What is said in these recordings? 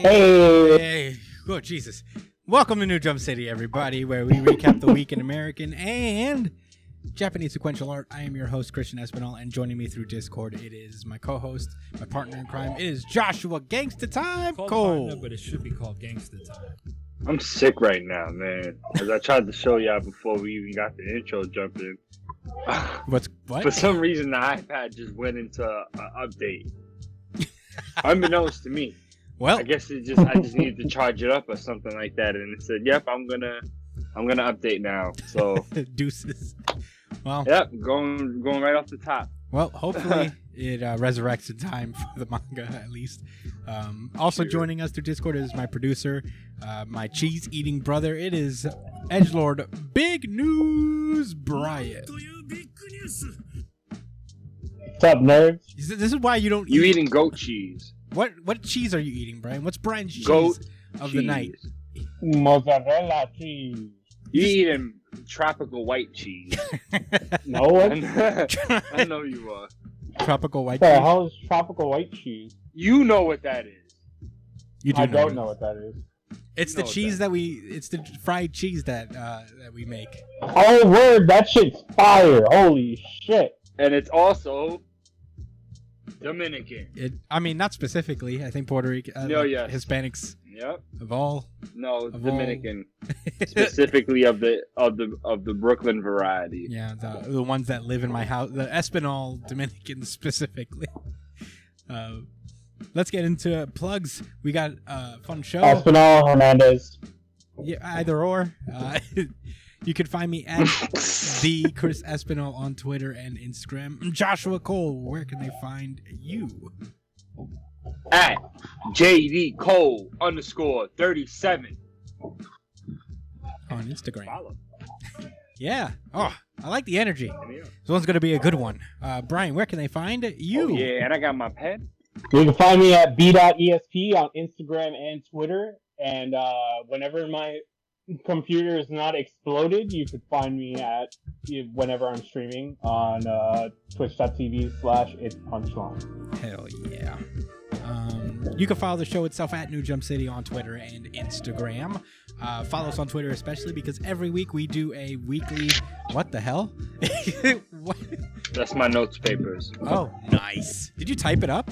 Hey. Hey. Oh, Jesus. Welcome to New Jump City, everybody, where we recap the week in American and Japanese sequential art. I am your host, Christian Espinal, and joining me through Discord, it is my co-host, my partner in crime. It is Joshua Gangsta Time called Cole. partner, but it should be called gangster time. I'm sick right now, man. As I tried to show y'all before we even got the intro jumping. What's what? For some reason, the iPad just went into an update. Unbeknownst to me. Well, I guess it just I just needed to charge it up or something like that, and it said, "Yep, I'm gonna, I'm gonna update now." So, deuces. Well, yep, going going right off the top. well, hopefully it uh, resurrects in time for the manga at least. Um, also Sure. joining us through Discord is my producer, uh, my cheese-eating brother. It is Edge Lord Big News Brian. What's up, nerds? This this is why you don't You eat. eating goat cheese? What what cheese are you eating, Brian? What's Brian's cheese Goat of the night? Mozzarella cheese. You eating tropical white cheese? No, what I know you are. Tropical white the cheese. hell is tropical white cheese? You know what that is. You do I know don't it. know what that is. It's You the cheese that that we. It's the fried cheese that uh, that we make. Oh, word, that shit's fire. Holy shit. And it's also Dominican. It. I mean, not specifically. I think Puerto Rican. Uh, No, like yes. Hispanics Yep. of all. No, Of all- Dominican. Specifically of the of the of the Brooklyn variety. yeah, the the ones that live in my house. The Espinal Dominicans specifically. Uh, let's get into plugs. We got a fun show. Espinal Hernandez. Yeah, either or. Uh, you can find me at the Chris Espinal on Twitter and Instagram. Joshua Cole, where can they find you? At JD Cole underscore thirty seven. On Instagram. Follow. Yeah. Oh, I like the energy. This one's gonna be a good one. Uh, Brian, where can they find you? Oh, yeah, and I got my pen. You can find me at b.esp on Instagram and Twitter. And uh, whenever my computer is not exploded, you could find me at whenever I'm streaming on uh, twitch.tv slash it's punchline. Hell yeah. Um, you can follow the show itself at New Jump City on Twitter and Instagram. Uh, follow us on Twitter especially because every week we do a weekly. What the hell? what? That's my notes papers. Oh, nice. Did you type it up?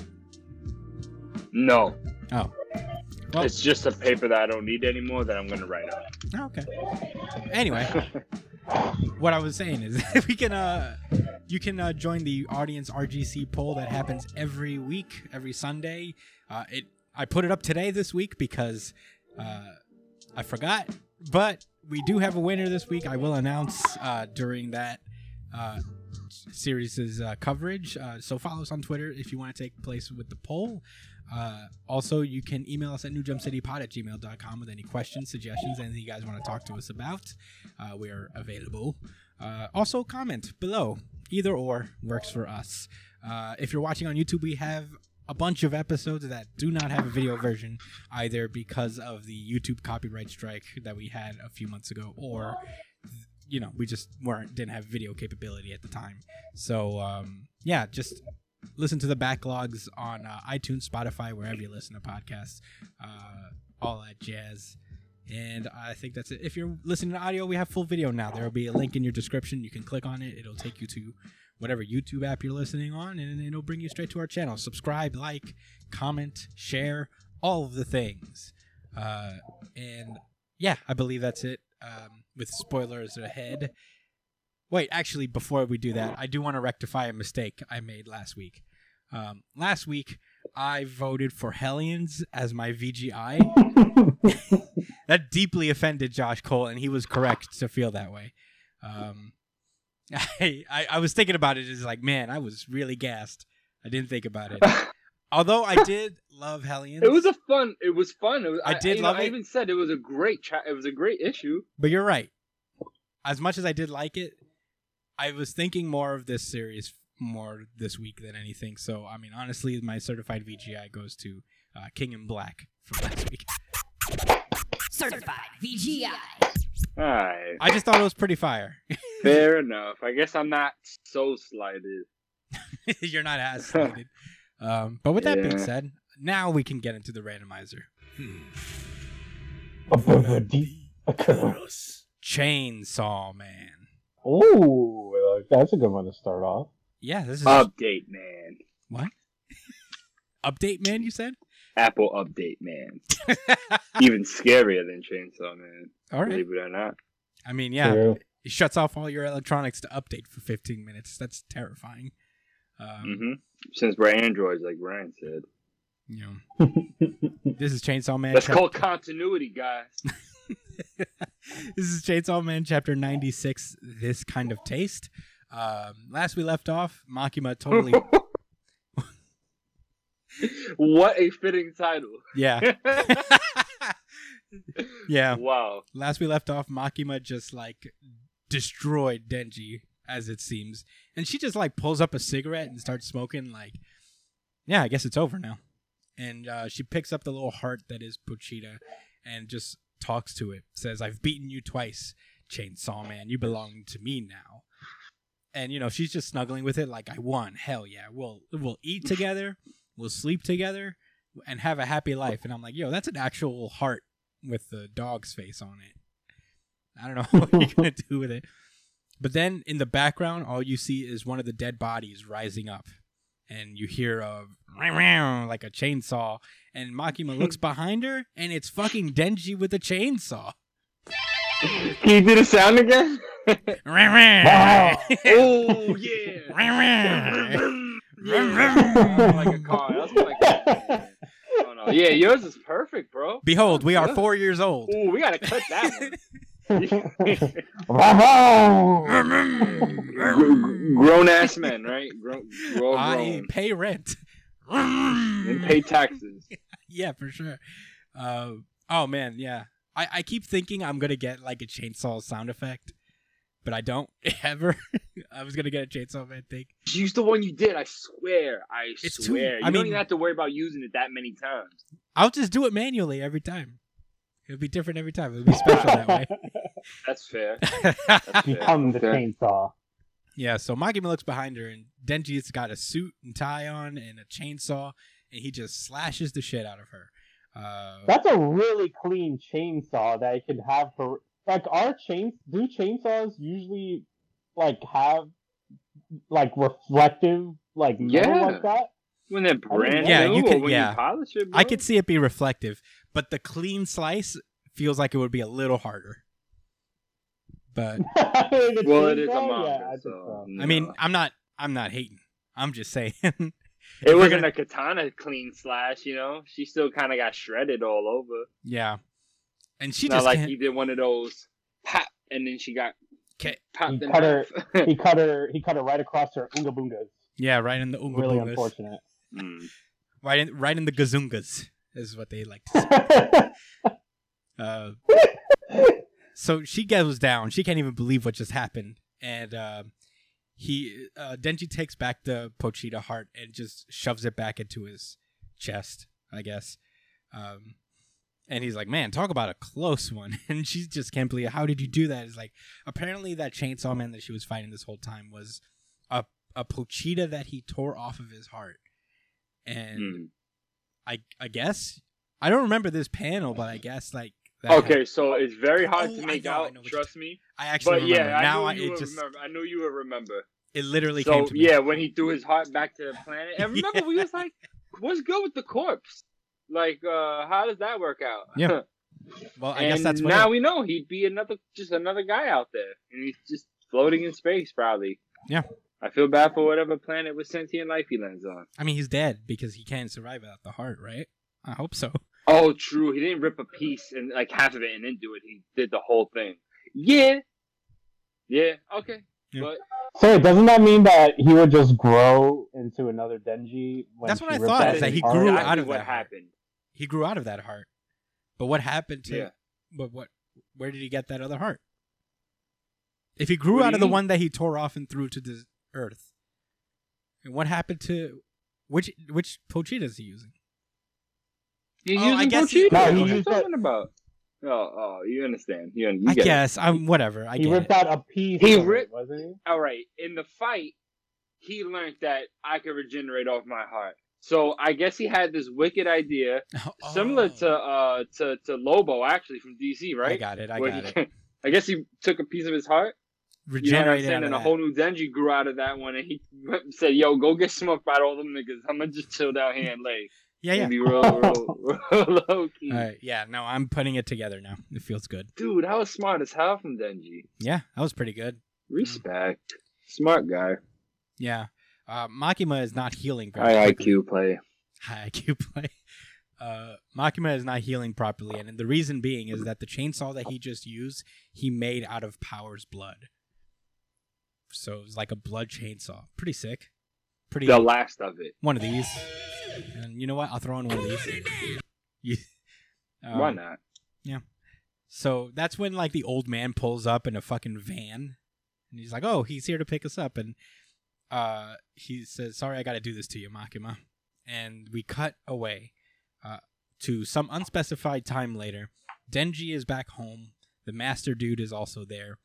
No. Oh. Well- it's just a paper that I don't need anymore that I'm gonna write on. Oh, okay. Anyway, what I was saying is we can uh you can uh, join the audience RGC poll that happens every week, every Sunday. Uh, it I put it up today this week because uh, I forgot, but we do have a winner this week. I will announce uh, during that uh, series' uh, coverage. Uh, so follow us on Twitter if you want to take place with the poll. Uh, also, you can email us at newjumpcitypod at gmail.com with any questions, suggestions, anything you guys want to talk to us about. Uh, we are available. Uh, also, comment below. Either or works for us. Uh, if you're watching on YouTube, we have a bunch of episodes that do not have a video version, either because of the YouTube copyright strike that we had a few months ago, or you know we just weren't didn't have video capability at the time. So um, yeah, just listen to the backlogs on uh, iTunes, Spotify, wherever you listen to podcasts. Uh, all that jazz. And I think that's it. If you're listening to audio, we have full video now. There will be a link in your description. You can click on it. It'll take you to whatever YouTube app you're listening on, and it'll bring you straight to our channel. Subscribe, like, comment, share, all of the things. Uh, and yeah, I believe that's it. Um, with spoilers ahead. Wait, actually, before we do that, I do want to rectify a mistake I made last week. Um, last week, I voted for Hellions as my VGI. that deeply offended Josh Cole, and he was correct to feel that way. Um, I, I I was thinking about it. It's like, man, I was really gassed. I didn't think about it. Although I did love Hellions, It was a fun. It was fun. It was, I did love know, it. I even said it was a great chat. It was a great issue. but you're right. As much as I did like it, I was thinking more of this series more this week than anything. So I mean, honestly, my certified VGI goes to uh, King in Black from last week. Certified VGI. All right, I just thought it was pretty fire. fair enough. I guess I'm not so slighted. You're not as slighted. Um, but with that being said, now we can get into the randomizer. A Chainsaw Man. Oh, that's a good one to start off. Yeah, this is Update, man. what? Update man, you said? Apple update, man. Even scarier than Chainsaw Man. All right. Believe it or not. I mean, yeah, True. it shuts off all your electronics to update for 15 minutes. That's terrifying. Um, hmm Since we're androids, like Ryan said. You know, this is Chainsaw Man. That's chap- called continuity, guys. this is Chainsaw Man chapter 96. This kind of taste. Um, last we left off, Makima totally. what a fitting title. yeah, yeah. Wow. Last we left off, Makima just like destroyed Denji, as it seems, and she just like pulls up a cigarette and starts smoking. Like, yeah, I guess it's over now. And uh, she picks up the little heart that is Pochita, and just talks to it. Says, "I've beaten you twice, Chainsaw Man. You belong to me now." And you know she's just snuggling with it, like, "I won. Hell yeah. We'll we'll eat together, we'll sleep together, and have a happy life." And I'm like, "Yo, that's an actual heart with the dog's face on it." I don't know what you're gonna do with it. But then in the background, all you see is one of the dead bodies rising up, and you hear a like a chainsaw. And Makima looks behind her, and it's fucking Denji with a chainsaw. Can you do the sound again? Wow. oh yeah. yeah. like a car. That's like a, oh, no. Yeah, yours is perfect, bro. Behold, we are four years old. Ooh, we gotta cut that one. Grown ass men, right? Grown, grown, I pay rent. and pay taxes. yeah, for sure. Uh, oh man, yeah. I, I keep thinking I'm gonna get like a chainsaw sound effect, but I don't ever. I was gonna get a chainsaw man thing. Use the one you did. I swear. I It's too- swear. I you don't mean- even have to worry about using it that many times. I'll just do it manually every time. It'll be different every time. It'll be special that way. That's fair. That's fair. Become the Okay. chainsaw. yeah. So Makima looks behind her, and Denji's got a suit and tie on and a chainsaw, and he just slashes the shit out of her. Uh, That's a really clean chainsaw that I could have for like our chains. Do chainsaws usually like have like reflective like metal Yeah. like that? When they're brand Yeah, new, you or could- when yeah. you polish it, bro. I could see it be reflective, but the clean slice feels like it would be a little harder. But Well, it is a chainsaw? manga, Yeah, I so, so. I mean, no. I'm not. I'm not hating. I'm just saying. it wasn't gonna- a katana clean slash. You know, she still kind of got shredded all over. yeah. And she Not just like can't. he did one of those pop, and then she got Ca- popped He in cut her- he cut her. He cut her right across her unga boongas. yeah, right in the oonga Really unfortunate. Mm. Right in, right in the gazungas is what they like to say. Uh, so she goes down. She can't even believe what just happened, and um he uh, Denji takes back the Pochita heart and just shoves it back into his chest, I guess. Um, and he's like, "Man, talk about a close one." And she just can't believe, "How did you do that?" It's like apparently that chainsaw man that she was fighting this whole time was a a Pochita that he tore off of his heart, and Mm. I I guess I don't remember this panel, but I guess like that Okay, so it's very hard Oh, to make know, out. Trust me. I actually But remember. yeah, I now knew I, you it would just remember. I knew you would remember. it literally came So to me. yeah, when he threw his heart back to the planet, and remember we was like, "What's good with the corpse? Like, uh, how does that work out?" Yeah. Well, I and guess that's what now it- we know he'd be another, just another guy out there, and he's just floating in space, probably. Yeah. I feel bad for whatever planet with sentient life he lands on. I mean, he's dead because he can't survive without the heart, right? I hope so. Oh, true. He didn't rip a piece and like half of it and then do it. He did the whole thing. Yeah. Yeah. Okay. Yeah. But So doesn't that mean that he would just grow into another Denji? When That's what I thought, out is that he heart? grew exactly out of what that heart. happened. He grew out of that heart. But what happened to? Yeah. But what? Where did he get that other heart? If he grew What out of the mean? one that he tore off and threw to the earth, and what happened to which which Pochita is he using? He's Oh, I using guess Pochita. No, what he are you used talking about? Oh, oh, you understand. You, you I get it. guess I'm whatever. I he get ripped it. out a piece. He ripped- wasn't he? All right. In the fight, he learned that I could regenerate off my heart. So I guess he had this wicked idea, similar to uh to, to Lobo actually from DC, right? I got it. I Where got he- it. I guess he took a piece of his heart, you know what I'm saying, and a whole new Denji grew out of that one, and he said, "Yo, go get smoked by all them niggas. I'm gonna just chill down here and lay Yeah, yeah. be real, real, real low key." All right. Yeah. No, I'm putting it together now. It feels good. Dude, that was smart as hell from Denji. Yeah, that was pretty good. Respect, smart guy. Yeah. Uh, Makima is not healing. very High. IQ play. high IQ play. Uh, Makima is not healing properly, and the reason being is that the chainsaw that he just used, he made out of Power's blood. So it was like a blood chainsaw. Pretty sick. Pretty. The last of it. one of these. And you know what? I'll throw in one of these. Um, Why not? Yeah. So that's when like the old man pulls up in a fucking van, and he's like, "Oh, he's here to pick us up," and uh, he says, "Sorry, I got to do this to you, Makima." And we cut away uh, to some unspecified time later. Denji is back home. The master dude is also there.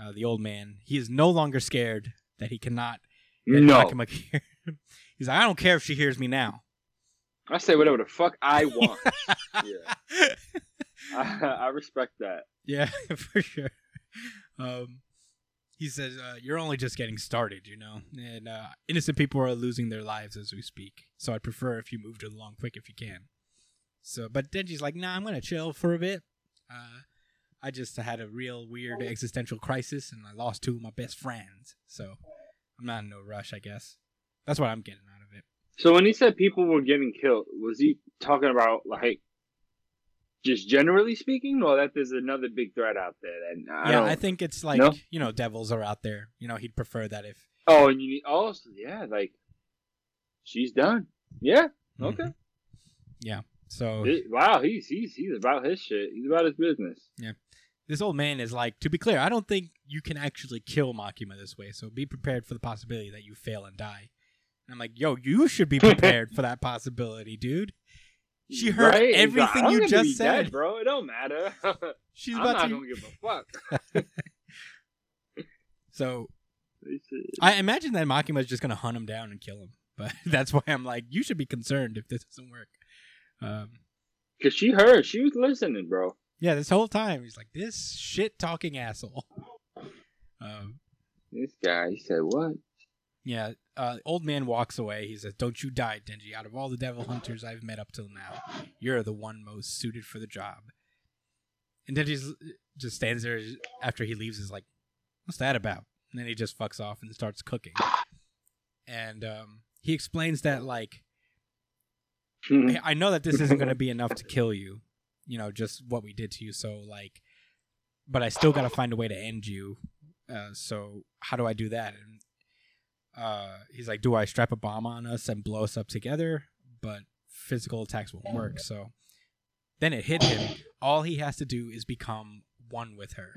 Uh, the old man. He is no longer scared that he cannot get No, hear him. He's like, "I don't care if she hears me now." I say whatever the fuck I want. yeah, I, I respect that. Yeah, for sure. Um, he says, uh, "You're only just getting started, you know, and uh, innocent people are losing their lives as we speak. So I'd prefer if you moved along quick if you can." So, but Denji's like, "Nah, I'm gonna chill for a bit. Uh, I just had a real weird oh. existential crisis, and I lost two of my best friends. So I'm not in no rush, I guess. That's what I'm getting out of it. So when he said people were getting killed, was he talking about like just generally speaking, or that there's another big threat out there? That I yeah, don't- I think it's like No? you know, devils are out there. You know, he'd prefer that if Oh, and you need oh, also yeah, like she's done. Yeah, mm-hmm. okay. yeah. So It- wow, he's he's he's about his shit. He's about his business. Yeah. This old man is like, to be clear, I don't think you can actually kill Makima this way. So be prepared for the possibility that you fail and die. And I'm like, yo, you should be prepared for that possibility, dude. She heard Right? He's like, everything you just said. dead, bro. It don't matter. She's I'm about to. give a fuck. So I imagine that Makima's just gonna hunt him down and kill him. But that's why I'm like, you should be concerned if this doesn't work. Um, Cause she heard, she was listening, bro. yeah, this whole time he's like, this shit talking asshole. Um, This guy, he said, "What?" Yeah, uh, old man walks away. He says, "Don't you die, Denji. Out of all the devil hunters I've met up till now, you're the one most suited for the job." And Denji just stands there after he leaves. Is like, "What's that about?" And then he just fucks off and starts cooking. And um, he explains that like, "Hey, I know that this isn't going to be enough to kill you, you know, just what we did to you. So like, but I still got to find a way to end you. Uh, so how do I do that? And uh, he's like, "Do I strap a bomb on us and blow us up together?" But physical attacks won't work. So then it hit him. All he has to do is become one with her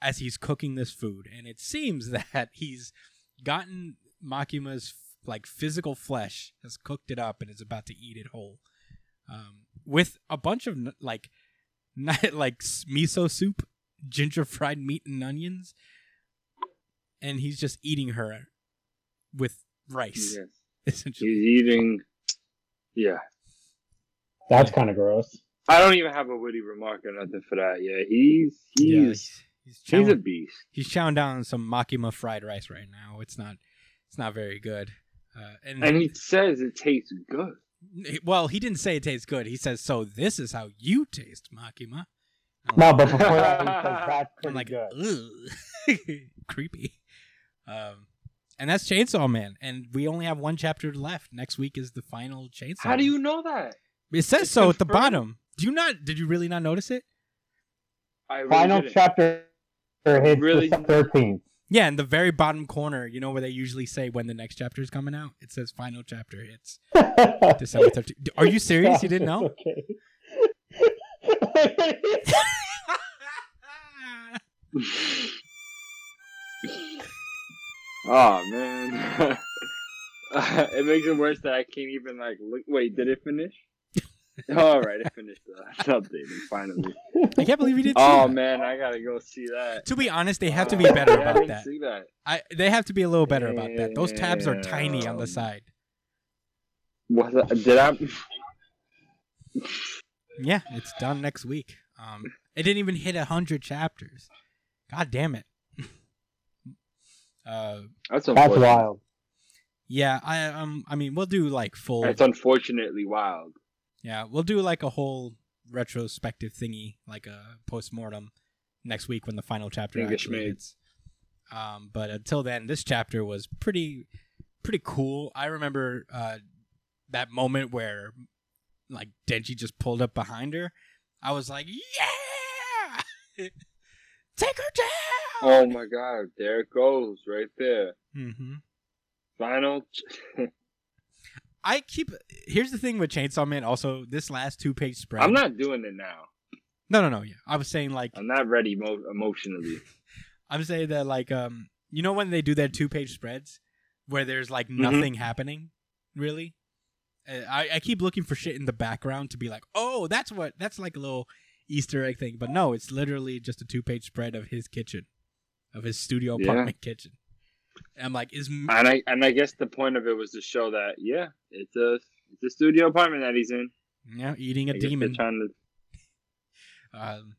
as he's cooking this food, and it seems that he's gotten Makima's like physical flesh, has cooked it up, and is about to eat it whole, um, with a bunch of like, not like miso soup, ginger fried meat and onions, and he's just eating her with rice, Yes. essentially. He's eating. Yeah, That's kind of gross. I don't even have a witty remark or nothing for that. Yeah, he's he's Yeah, he's, he's, he's a chowing, beast. he's chowing down some makima fried rice right now. It's not, it's not very good. Uh, and, And he says it tastes good. well, he didn't say it tastes good. He says, "So this is how you taste, makima." I'm No, but before that, he says that's I'm like, good. Creepy. Um, and that's Chainsaw Man, and we only have one chapter left. Next week is the final Chainsaw. How do you know that? It says It's so at the bottom. Do you not? Did you really not notice it? I really Final didn't. chapter hits Really? the 13th. Yeah, in the very bottom corner, you know where they usually say when the next chapter is coming out. It says final chapter hits December 13th. Are you serious? You didn't know? Okay. oh man, it makes it worse that I can't even like look. Wait, did it finish? All right, I finished. It's updated finally. I can't believe you didn't see Oh that. man, I gotta go see that. To be honest, they have to Uh, be better yeah, I about didn't that. See that. I they have to be a little better about that. Those tabs are tiny on the side. Was that, did I? Yeah, it's done next week. Um, it didn't even hit a hundred chapters. God damn it. uh, That's That's wild. yeah, I um, I mean, we'll do like full. It's unfortunately wild. Yeah, we'll do like a whole retrospective thingy, like a post mortem next week when the final chapter it's actually hits. Um, but until then, this chapter was pretty, pretty cool. I remember uh, that moment where, like, Denji just pulled up behind her. I was like, "Yeah, take her down!" Oh my god, there it goes, right there. hmm Final. I keep. Here's the thing with Chainsaw Man. Also, this last two page spread. I'm not doing it now. No, no, no. Yeah, I was saying like I'm not ready mo- emotionally. I'm saying that like um you know when they do their two page spreads where there's like Mhm. nothing happening really. Uh, I I keep looking for shit in the background to be like oh that's what that's like a little Easter egg thing but no it's literally just a two page spread of his kitchen of his studio Yeah. apartment kitchen. And I'm like is And I and I guess the point of it was to show that yeah, it's a it's a studio apartment that he's in. yeah eating a I demon. Trying to, Um,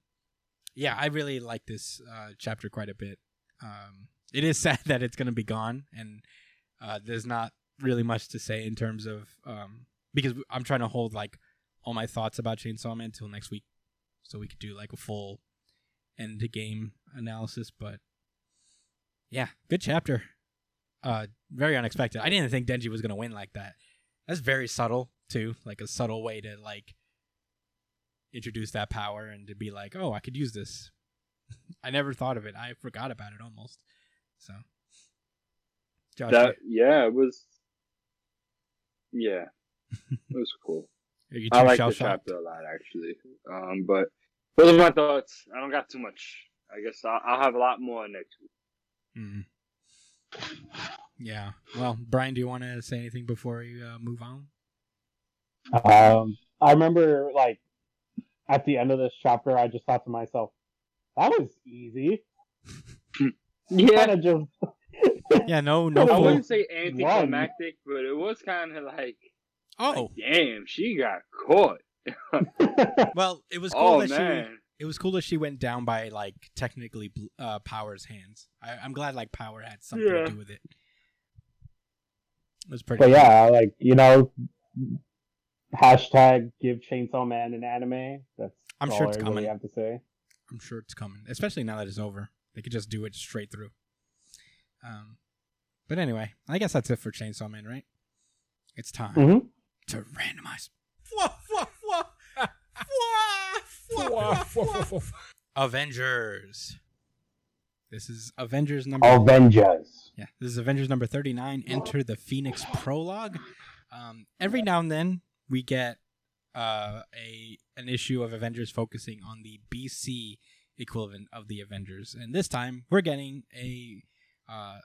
yeah, I really like this uh, chapter quite a bit. Um, it is sad that it's going to be gone, and uh, there's not really much to say in terms of um, because I'm trying to hold like all my thoughts about Chainsaw Man until next week, so we could do like a full end game analysis. But yeah, good chapter. Uh, very unexpected. I didn't think Denji was going to win like that. That's very subtle too, like a subtle way to like introduce that power and to be like, oh, I could use this. I never thought of it. I forgot about it almost. So, Josh, that yeah, it was. Yeah, it was cool. I like the chapter a lot actually. Um, but those are my thoughts. I don't got too much. I guess I'll, I'll have a lot more next week. Mm. Yeah. Well, Brian, do you want to say anything before you uh, move on? Um, I remember like at the end of this chapter, I just thought to myself, "That was easy." Yeah, just Yeah. No. No. I I wouldn't say anticlimactic, but it was kind of like, Oh. damn, she got caught. Well, it was cool Oh that she. man, It was cool that she went down by like technically uh, Power's hands. I, I'm glad like Power had something Yeah. to do with it. It was pretty. but yeah, like you know, hashtag give Chainsaw Man an anime. That's I'm all sure I it's really coming. have to say. I'm sure it's coming, especially now that it's over. They could just do it straight through. Um, but anyway, I guess that's it for Chainsaw Man, right? It's time hmm to randomize Avengers. This is Avengers number. Avengers. Yeah, this is Avengers number 39. Enter the Phoenix prologue. Um, every now and then we get uh, a an issue of Avengers focusing on the BC equivalent of the Avengers, and this time we're getting a uh,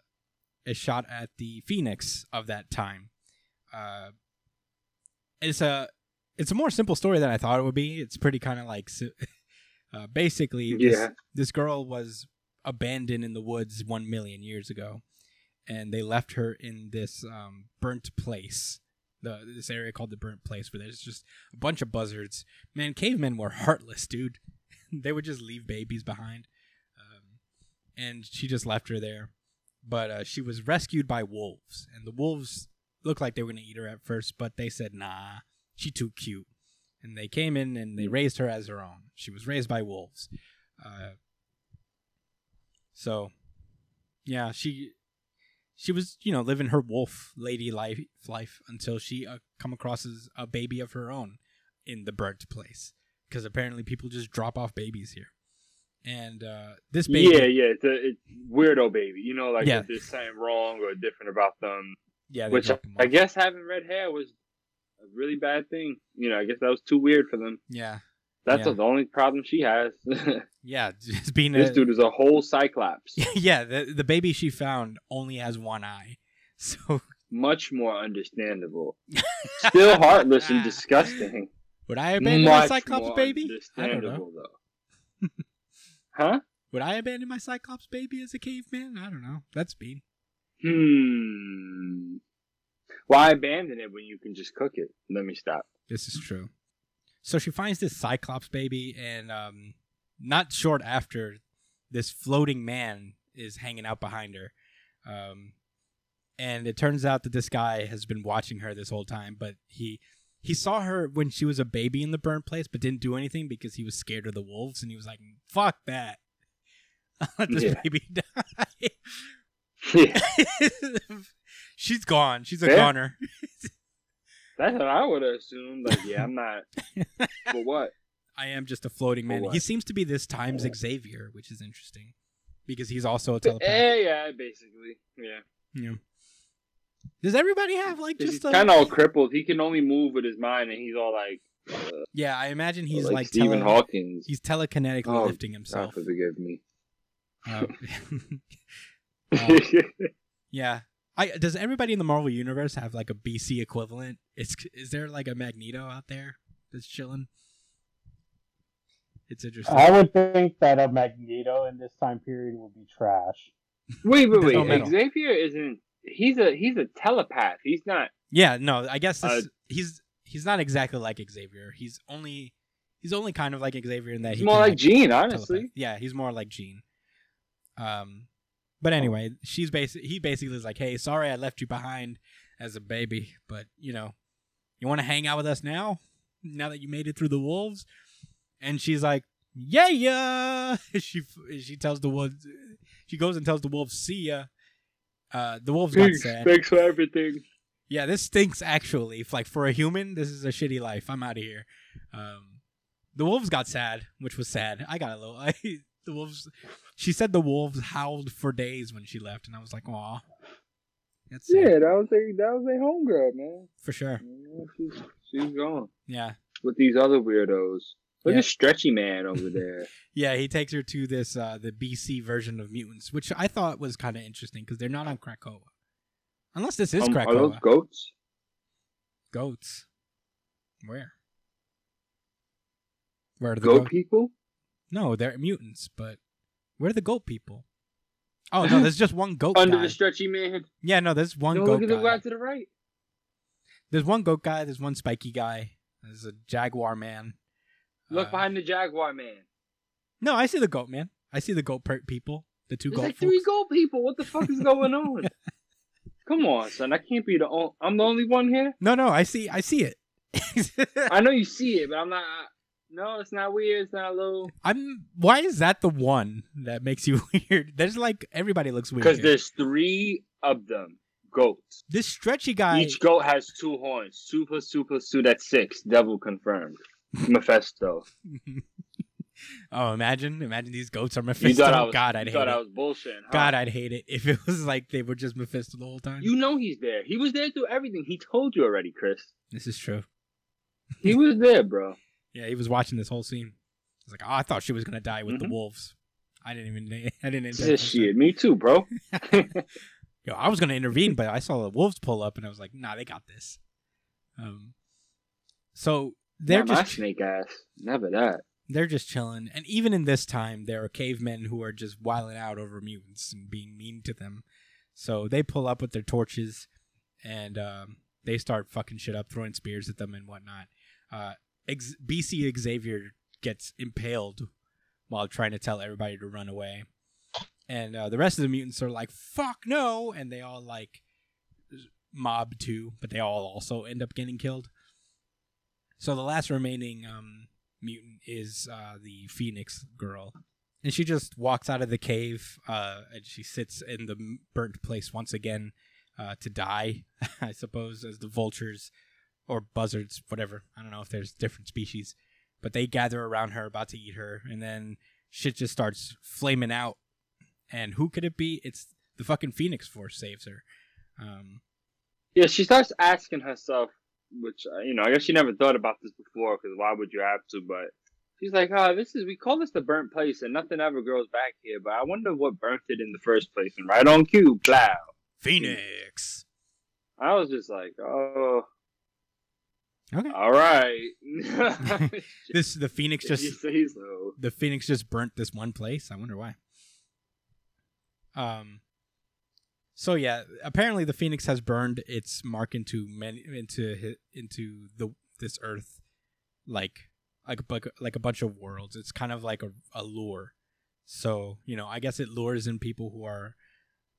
a shot at the Phoenix of that time. Uh, it's a it's a more simple story than I thought it would be. It's pretty kind of like uh, basically this, this girl was abandoned in the woods one million years ago, and they left her in this um, burnt place. The this area called the burnt place where there's just a bunch of buzzards. Man, cavemen were heartless, dude. they would just leave babies behind, um, and she just left her there. But uh, she was rescued by wolves, and the wolves looked like they were gonna eat her at first, but they said, "Nah, she too cute." And they came in and they raised her as their own. She was raised by wolves. Uh, so, yeah, she she was you know living her wolf lady life life until she uh, come across as a baby of her own in the burnt place because apparently people just drop off babies here. And uh, this baby, yeah, yeah, it's a it's weirdo baby. You know, like Yeah. there's something wrong or different about them. yeah, Which 'em I guess having red hair was a really bad thing. You know, I guess that was too weird for them. yeah, That's Yeah. the only problem she has. yeah, just being a, dude is a whole cyclops. yeah, the the baby she found only has one eye, so Much more understandable. Still heartless and disgusting. would I abandon my Cyclops baby? I don't know. though. huh? Would I abandon my Cyclops baby as a caveman? I don't know. That's mean. Hmm. Why abandon it when you can just cook it? Let me stop. This is true. So she finds this Cyclops baby, and um, not short after, this floating man is hanging out behind her. Um, and it turns out that this guy has been watching her this whole time, but he he saw her when she was a baby in the burnt place, but didn't do anything because he was scared of the wolves, and he was like, "Fuck that." Let this Yeah. baby die. Yeah, She's gone. She's a Fair. goner. that's what I would assume. assumed. Like, yeah, I'm not. but what? I am just a floating man. He seems to be this times Xavier, which is interesting because he's also a telepath. Yeah, yeah, basically. Yeah. Yeah. Does everybody have like just kind of all crippled. He can only move with his mind, and he's all like, Yeah, I imagine he's like, like, Stephen tele- Hawking's. he's telekinetically Oh, lifting God himself. forgive me. Uh, Um, yeah. I does everybody in the Marvel universe have like a BC equivalent? Is is there like a Magneto out there that's chilling? It's interesting. I would think that a Magneto in this time period would be trash. wait, wait, wait. metal. Xavier isn't. He's a he's a telepath. He's not. yeah, no, I guess this, Uh, he's he's not exactly like Xavier. He's only he's only kind of like Xavier in that He's he more like Jean, honestly. telepath. Yeah, he's more like Jean. Um, but anyway, she's basic. He basically is like, "Hey, sorry I left you behind as a baby, but you know, you want to hang out with us now? Now that you made it through the wolves?" And she's like, "Yeah, yeah." she she tells the wolves. She goes and tells the wolves, "See ya." Uh, the wolves got sad. Thanks for everything. Yeah, this stinks actually. If, like for a human, this is a shitty life. I'm out of here. Um, the wolves got sad, which was sad. I got a little. I, the wolves. She said the wolves howled for days when she left, and I was like, "Aw, that's sad Yeah, that was a that was a homegirl, man. for sure." Yeah, she's she's gone Yeah, with these other weirdos. Look Yeah. at Stretchy Man over there. yeah. He takes her to this uh, the BC version of mutants, which I thought was kind of interesting because they're not on Krakoa, unless this is Um, Krakoa. are those goats? goats? Where? Where are the Goat people? No, they're mutants, but where are the goat people? Oh no, there's just one goat Under guy. the Stretchy Man. yeah, no, there's one no, goat look at the guy. guy to the right. There's one goat guy. There's one spiky guy. There's a jaguar man. Look Uh, behind the Jaguar Man. No, I see the goat man. I see the goat per- people. The two There's goat like three goat people. What the fuck is going on? Come on, son. I can't be the only. I'm the only one here. No, no, I see. I see it. I know you see it, but I'm not. No, it's not weird. It's not low. I'm. Why is that the one that makes you weird? There's like everybody looks weird. Because there's three of them. Goats. this stretchy guy. Each goat has two horns. Two plus two plus two. That's six. Devil confirmed. Mephisto. oh, imagine, imagine these goats are Mephisto. You thought I was. God, I'd you hate thought it. I was bullshitting. Huh? God, I'd hate it if it was like they were just Mephisto the whole time. You know he's there. He was there through everything. He told you already, Chris. This is true. He was there, bro. Yeah, he was watching this whole scene. He's like, "Oh, I thought she was gonna die with the Mhm. wolves. I didn't even. I didn't. This shit. Me too, bro. Yo, I was gonna intervene, but I saw the wolves pull up, and I was like, "Nah, they got this." Um, so they're Not just snake ass. Never that. they're just chilling, and even in this time, there are cavemen who are just wiling out over mutants and being mean to them. So they pull up with their torches, and um, they start fucking shit up, throwing spears at them and whatnot. Uh, Ex- BC Xavier gets impaled while trying to tell everybody to run away, and uh, the rest of the mutants are like, "Fuck no!" and they all like mob too, but they all also end up getting killed. So the last remaining um, mutant is uh, the Phoenix girl, and she just walks out of the cave uh, and she sits in the burnt place once again uh, to die, I suppose, as the vultures or buzzards, whatever. I don't know if there's different species, but they gather around her, about to eat her, and then shit just starts flaming out. And who could it be? It's the fucking Phoenix Force saves her. Um, Yeah, she starts asking herself, which uh, you know, I guess she never thought about this before, because why would you have to? But she's like, "Oh, this is we call this the burnt place, and nothing ever grows back here. But I wonder what burnt it in the first place." And right on cue, plow. Phoenix. I was just like, "Oh, Okay. all right." This the Phoenix just so. the Phoenix just burnt this one place. I wonder why. Um, So yeah, apparently the Phoenix has burned its mark into many into into the this Earth, like like a like a bunch of worlds. It's kind of like a, a lure. So you know, I guess it lures in people who are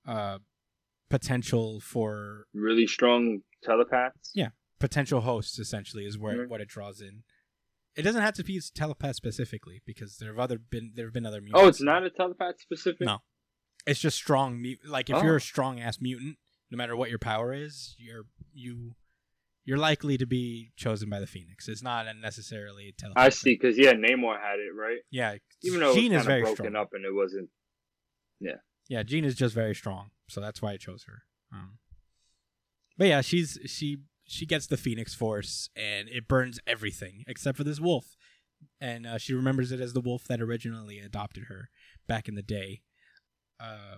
uh potential for Really strong telepaths. Yeah. Potential hosts. Essentially, is where Mhm. what it draws in. It doesn't have to be telepath specifically because there have other been there have been other. Mutants. Oh, it's not a telepath specific. No. It's just strong. Like if Oh. you're a strong ass mutant, no matter what your power is, you're you you're likely to be chosen by the Phoenix. It's not a necessarily telepathic. I see, because yeah, Namor had it right. Yeah, Even though Jean it is very broken strong. up and it wasn't. Yeah. Yeah, Jean is just very strong, so that's why I chose her. Um, but yeah, she's she she gets the Phoenix Force and it burns everything except for this wolf, and uh, she remembers it as the wolf that originally adopted her back in the day. Uh,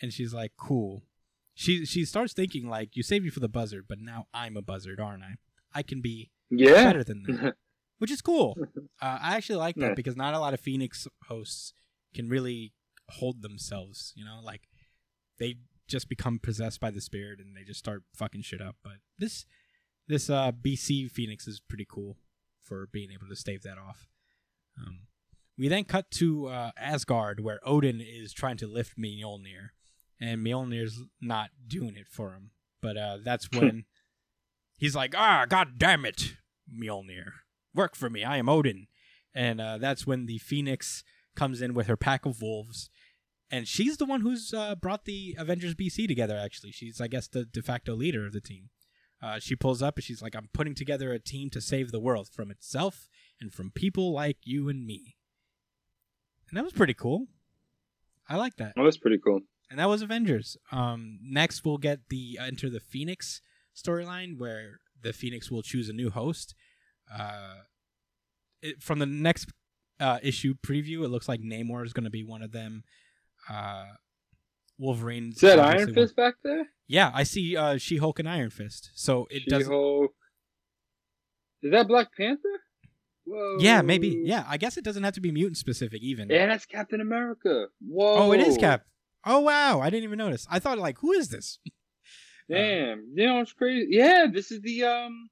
and she's like, "Cool." She she starts thinking like, "You saved me for the buzzard, but now I'm a buzzard, aren't I? I can be Yeah. better than that." which is cool. Uh, I actually like that Yeah. because not a lot of Phoenix hosts can really hold themselves. You know, like they just become possessed by the spirit and they just start fucking shit up. But this this uh, BC Phoenix is pretty cool for being able to stave that off. Um, we then cut to uh, Asgard, where Odin is trying to lift Mjolnir, and Mjolnir's not doing it for him. But uh, that's when he's like, "Ah, god damn it, Mjolnir, work for me. I am Odin." And uh, that's when the Phoenix comes in with her pack of wolves, and she's the one who's uh, brought the Avengers BC together. Actually, she's I guess the de facto leader of the team. Uh, she pulls up and she's like, "I'm putting together a team to save the world from itself and from people like you and me." And that was pretty cool. I like that. Well, that's pretty cool. And that was Avengers. Um, next, we'll get the uh, Enter the Phoenix storyline where the Phoenix will choose a new host. Uh, it, from the next uh, issue preview, it looks like Namor is going to be one of them. Uh, Wolverine's Is that Iron Fist back there? Yeah, I see uh, She Hulk and Iron Fist. So it does. She-Hulk. Is that Black Panther? Whoa. Yeah, maybe. Yeah, I guess it doesn't have to be mutant specific even. Yeah, that's Captain America. Whoa. Oh, it is Cap. Oh wow, I didn't even notice. I thought like, who is this? Damn. you know, it's crazy. Yeah, this is the um,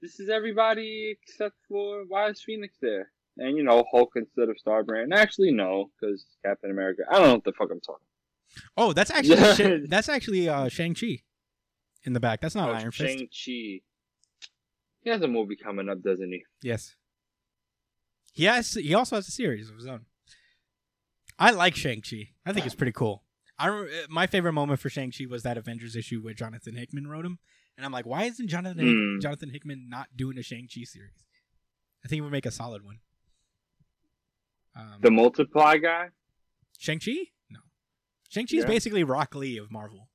this is everybody except for why is Phoenix there? And you know, Hulk instead of Starbrand. Actually, no, because Captain America. I don't know what the fuck I'm talking. Oh, that's actually. Sha- that's actually uh, Shang Chi in the back. That's not oh, Iron Fist. Shang Chi. He has a movie coming up, doesn't he? Yes. He has. He also has a series of his own. I like Shang Chi. I think it's pretty cool. I uh, my favorite moment for Shang Chi was that Avengers issue where Jonathan Hickman wrote him, and I'm like, why isn't Jonathan Hmm. Jonathan Hickman not doing a Shang Chi series? I think it would make a solid one. Um, The Multiply guy. Shang Chi? No. Shang Chi is Yeah. basically Rock Lee of Marvel.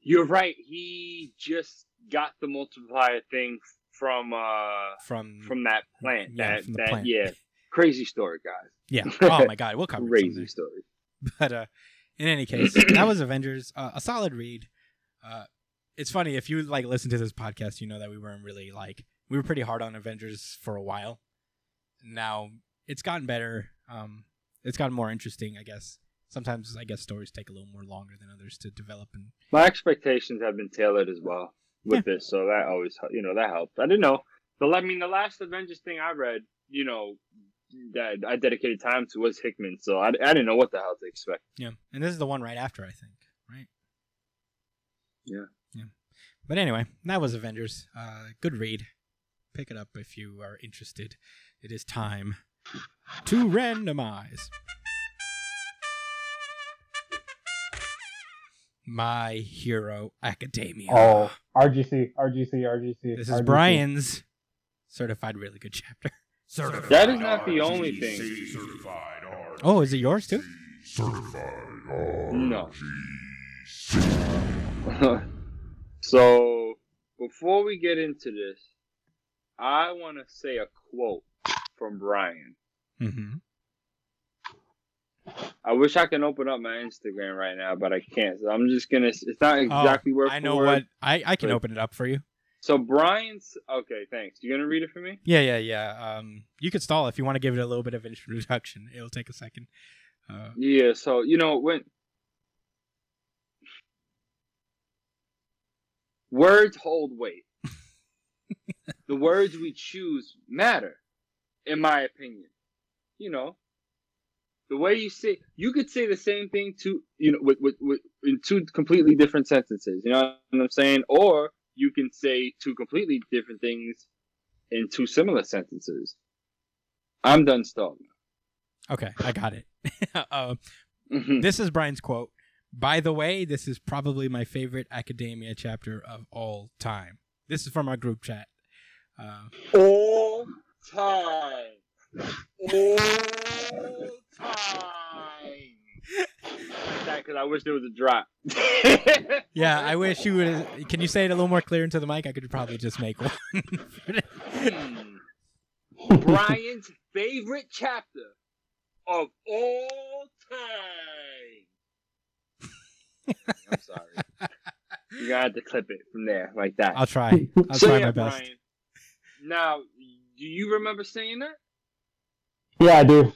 You're right. He just got the multiplier thing from uh From from that plant. Yeah, that that plant. yeah. Crazy story, guys. yeah. Oh my God, we'll cover it Crazy story. But uh, in any case, that was Avengers. Uh, a solid read. Uh, it's funny if you like listen to this podcast, you know that we weren't really like we were pretty hard on Avengers for a while. Now it's gotten better. Um, it's gotten more interesting, I guess. Sometimes I guess stories take a little more longer than others to develop, and My expectations have been tailored as well with this, so that always you know that helped. I didn't know the I mean the last Avengers thing I read, you know, that I dedicated time to was Hickman, so I, I didn't know what the hell to expect. yeah. And this is the one right after, I think, right? Yeah. Yeah. But anyway, that was Avengers. Uh, good read. Pick it up if you are interested. It is time to randomize. My Hero Academia. Oh, RGC, RGC, RGC. This is RGC. Brian's certified really good chapter. Certified That is not the only thing. Certified RGC. Oh, is it yours too? No. so before we get into this, I want to say a quote from Brian. Mm-hmm. I wish I can open up my Instagram right now, but I can't. So I'm just gonna. It's not exactly word Oh, I know word. what. I, I can but- open it up for you. So Brian's okay. Thanks. You gonna read it for me? Yeah, yeah, yeah. Um, you could stall if you want to give it a little bit of introduction. It'll take a second. Uh, Yeah. So you know when words hold weight. the words we choose matter, in my opinion. You know, the way you say, you could say the same thing to, you know, with, with, with in two completely different sentences. You know what I'm saying? Or you can say two completely different things in two similar sentences. I'm done stalling. Okay, I got it. uh, Mhm. this is Brian's quote. By the way, this is probably my favorite academia chapter of all time. This is from our group chat. Uh, All time. All time. Like that because I wish there was a drop. yeah, I wish you would. Can you say it a little more clear into the mic? I could probably just make one. Hmm. Brian's favorite chapter of all time. I'm sorry. You're gonna have to clip it from there, like that. I'll try. I'll so try yeah, my best. Brian. Now, do you remember saying that? Yeah, I do.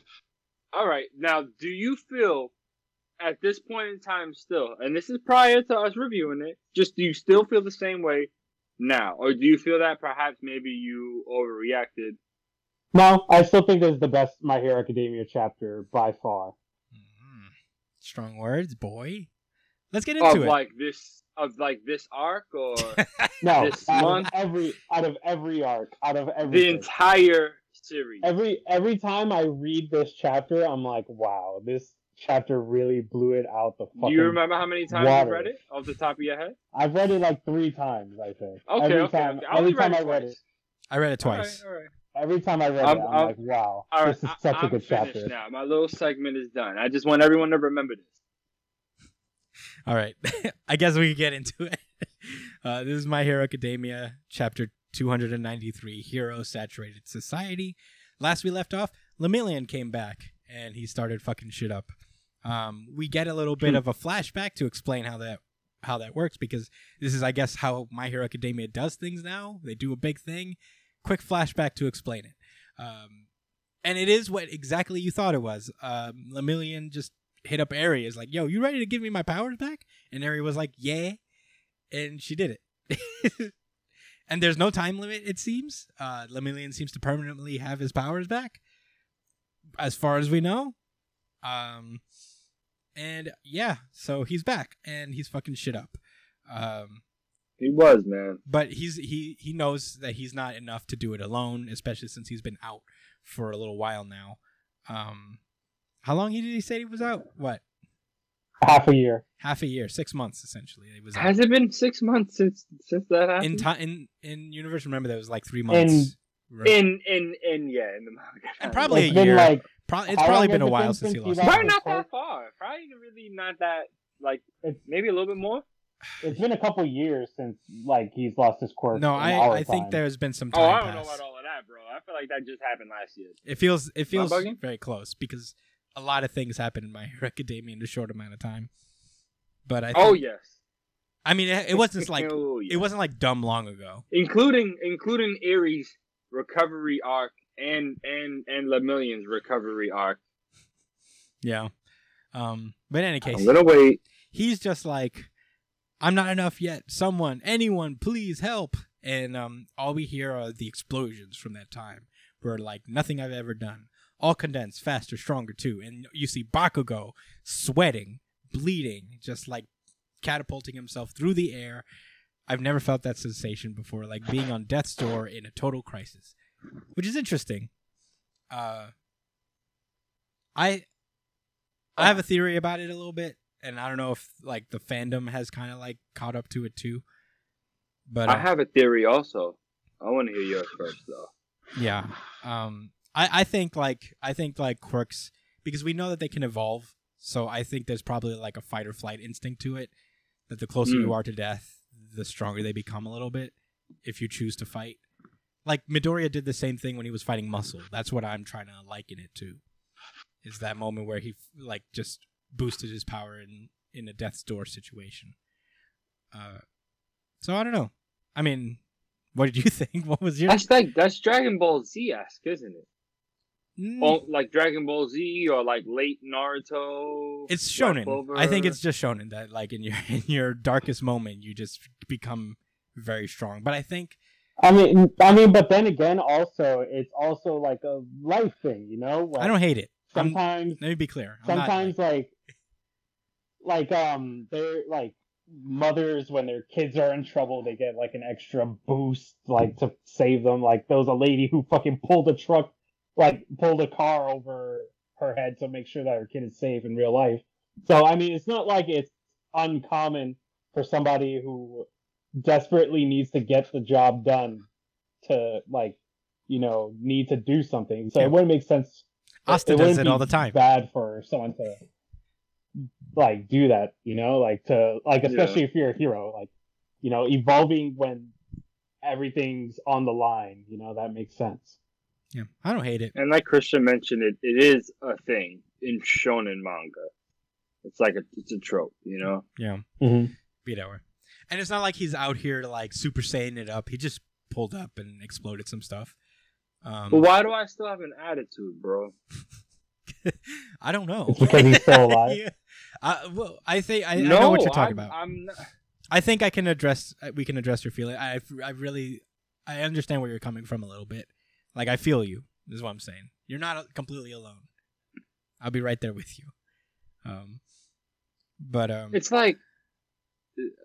All right. Now, do you feel at this point in time still, and this is prior to us reviewing it, just do you still feel the same way now? Or do you feel that perhaps maybe you overreacted? No, I still think this is the best My Hero Academia chapter by far. Mhm. Strong words, boy. Let's get Of into it. like this of like this arc or No, This out month? of every out of every arc, out of the entire series? every every time I read this chapter, I'm like, wow, this chapter really blew it out the fucking. Do you remember how many times water. you read it off the top of your head? I've read it like three times, I think. Okay, every okay, time, okay. I every time read I it read it, I read it twice. All right, all right. every time I read I'm- it, I'm, I'm- like, wow, All right, this is I- such a I'm good finished chapter. now. My little segment is done. I just want everyone to remember this. All right. I guess we can get into it. Uh, this is My Hero Academia, chapter 293 Hero Saturated Society. Last we left off, Lemillion came back and he started fucking shit up. Um, we get a little bit of a flashback to explain how that how that works because this is, I guess, how My Hero Academia does things now. They do a big thing. Quick flashback to explain it. Um, and it is what exactly you thought it was. Um, Lemillion just hit up Eri is like, "Yo, you ready to give me my powers back?" And Eri was like, "Yeah," and she did it. and there's no time limit. It seems. Uh, Lemillion seems to permanently have his powers back, as far as we know. Um, and yeah, so he's back and he's fucking shit up. Um, He was, man. but he's he he knows that he's not enough to do it alone, especially since he's been out for a little while now. Um, how long did he say he was out? What Half a year. half a year, six months essentially. It was out. Has it been six months since since that happened? in time in in universe. Remember that was like three months. Right. in in in yeah in the manga. And probably It's a been year. like Pro- it's probably been a while since he since lost. he lost probably not that far. Probably really not that like It's- maybe a little bit more. it's been a couple years since like he's lost his quirk. No, in I our I think time. there's been some oh, time. Oh, time I don't know pass. about all of that, bro. I feel like that just happened last year. It feels it feels very close because a lot of things happen in My Hero Academia in a short amount of time. But I think, Oh yes. I mean it, it wasn't like Oh, yeah. it wasn't like dumb long ago. including including Eri's recovery arc and and and Lemillion's recovery arc. Yeah. Um. But in any case, I'm gonna wait. he's just like, I'm not enough yet. Someone, anyone, please help. And um, all we hear are the explosions from that time, where like nothing I've ever done, all condensed, faster, stronger too. And you see Bakugo sweating, bleeding, just like catapulting himself through the air. I've never felt that sensation before, like being on death's door in a total crisis, which is interesting. Uh, I I have a theory about it a little bit, and I don't know if like the fandom has kind of like caught up to it too. But I uh, have a theory also. I want to hear yours first, though. yeah, um, I I think like I think like quirks because we know that they can evolve. So I think there's probably like a fight or flight instinct to it. That the closer you Mm. are to death, the stronger they become a little bit. If you choose to fight, like Midoriya did the same thing when he was fighting Muscle. That's what I'm trying to liken it to. Is that moment where he like just boosted his power in in a death's door situation. Uh, so I don't know. I mean, what did you think? What was your? That's like that's Dragon Ball Z esque, isn't it? Mm, Oh, like Dragon Ball Z or like late Naruto. it's Black shonen. Clover. I think it's just shonen that like in your in your darkest moment you just become very strong. But I think I mean, I mean, but then again, also it's also like a life thing, you know. Like, I don't hate it. I'm- Sometimes, let me be clear. I'm not- sometimes like, like um, they're like mothers when their kids are in trouble, they get like an extra boost, like to save them. Like there was a lady who fucking pulled a truck, like pulled a car over her head to make sure that her kid is safe in real life. So I mean, it's not like it's uncommon for somebody who desperately needs to get the job done to like you know need to do something so Yeah. it wouldn't make sense Asta does it all the time. bad for someone to like do that you know like to like especially if you're a hero like you know evolving when everything's on the line you know that makes sense Yeah, I don't hate it. And like Christian mentioned, it, it is a thing in shonen manga. It's like a it's a trope, you know. Yeah, mm-hmm. be that way. And it's not like he's out here to like super saiyan it up. He just pulled up and exploded some stuff. Um, But why do I still have an attitude, bro? I don't know. It's because he's still alive. yeah. I, well, I think I, no, I know what you're talking I'm, about. I'm not, I think I can address. uh, We can address your feeling. I, I really, I understand where you're coming from a little bit. Like I feel you. Is what I'm saying. You're not completely alone. I'll be right there with you. Um, but um, it's like,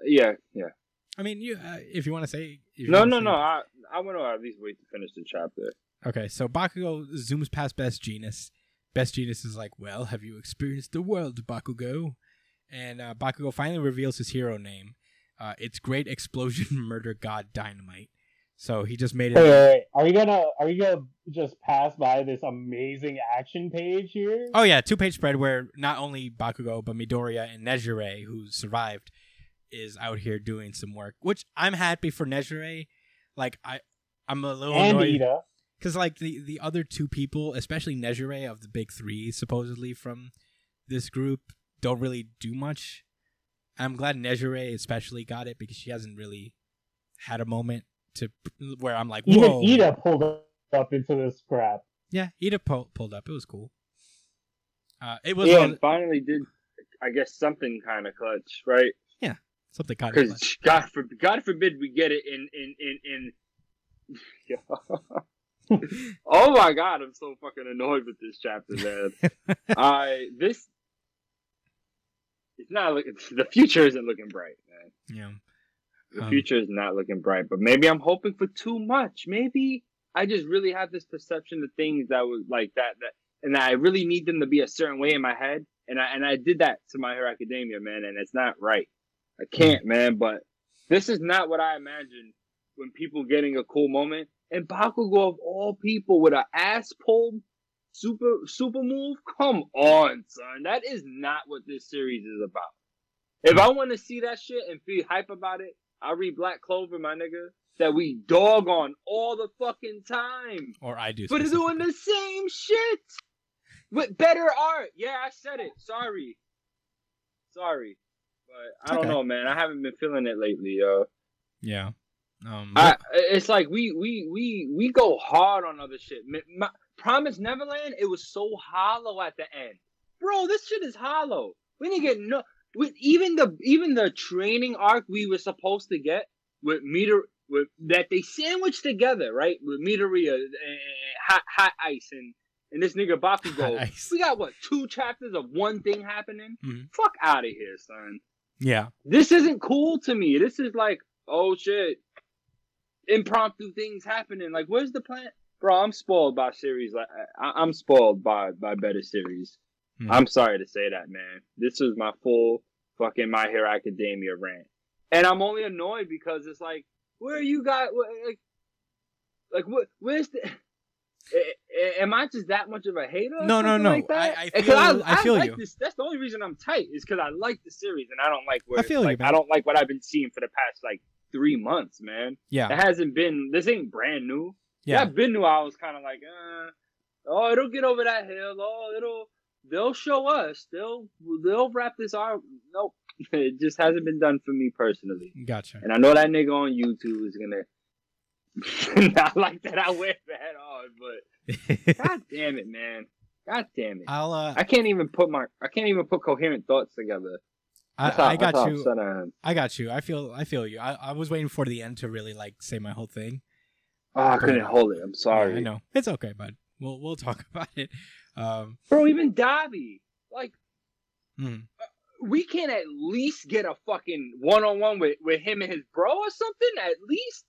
yeah, yeah. I mean, you uh, if you want to say No, no, no. I I want to at least wait to finish the chapter. Okay, so Bakugo zooms past Best Jeanist. Best Jeanist is like, "Well, have you experienced the world, Bakugo?" And uh, Bakugo finally reveals his hero name. Uh, it's Great Explosion Murder God Dynamite. So he just made it. Wait, wait, wait. Are we gonna are we gonna just pass by this amazing action page here? Oh yeah, two page spread where not only Bakugo but Midoriya and Nejire, who survived, is out here doing some work. Which I'm happy for Nejire. Like I, I'm a little and annoyed because like the the other two people, especially Nejire of the big three, supposedly from this group, don't really do much. I'm glad Nejire especially got it because she hasn't really had a moment to where I'm like, Even whoa. Ida pulled up into this crap. Yeah, Ida pull, pulled up. It was cool. Uh, it was yeah, all- and finally did, I guess something kind of clutch, right? Yeah, something kind of. Because God forbid, God forbid we get it in in in in. oh my God, I'm so fucking annoyed with this chapter, man. I this. It's not looking. The future isn't looking bright, man. Yeah. The Um, future is not looking bright, but maybe I'm hoping for too much. Maybe I just really have this perception of things that was like that, that, and I really need them to be a certain way in my head, and I and I did that to My Hero Academia, man, and it's not right. I can't, man. But this is not what I imagined when people getting a cool moment. And Bakugo of all people with an ass pull super super move. Come on, son. That is not what this series is about. If I want to see that shit and feel hype about it, I read Black Clover, my nigga. That we dog on all the fucking time. Or I do. But it's doing the same shit with better art. Yeah, I said it. Sorry. Sorry. But I don't Okay. know, man. I haven't been feeling it lately, yo. Yeah. Um. I, it's like we we we we go hard on other shit. My, Promise Neverland, it was so hollow at the end, bro. This shit is hollow. We didn't get no. With even the even the training arc we were supposed to get with meter with that they sandwiched together, right? With Midoriya and eh, eh, eh, hot hot ice and and this nigga Bakugo. Ice. We got what two chapters of one thing happening? Mhm. Fuck out of here, son yeah. this isn't cool to me. This is like, oh shit, impromptu things happening. Like, where's the plan, bro? I'm spoiled by series. Like, I, I'm spoiled by by better series. Hmm. I'm sorry to say that, man. This is my full fucking My Hero Academia rant, and I'm only annoyed because it's like, where are you guys? wh- Like, like what? Where's the? Am I just that much of a hater? No, no, no. Like? I- I feel- I feel like you. This. That's the only reason I'm tight is because I like the series and I don't like where I feel you, like, man. I don't like what I've been seeing for the past like three months, man. Yeah. It hasn't been. This ain't brand new. Yeah, Yeah. I've been new. I was kind of like, uh, oh, it'll get over that hill. Oh, it'll. They'll show us. They'll they'll wrap this arc. Nope, it just hasn't been done for me personally. Gotcha. And I know that nigga on YouTube is gonna not like that. I wear that hard, but god damn it, man. God damn it. I'll uh I can't even put my I can't even put coherent thoughts together. I, how- I got you. I. I got you. I feel I feel you. I, I was waiting for the end to really like say my whole thing. Oh, I couldn't hold it. I'm sorry. Yeah, I know. It's okay, bud. We'll we'll talk about it. Um Bro, even Dabi. Like, mhm. we can at least get a fucking one on one with with him and his bro or something. At least.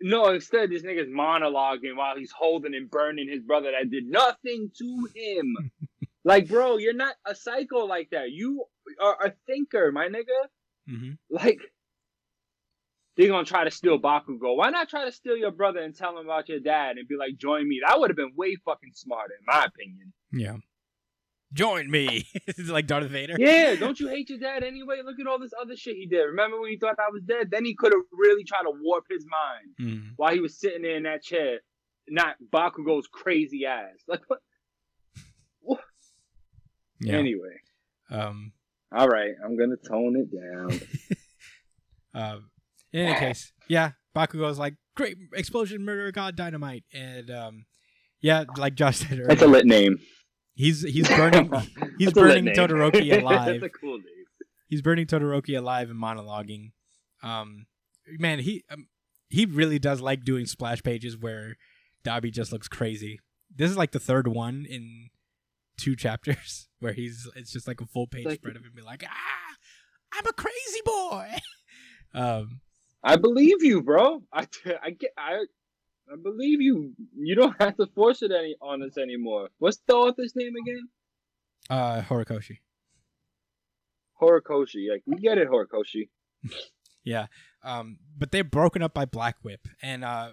No, instead this nigga's monologuing while he's holding and burning his brother that did nothing to him. like, bro, you're not a psycho like that. You are a thinker, my nigga. Mhm. Like, they're gonna try to steal Bakugo. Why not try to steal your brother and tell him about your dad and be like, join me? That would have been way fucking smarter, in my opinion. Yeah. Join me. It's like Darth Vader. Yeah, don't you hate your dad anyway? Look at all this other shit he did. Remember when he thought I was dead? Then he could have really tried to warp his mind Mhm. while he was sitting there in that chair, not Bakugo's crazy ass. Like what? Yeah. Anyway, Um all right, I'm gonna tone it down. Um, in any case, yeah, Bakugo's like great explosion, murder, god, dynamite, and um, yeah, like Josh said earlier, That's a lit name. he's he's burning he's That's a lit burning. Todoroki alive. That's a cool name. he's burning Todoroki alive and monologuing. Um, man, he um, he really does like doing splash pages where Dabi just looks crazy. This is like the third one in two chapters where he's it's just like a full page Like- spread of him be like, ah, I'm a crazy boy. um, I believe you, bro. I, I get I I believe you. You don't have to force it any on us anymore. What's the author's name again? uh, Horikoshi. Horikoshi. Like we get it, Horikoshi. Yeah. Um, but they're broken up by Black Whip, and uh,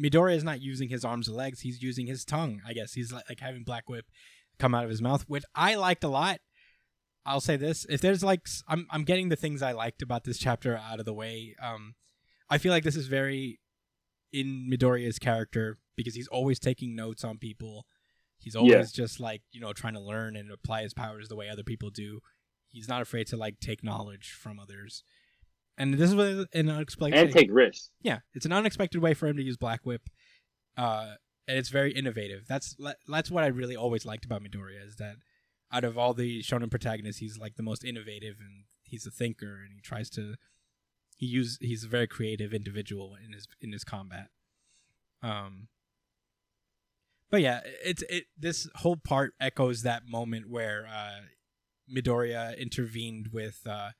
Midoriya is not using his arms or legs; he's using his tongue. I guess he's like, like having Black Whip come out of his mouth, which I liked a lot. I'll say this: if there's like, I'm I'm getting the things I liked about this chapter out of the way. Um, I feel like this is very in Midoriya's character because he's always taking notes on people. He's always Yeah. just like you know trying to learn and apply his powers the way other people do. He's not afraid to like take knowledge from others. And this is what an unexpected And take risks. yeah, it's an unexpected way for him to use Black Whip, uh, and it's very innovative. That's that's what I really always liked about Midoriya is that out of all the shonen protagonists, he's like the most innovative and he's a thinker and he tries to he use he's a very creative individual in his in his combat. Um, but yeah, it's it this whole part echoes that moment where uh, Midoriya intervened with uh,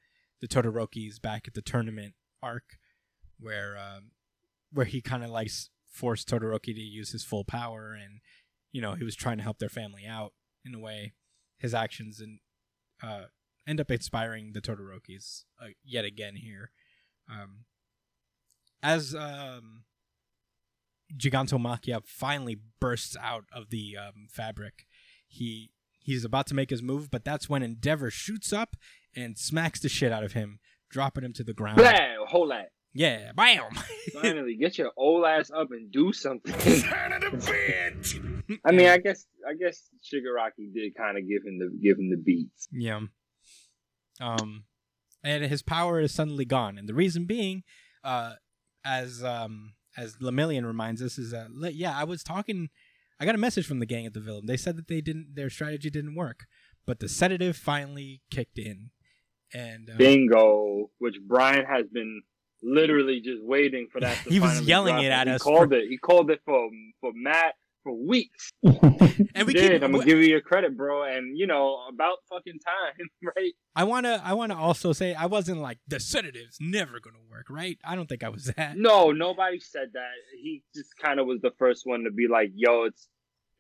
the Todorokis back at the tournament arc, where um, where he kind of like forced Todoroki to use his full power, and you know he was trying to help their family out in a way. His actions and uh, end up inspiring the Todorokis uh, yet again here. Um, as um, Gigantomachia finally bursts out of the um, fabric, he he's about to make his move, but that's when Endeavor shoots up and smacks the shit out of him, dropping him to the ground. Blah, hold that. Yeah, bam. Finally, get your old ass up and do something. Son of a bitch! I mean, I guess I guess Shigaraki did kind of give him the give him the beats. Yeah. Um, and his power is suddenly gone, and the reason being, uh, as um as Lemillion reminds us, is that yeah, I was talking. I got a message from the gang at the villain. They said that they didn't, their strategy didn't work, but the sedative finally kicked in, and uh, Bingo, which Brian has been literally just waiting for that. To He was yelling drop, it at he us Called for- it. He called it for for Matt for weeks. and we did. keep. I'm gonna give you your credit, bro. And you know about fucking time, right? I wanna, I wanna also say I wasn't like the sedative's never gonna work, right? I don't think I was that. No, nobody said that. He just kind of was the first one to be like, "Yo, it's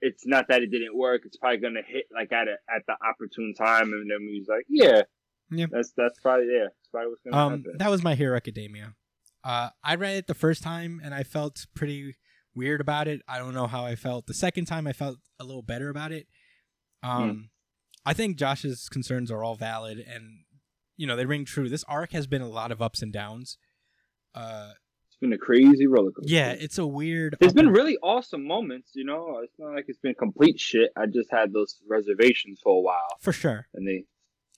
it's not that it didn't work. It's probably gonna hit like at a, at the opportune time." And then he's like, "Yeah, Yeah. that's that's probably yeah, that's probably what's gonna Um, happen." that was my Hero Academia. Uh, I read it the first time and I felt pretty weird about it. I don't know how I felt the second time. I felt a little better about it. Um, I think Josh's concerns are all valid and you know they ring true. This arc has been a lot of ups and downs. Uh, it's been a crazy roller coaster. yeah, it's a weird. There's up been really awesome moments, you know. It's not like it's been complete shit. I just had those reservations for a while, for sure. and they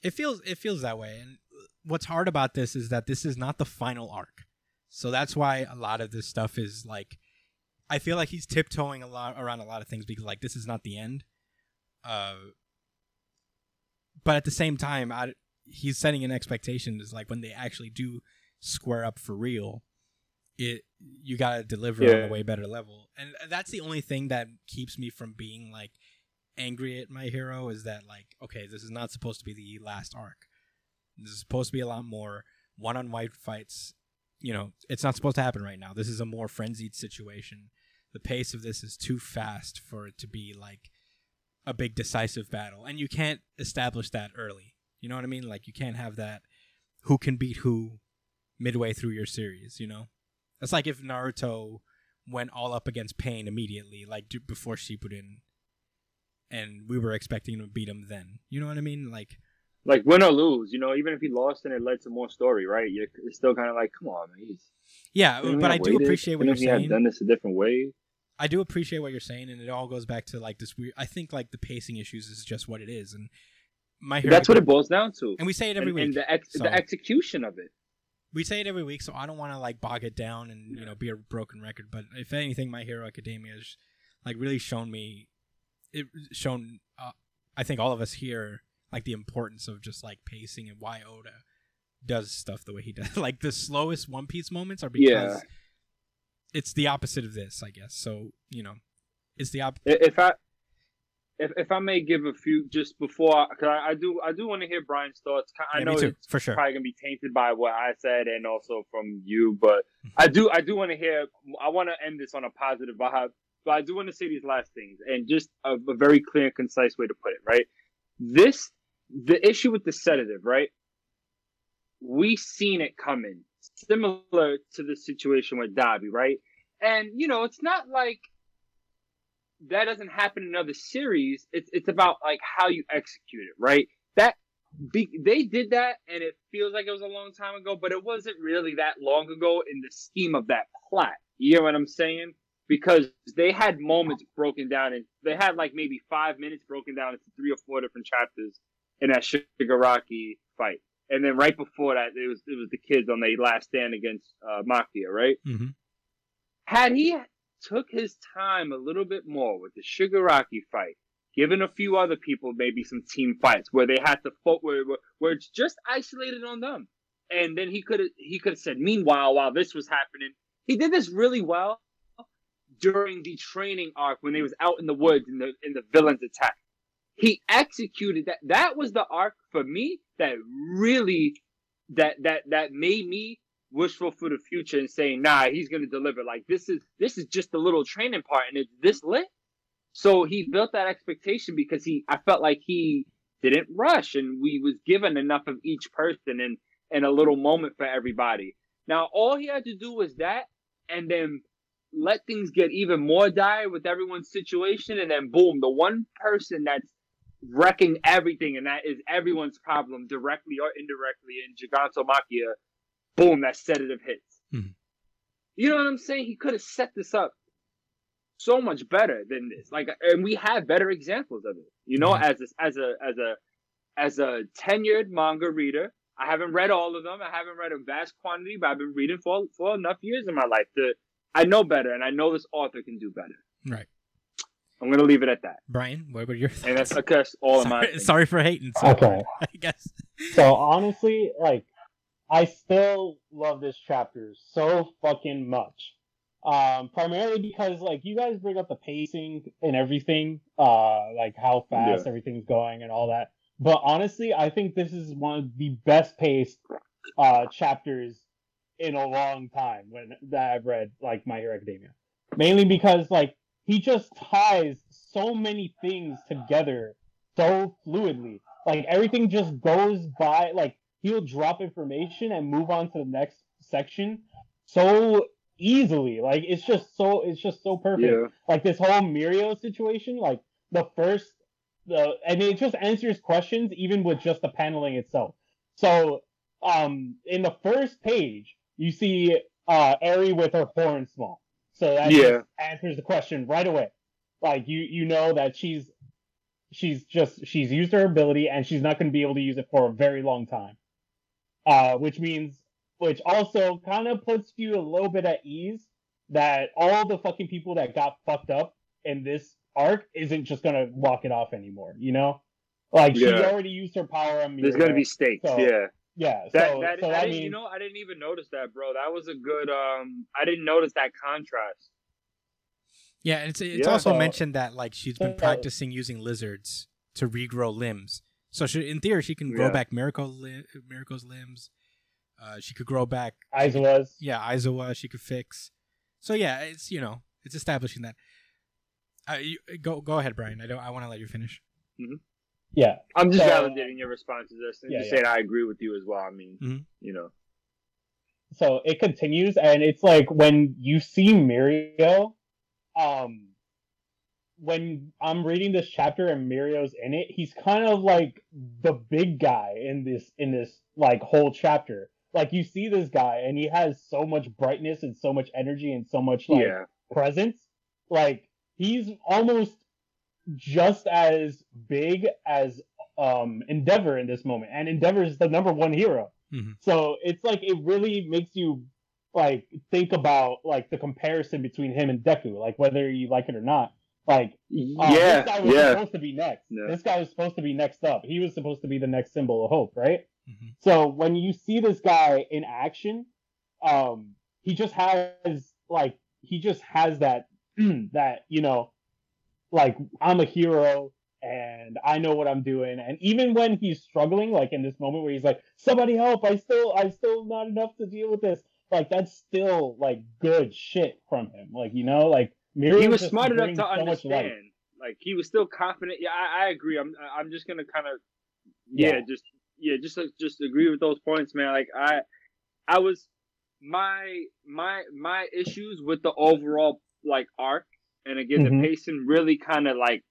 It feels it feels that way. And what's hard about this is that this is not the final arc. So that's why a lot of this stuff is like I feel like he's tiptoeing a lot around a lot of things because like this is not the end. Uh but at the same time, I he's setting an expectation is like when they actually do square up for real, it you gotta deliver on a way better level, and that's the only thing that keeps me from being like angry at my hero is that like okay, this is not supposed to be the last arc. This is supposed to be a lot more one-on-one fights. You know, it's not supposed to happen right now. This is a more frenzied situation. The pace of this is too fast for it to be like a big decisive battle, and you can't establish that early. You know what I mean? Like you can't have that who can beat who midway through your series. You know, it's like if Naruto went all up against Pain immediately, like before Shippuden, and we were expecting to beat him then. You know what I mean? Like Like win or lose, you know, even if he lost and it led to more story, right? You're it's still kind of like, come on, man. He's, yeah, but I do waited? appreciate what you're he have saying. done this a different way. I do appreciate what you're saying, and it all goes back to like this weird. I think like the pacing issues is just what it is, and my hero. That's what it boils down to. and we say it every and, week. and the ex- so- the execution of it. we say it every week, so I don't want to like bog it down and you know be a broken record. But if anything, My Hero Academia has like really shown me, it shown uh, I think all of us here like the importance of just like pacing and why Oda does stuff the way he does. like the slowest One Piece moments are because Yeah. it's the opposite of this, I guess. So you know, it's the op. I- If I if, if I may give a few just before, because I, I do I do want to hear Brian's thoughts. I Yeah, know too, it's for sure. probably gonna be tainted by what I said and also from you, but mm-hmm. I do I do want to hear. I want to end this on a positive vibe, but I do want to say these last things and just a, a very clear and concise way to put it. Right, this the issue with the sedative. Right, we seen it coming, similar to the situation with Dabi. Right, and you know it's not like that doesn't happen in other series. It's it's about like how you execute it, right? That be, they did that, and it feels like it was a long time ago, but it wasn't really that long ago in the scheme of that plot. You know what I'm saying? Because they had moments broken down, and they had like maybe five minutes broken down into three or four different chapters in that Shigaraki fight, and then right before that, it was it was the kids on their last stand against uh, Machia, right? hmm had he took his time a little bit more with the Shigaraki fight, given a few other people maybe some team fights where they had to fo- where, where where it's just isolated on them, and then he could have he could have said, meanwhile, while this was happening, he did this really well during the training arc when they was out in the woods in the in the villains attack. He executed that. That was the arc for me that really that that that made me wishful for the future and saying, nah, he's gonna deliver. Like this is this is just a little training part and it's this lit. So he built that expectation because he I felt like he didn't rush and we was given enough of each person and and a little moment for everybody. Now all he had to do was that and then let things get even more dire with everyone's situation and then boom, the one person that's wrecking everything and that is everyone's problem directly or indirectly in Gigantomachia boom, that sedative hits. Mhm. You know what I'm saying? He could have set this up so much better than this. Like, and we have better examples of it. You know, Mhm. as a, as a as a as a tenured manga reader, I haven't read all of them. I haven't read a vast quantity, but I've been reading for for enough years in my life to I know better, and I know this author can do better. Right, I'm gonna leave it at that, Brian. What were your thoughts? and that's that's all in my. sorry, sorry for hating. So Okay. hard, I guess. So honestly, like, I still love this chapter so fucking much. Um, primarily because like you guys bring up the pacing and everything, uh, like how fast everything's going and all that. But honestly, I think this is one of the best paced uh chapters in a long time when that I've read like My Hero Academia. Mainly because like he just ties so many things together so fluidly. Like everything just goes by like he'll drop information and move on to the next section so easily. Like it's just so it's just so perfect. Yeah, Like this whole Mirio situation, like the first the and it just answers questions even with just the paneling itself. So um in the first page you see uh Eri with her horn small. So that Yeah. answers the question right away. Like you you know that she's she's just she's used her ability and she's not going to be able to use it for a very long time. Uh which means which also kind of puts you a little bit at ease that all the fucking people that got fucked up in this arc isn't just gonna walk it off anymore, you know? Like she Yeah. already used her power on me. There's gonna be stakes. So, yeah. Yeah. That, so that, so I that didn't, means you know, I didn't even notice that, bro. That was a good. Um, I didn't notice that contrast. Yeah, and it's it's Yeah. also So- mentioned that like she's been So- practicing using lizards to regrow limbs. So she, in theory, she can grow Yeah. back Mirko li- Mirko's limbs. Uh, she could grow back Aizawa's. yeah, Aizawa she could fix. So yeah, it's you know it's establishing that. Uh, you, go go ahead, Brian. I don't. I want to let you finish. Yeah. I'm just So- validating your response to this and Yeah, just yeah. saying I agree with you as well. I mean, Mhm. you know, so it continues and it's like when you see Mirio, um when I'm reading this chapter and Mirio's in it, he's kind of like the big guy in this in this like whole chapter. Like you see this guy and he has so much brightness and so much energy and so much like yeah, presence. Like he's almost just as big as um Endeavor in this moment. And Endeavor is the number one hero. Mhm. So it's like it really makes you like think about like the comparison between him and Deku, like whether you like it or not. Like uh, yeah, this guy was yeah. supposed to be next. Yeah. This guy was supposed to be next up. He was supposed to be the next symbol of hope, right? Mhm. So when you see this guy in action, um, he just has like he just has that that you know, like I'm a hero and I know what I'm doing. And even when he's struggling, like in this moment where he's like, "Somebody help! I still I'm still not enough to deal with this." Like that's still like good shit from him. Like you know, like he was smart enough to so understand. Like he was still confident. Yeah, I, I agree. I'm I'm just gonna kind of yeah, Yeah. just yeah, just just agree with those points, man. Like I I was my my my issues with the overall like arc, and again Mhm. the pacing really kind of like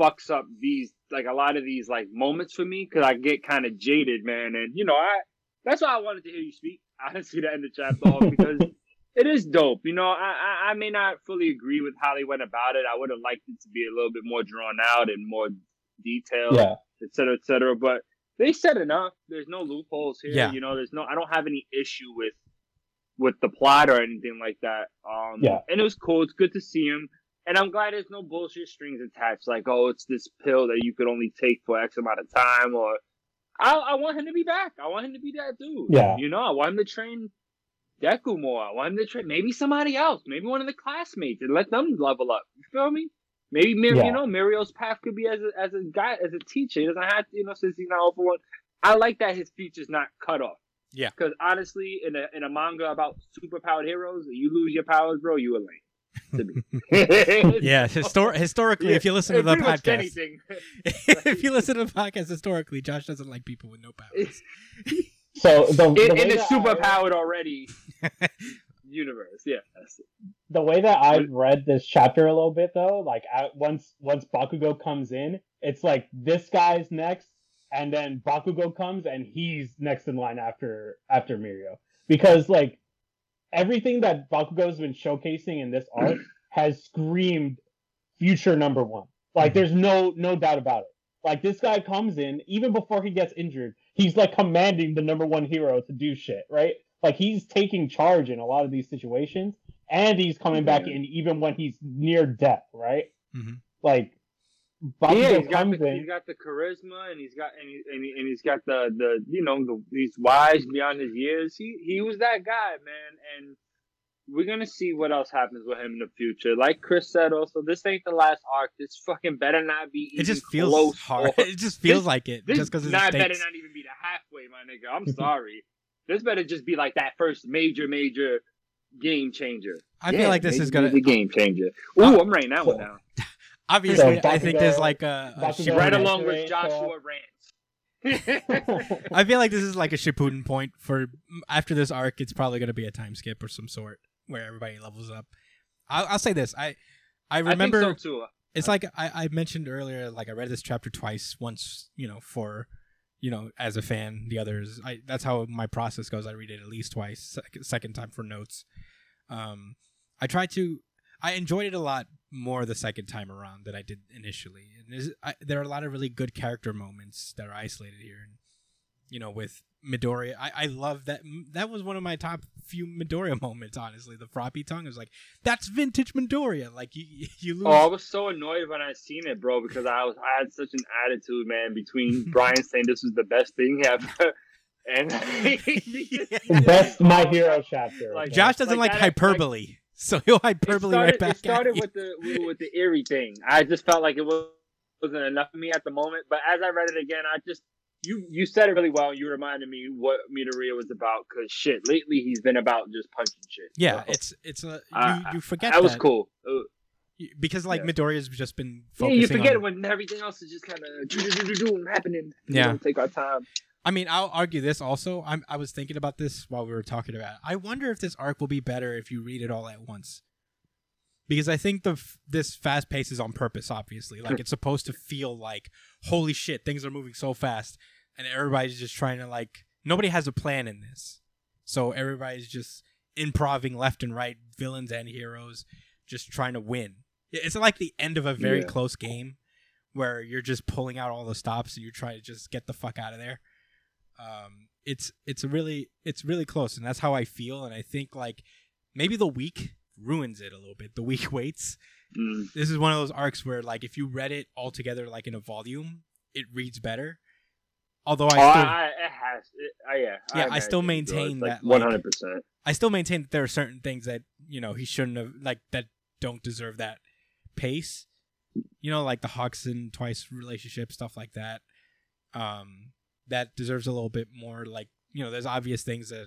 fucks up these like a lot of these like moments for me because I get kind of jaded, man. And you know I that's why I wanted to hear you speak. Honestly, to end the chapter off because it is dope. You know, I, I I may not fully agree with how they went about it. I would have liked it to be a little bit more drawn out and more detailed, Yeah, et cetera, et cetera. But they said enough. There's no loopholes here. Yeah. You know, there's no. I don't have any issue with with the plot or anything like that. Um, Yeah. And it was cool. It's good to see him. And I'm glad there's no bullshit strings attached, like, oh, it's this pill that you could only take for X amount of time, or I, I want him to be back. I want him to be that dude. Yeah. You know, I want him to train Deku more. I want him to train maybe somebody else, maybe one of the classmates, and let them level up. You feel me? Maybe Mir- Yeah. you know Mirio's path could be as a, as a guy as a teacher. He doesn't have to, you know, since he's not over one. I like that his future's not cut off. Yeah. Because honestly, in a in a manga about superpowered heroes, you lose your powers, bro, you a lame. To me. Yeah, histor- historically, Yeah, if you listen to the podcast, anything. if you listen to the podcast historically, Josh doesn't like people with no powers. So the, the in, way in the that I- superpowered already universe, yeah. the way that I've read this chapter a little bit though, like I, once once Bakugo comes in, it's like this guy's next, and then Bakugo comes and he's next in line after after Mirio, because like everything that Bakugo's been showcasing in this arc has screamed future number one. Like there's no no doubt about it. Like this guy comes in even before he gets injured, he's like commanding the number one hero to do shit, right? Like he's taking charge in a lot of these situations, and he's coming back in even when he's near death, right? Mhm. Like yeah, he's got the he's got the charisma and he's got and, he, and, he, and he's got the the you know the, he's wise beyond his years. He he was that guy, man, and we're gonna see what else happens with him in the future. Like Chris said, also this ain't the last arc. This fucking better not be. It just feels close hard. or- It just feels This- like it, This just because of the not better not even be the halfway, my nigga. I'm sorry. this better just be like that first major major game changer. I Yeah, feel like this is gonna. major game changer. Ooh, I'm writing that one oh. down. Obviously, So I think there's like a, a Shippuden- Right Yeah, along with Joshua Rants. I feel like this is like a Shippuden point for after this arc. It's probably gonna be a time skip or some sort where everybody levels up. I'll, I'll say this: I I remember I think so too. it's like I, I mentioned earlier. Like I read this chapter twice. Once, you know, for you know, as a fan. The others, I that's how my process goes. I read it at least twice. Second, second time for notes. Um, I try to. I enjoyed it a lot more the second time around than I did initially. And I, there are a lot of really good character moments that are isolated here, and you know, with Midoriya. I, I love that. That was one of my top few Midoriya moments. Honestly, the floppy tongue is like that's vintage Midoriya. Like you you lose. Oh, I was so annoyed when I seen it, bro, because I was I had such an attitude, man, between Brian saying this was the best thing ever. And Best My Hero chapter. Like, Josh doesn't like, like that- hyperbole, so he'll hyperbole started, right back it started at you. with the with the eerie thing. I just felt like it was, wasn't enough for me at the moment. But as I read it again, I just you you said it really well. You reminded me what Midoriya was about. Cause shit, lately he's been about just punching shit. Yeah, So, it's it's a you, you forget that was cool. Uh, because like Yeah. Midoriya's just been Yeah, you forget on. when everything else is just kind of happening. Yeah. take our time. I mean, I'll argue this also. I'm, I was thinking about this while we were talking about. It. I wonder if this arc will be better if you read it all at once. Because I think the f- this fast pace is on purpose. Obviously, like it's supposed to feel like holy shit, things are moving so fast, and everybody's just trying to like nobody has a plan in this, so everybody's just improving left and right, villains and heroes, just trying to win. It's like the end of a very Yeah. close game where you're just pulling out all the stops and you're trying to just get the fuck out of there um it's it's really it's really close and that's how i feel and i think like maybe the week ruins it a little bit the week waits Mm. this is one of those arcs where like if you read it all together like in a volume it reads better although i oh, still I, it has. It, uh, yeah. Yeah, I still imagine it maintain like that, one hundred percent. I still maintain that there are certain things that you know he shouldn't have like that don't deserve that pace. You know, like the Hawks and Twice relationship stuff like that. Um, that deserves a little bit more. Like you know, there's obvious things that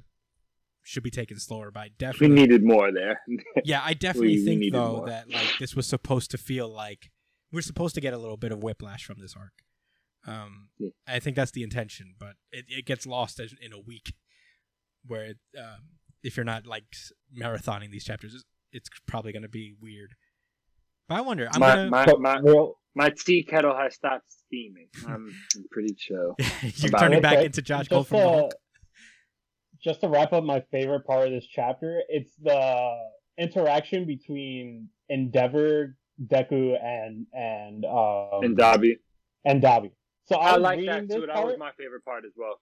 should be taken slower. But I We needed more there. yeah, I definitely we- we think needed though more. that like this was supposed to feel like we're supposed to get a little bit of whiplash from this arc. Um, Yeah. I think that's the intention, but it, it gets lost as- in a week where it, um, if you're not like marathoning these chapters, it's, it's probably going to be weird. But I wonder. I'm my, gonna. my, But my, real, my tea kettle has stopped steaming. I'm, I'm pretty chill. you're turning it. back Okay, into Josh just Cole from to, the Hulk. just to wrap up my favorite part of this chapter, it's the interaction between Endeavor, Deku, and and um And Dabi. and Dabi. So I, I was like reading that this too. That part. was my favorite part as well.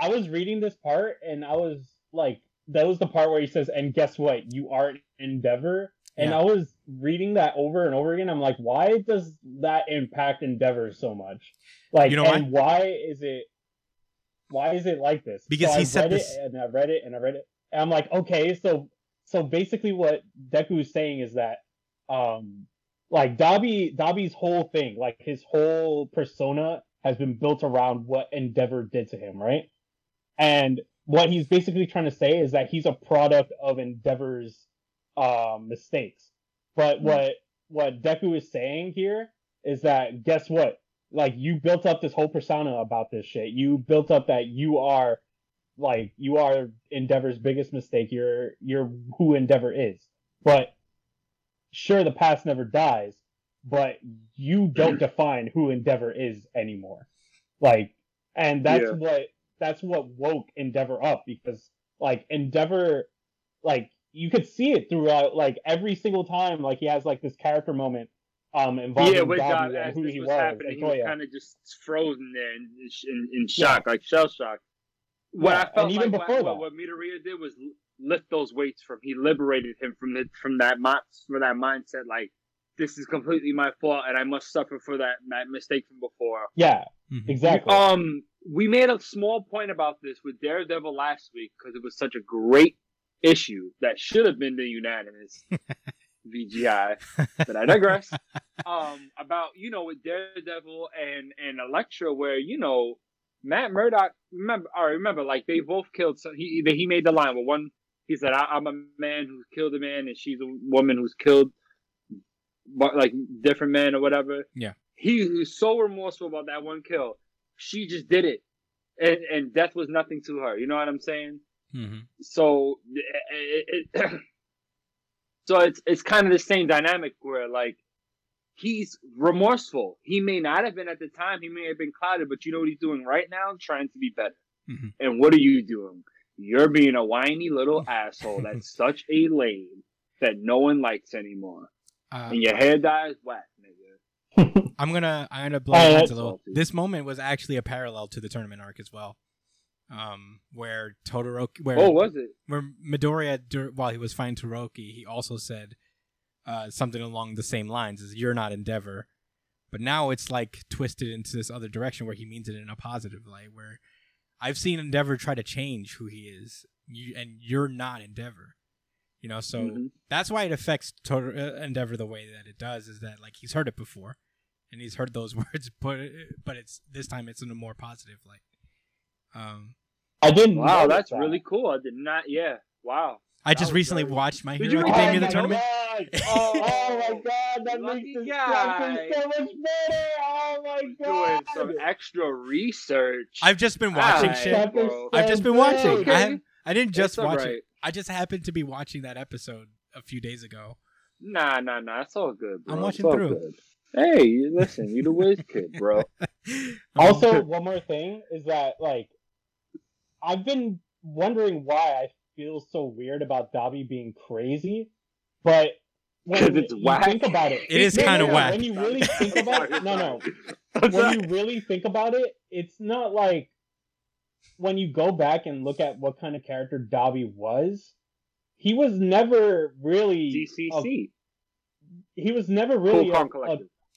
I was reading this part and I was like, that was the part where he says, "And guess what? You are an Endeavor." And Yeah. I was reading that over and over again. I'm like, why does that impact Endeavor so much? Like, You know and why is it? Why is it like this? Because so he I said read this- it and I read it and I read it. And I'm like, okay, so so basically, what Deku is saying is that, um, like Dabi, Dabi's whole thing, like his whole persona, has been built around what Endeavor did to him, right? And what he's basically trying to say is that he's a product of Endeavor's um, mistakes. But Hmm. what what Deku is saying here is that guess what? Like you built up this whole persona about this shit. You built up that you are like you are Endeavor's biggest mistake. You're you're who Endeavor is. But sure the past never dies, but you don't define who Endeavor is anymore. Like and that's Yeah. what that's what woke Endeavor up because like Endeavor like you could see it throughout like every single time like he has like this character moment um involving yeah, with Dabi Dabi, and who he was was. happening, and he was Toya. kind of just frozen there in, in, in Yeah. shock, like shell shock. What Yeah, I felt and even like before what, that. what Midoriya did was lift those weights from. He liberated him from the, from that mi- from that mindset. Like this is completely my fault, and I must suffer for that that mistake from before. Yeah, Mhm. exactly. Um, we made a small point about this with Daredevil last week because it was such a great issue that should have been the unanimous VGI. But I digress. um, about you know with Daredevil and and Elektra, where you know Matt Murdock. Remember, I remember like they both killed. So he he made the line where one he said, I, "I'm a man who killed a man, and she's a woman who's killed." But like different men or whatever. Yeah. He was so remorseful about that one kill. She just did it, and and death was nothing to her. You know what I'm saying? Mhm. So it, it, so it's it's kind of the same dynamic where like he's remorseful. He may not have been at the time. He may have been clouded, but you know what he's doing right now? Trying to be better. Mhm. And what are you doing? You're being a whiny little asshole. That's such a lame that no one likes anymore. Uh, And your hair dye is whack, nigga. I'm gonna I'm gonna blow Oh, it a little. salty. This moment was actually a parallel to the tournament arc as well. Um, where Todoroki, where Oh, was it? where Midoriya, while he was fighting Todoroki, he also said uh, something along the same lines as "You're not Endeavor," but now it's like twisted into this other direction where he means it in a positive light. Where I've seen Endeavor try to change who he is, you, and you're not Endeavor. You know, so Mhm. that's why it affects Tod- uh, Endeavor the way that it does. Is that like he's heard it before, and he's heard those words, but but it's this time it's in a more positive light. Um, I didn't. Wow, notice that's that. really cool. I did not. Yeah. Wow. I just recently very- watched My Did Hero you Academia really the know tournament. God. Oh, Oh my god, that lucky makes this guy. chapter so much better. Oh my god. Doing some extra research. I've just been watching Alright, shit. Bro. I've just been watching. Okay. I, haven't- I didn't just It's watch alright. it. I just happened to be watching that episode a few days ago. Nah, nah, nah. It's all good, bro. I'm watching It's through. good. Hey, you listen. You the whiz kid, bro. Also, one more thing is that like I've been wondering why I feel so weird about Dabi being crazy, but when 'Cause it's you whack. think about it, It is No, no, kinda no, whack. When you really think about it, no, no. I'm sorry. when you really think about it, it's not like when you go back and look at what kind of character Dabi was. He was never really a- DCC. he was never really Cool a, Calm a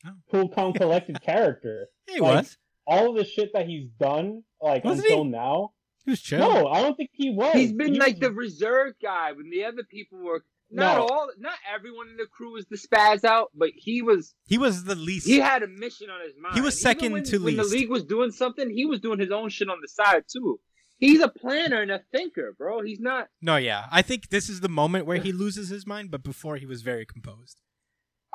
oh. cool, calm, collected character. he like, was. All of the shit that he's done, like Wasn't until he? now. He was chill. No, I don't think he was. He's been He like was- the reserve guy when the other people were. Not No. all, not everyone in the crew was the spaz out, but he was. He was the least. He had a mission on his mind. He was second when, to when least. the league was doing something, he was doing his own shit on the side too. He's a planner and a thinker, bro. He's not. no, yeah. I think this is the moment where he loses his mind, but before he was very composed.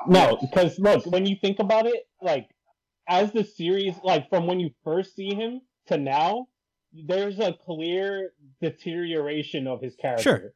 No, because look, when you think about it, like as the series, like from when you first see him to now, there's a clear deterioration of his character Sure.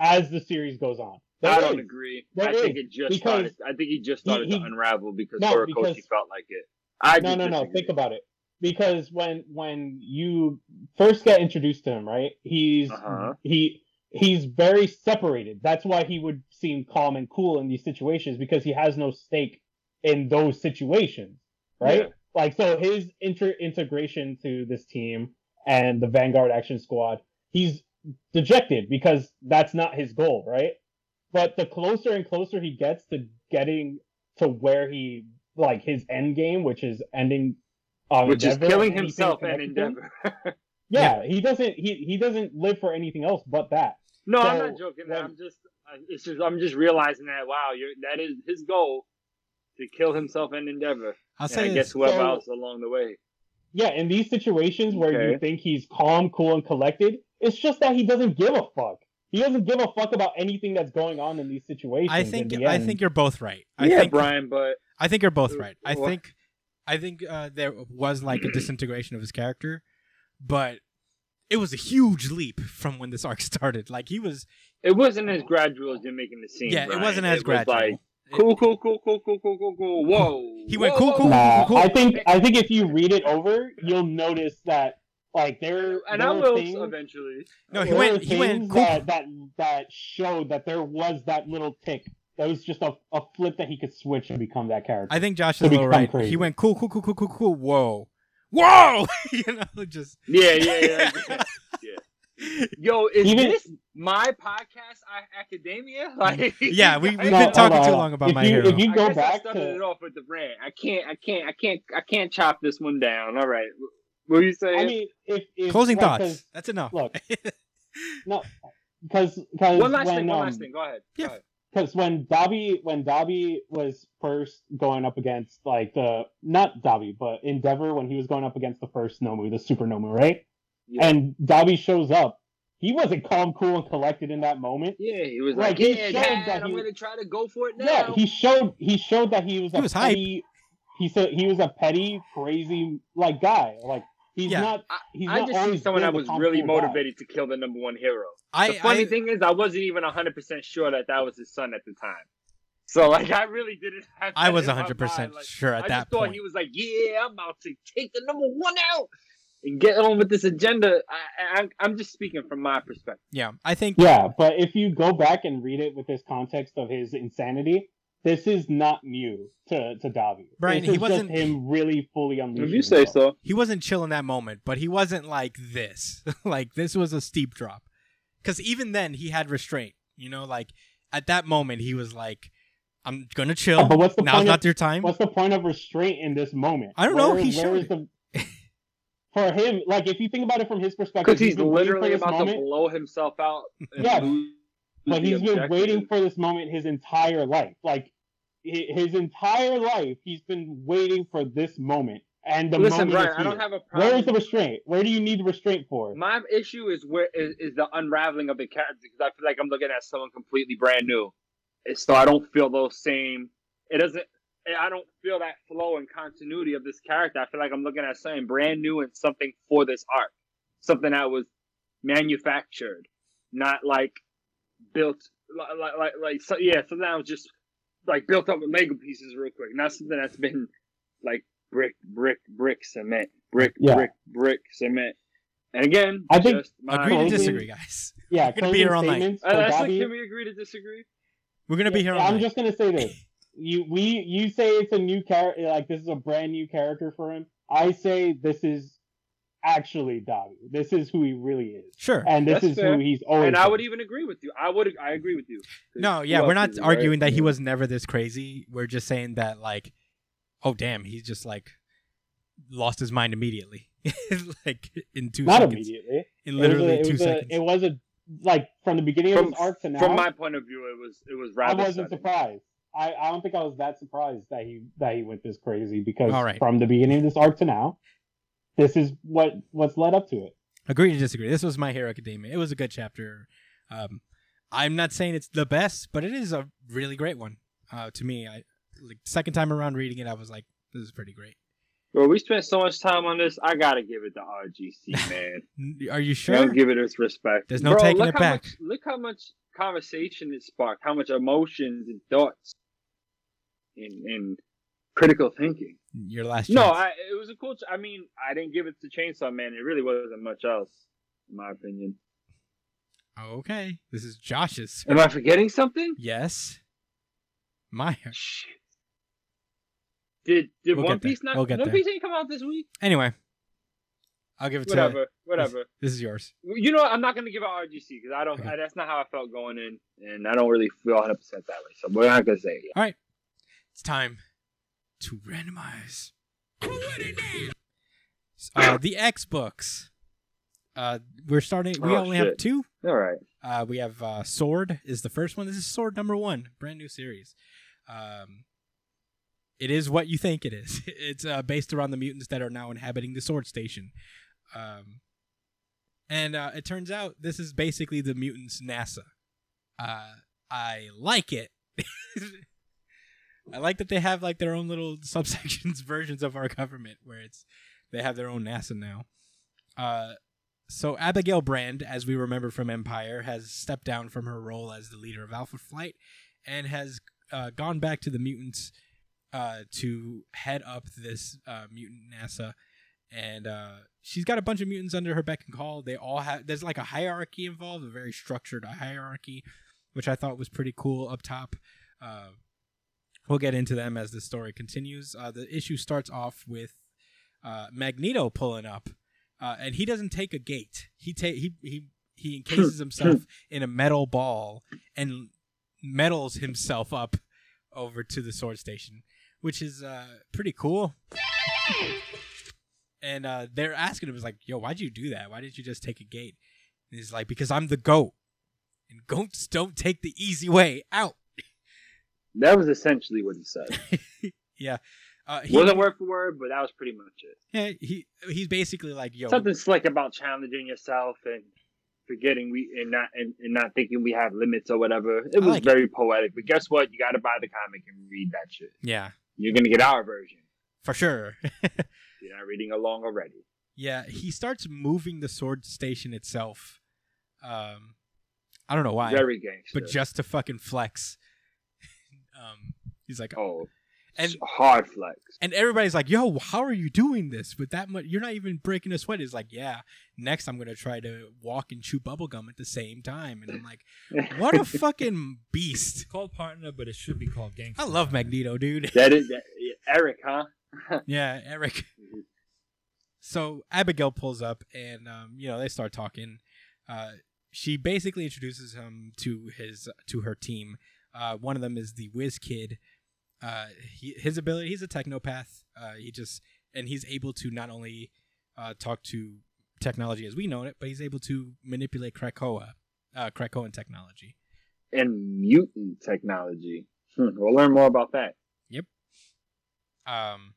as the series goes on. There I don't agree. There I think is, it just because started. I think he just started he- to unravel because No, Horikoshi because- felt like it. I no, do no, no. Think about it. Because when when you first get introduced to him, right? He's Uh-huh. he he's very separated. That's why he would seem calm and cool in these situations because he has no stake in those situations, right? Yeah. Like so, his inter- integration to this team and the Vanguard Action Squad, he's dejected because that's not his goal, right? But the closer and closer he gets to getting to where he like his end game, which is ending on Which is killing and himself and connected to him. Endeavor. Yeah, he doesn't. He he doesn't live for anything else but that. no, I'm not joking. when- I'm just. I- It's just. I'm just realizing that. Wow, you're, that is his goal to kill himself and Endeavor. I'll And say I this. guess whoever So- else along the way. Yeah, in these situations where you think he's calm, cool, and collected, it's just that he doesn't give a fuck. He doesn't give a fuck about anything that's going on in these situations. I think I think you're both right. I yeah, think Brian, but I think you're both right. I What? think I think uh, there was like a disintegration of his character, but it was a huge leap from when this arc started. Like he was, it wasn't as gradual as you're making the scene. yeah, it wasn't as It was gradual. Like, It- cool, cool, cool, cool, cool, cool, cool, cool. Whoa. He went Whoa, cool, cool. Nah, cool. I think I think if you read it over, you'll notice that like there And there I will things, eventually. No, he went- he went cool. that, that that showed that there was that little tick. That was just a, a flip that he could switch and become that character. I think Josh is a little right. crazy. He went cool, cool, cool, cool, cool, cool. Whoa, whoa! you know, just Yeah, yeah, yeah. Yeah. yeah. Yo, is Even- this my podcast, I, Academia? Like, Yeah, we- we've I- been No, talking hold too long about if My you, Hero. If you go I back started to it off with the rant. I can't, I can't, I can't, I can't chop this one down. All right, what were you saying? I mean, if, if closing like, thoughts. 'cause- That's enough. look, No, because because one last when, thing. One um, last thing. Go ahead. Yeah. Because when Dabi when Dabi was first going up against like the not Dabi but Endeavor when he was going up against the first Nomu the Super Nomu right Yeah. and Dabi shows up he wasn't calm cool and collected in that moment Yeah, he was Like, like, he "Yeah, showed Dad, that I'm he- gonna try to go for it now." yeah he showed he showed that he was He a was hype. petty he said he was a petty crazy like guy like he's Yeah. not I- he's I not just see always someone that was really cool guy. motivated to kill the number one hero. I, the funny I- thing is, I wasn't even 100 percent sure that that was his son at the time. So like, I really didn't. Have I was in 100% mind. Like, sure at I that just thought point. he was like, "Yeah, I'm about to take the number one out and get on with this agenda." I, I, I'm just speaking from my perspective. yeah, I think Yeah, but if you go back and read it with this context of his insanity, this is not new to to Dabi. Brian, this he is wasn't- just him really fully unleashing. If you say himself. so. he wasn't chill in that moment, but he wasn't like this. like this was a steep drop. Because even then, he had restraint. You know, like at that moment, he was like, "I'm gonna chill. Yeah, but what's the Now's point not of- your time." What's the point of restraint in this moment? I don't know, he where showed is the for him? Like, if you think about it from his perspective, Because he's for literally about moment, to blow himself out. Yeah, but he's been waiting for this moment his entire life. Like his entire life, he's been waiting for this moment. And the Listen, moment Brian, I don't have a problem. Where is the restraint? Where do you need the restraint for? My issue is where is, is the unraveling of the character because I feel like I'm looking at someone completely brand new, so I don't feel those same. It doesn't. I don't feel that flow and continuity of this character. I feel like I'm looking at something brand new and something for this arc, something that was manufactured, not like built like like like, like so, yeah, something that was just like built up with Lego pieces real quick, not something that's been like brick, brick, brick, cement, brick, Yeah. brick, brick, cement. And again, I think- just my Agree to disagree, guys. Yeah, We're gonna be here all night. Uh, for that's like, can we agree to disagree? We're gonna be here all I'm night. just gonna say this. You we you say it's a new character, like this is a brand new character for him. I say this is actually Dabi. This is who he really is, Sure. and this That's is fair. who he's always. And I been. would even agree with you. I would. I agree with you. No, yeah, we're not is it, right? arguing that he was never this crazy. We're just saying that like, oh damn, he's just like lost his mind immediately, like in two not seconds, immediately. in It was a- literally it two was a, seconds. It was a like from the beginning From, of his arc to now. from my point of view, it was it was I wasn't sudden. surprised. I, I don't think I was that surprised that he that he went this crazy because All right. from the beginning of this arc to now, this is what what's led up to it. Agree to disagree. This was My Hero Academia. It was a good chapter. Um, I'm not saying it's the best, but it is a really great one. Uh, to me, I like second time around reading it, I was like, this is pretty great. Bro, we spent so much time on this. I gotta give it to RGC, man. Are you I sure? don't give it its respect. There's no Bro, taking it back. Much, look how much conversation it sparked. How much emotions and thoughts, and, and critical thinking. Your last No. I, it was a cool. Ch- I mean, I didn't give it to Chainsaw Man. It really wasn't much else, in my opinion. okay, this is Josh's. Am I forgetting something? Yes, my. Shit. Did did We'll One get there. Piece not? We'll One there. Piece ain't come out this week. Anyway, I'll give it to. Whatever, whatever. This is yours. You know, what? I'm not gonna give it RGC because I don't. Okay. I, that's not how I felt going in, and I don't really feel 100 percent that way. So we're not gonna say it. Yet. All right, it's time to randomize. Uh, the X books. Uh, we're starting. We Oh, only have two. All right. Uh, we have uh, Sword is the first one. This is Sword number one, brand new series. Um, it is what you think it is. It's uh, based around the mutants that are now inhabiting the Sword Station. Um, and uh, it turns out this is basically the mutants' NASA. Uh, I like it. I like that they have like their own little subsections versions of our government where it's they have their own NASA now. Uh, so Abigail Brand, as we remember from Empire, has stepped down from her role as the leader of Alpha Flight and has uh, gone back to the mutants uh, to head up this uh, mutant NASA. And uh, she's got a bunch of mutants under her beck and call. They all have there's like a hierarchy involved, a very structured hierarchy, which I thought was pretty cool up top. We'll get into them as the story continues. Uh, the issue starts off with uh, Magneto pulling up, uh, and he doesn't take a gate. He take he he he encases himself in a metal ball and metals himself up over to the sword station, which is uh, pretty cool. And uh, they're asking him, "Is like, yo, why'd you do that? Why didn't you just take a gate?" And he's like, "Because I'm the goat, and goats don't take the easy way out." That was essentially what he said. yeah, uh, he, Wasn't word for word, but that was pretty much it. yeah, he he's basically like, "Yo, Something slick about challenging yourself and forgetting we and not and, and not thinking we have limits or whatever. It was like it. very poetic. But guess what? You got to buy the comic and read that shit. yeah, You're gonna get our version. for sure." You're not reading along already. Yeah, he starts moving the sword station itself. Um, I don't know why, Very gangster. but just to fucking flex. Um, he's like, oh, And hard flex. and everybody's like, "Yo, how are you doing this with that much? You're not even breaking a sweat." It's like, "Yeah, next I'm gonna try to walk and chew bubblegum at the same time." And I'm like, "What a fucking beast!" It's called partner, but it should be called gangster. I love Magneto, dude. that is that, Eric, huh? yeah, Eric. So Abigail pulls up, and um, you know they start talking. Uh, she basically introduces him to his to her team. Uh, one of them is the Whiz Kid. Uh, he, his ability, he's a technopath. Uh, he just and he's able to not only uh, talk to technology as we know it, but he's able to manipulate Krakoa, uh, Krakoan technology. And mutant technology. Hmm, we'll learn more about that. Yep. Um,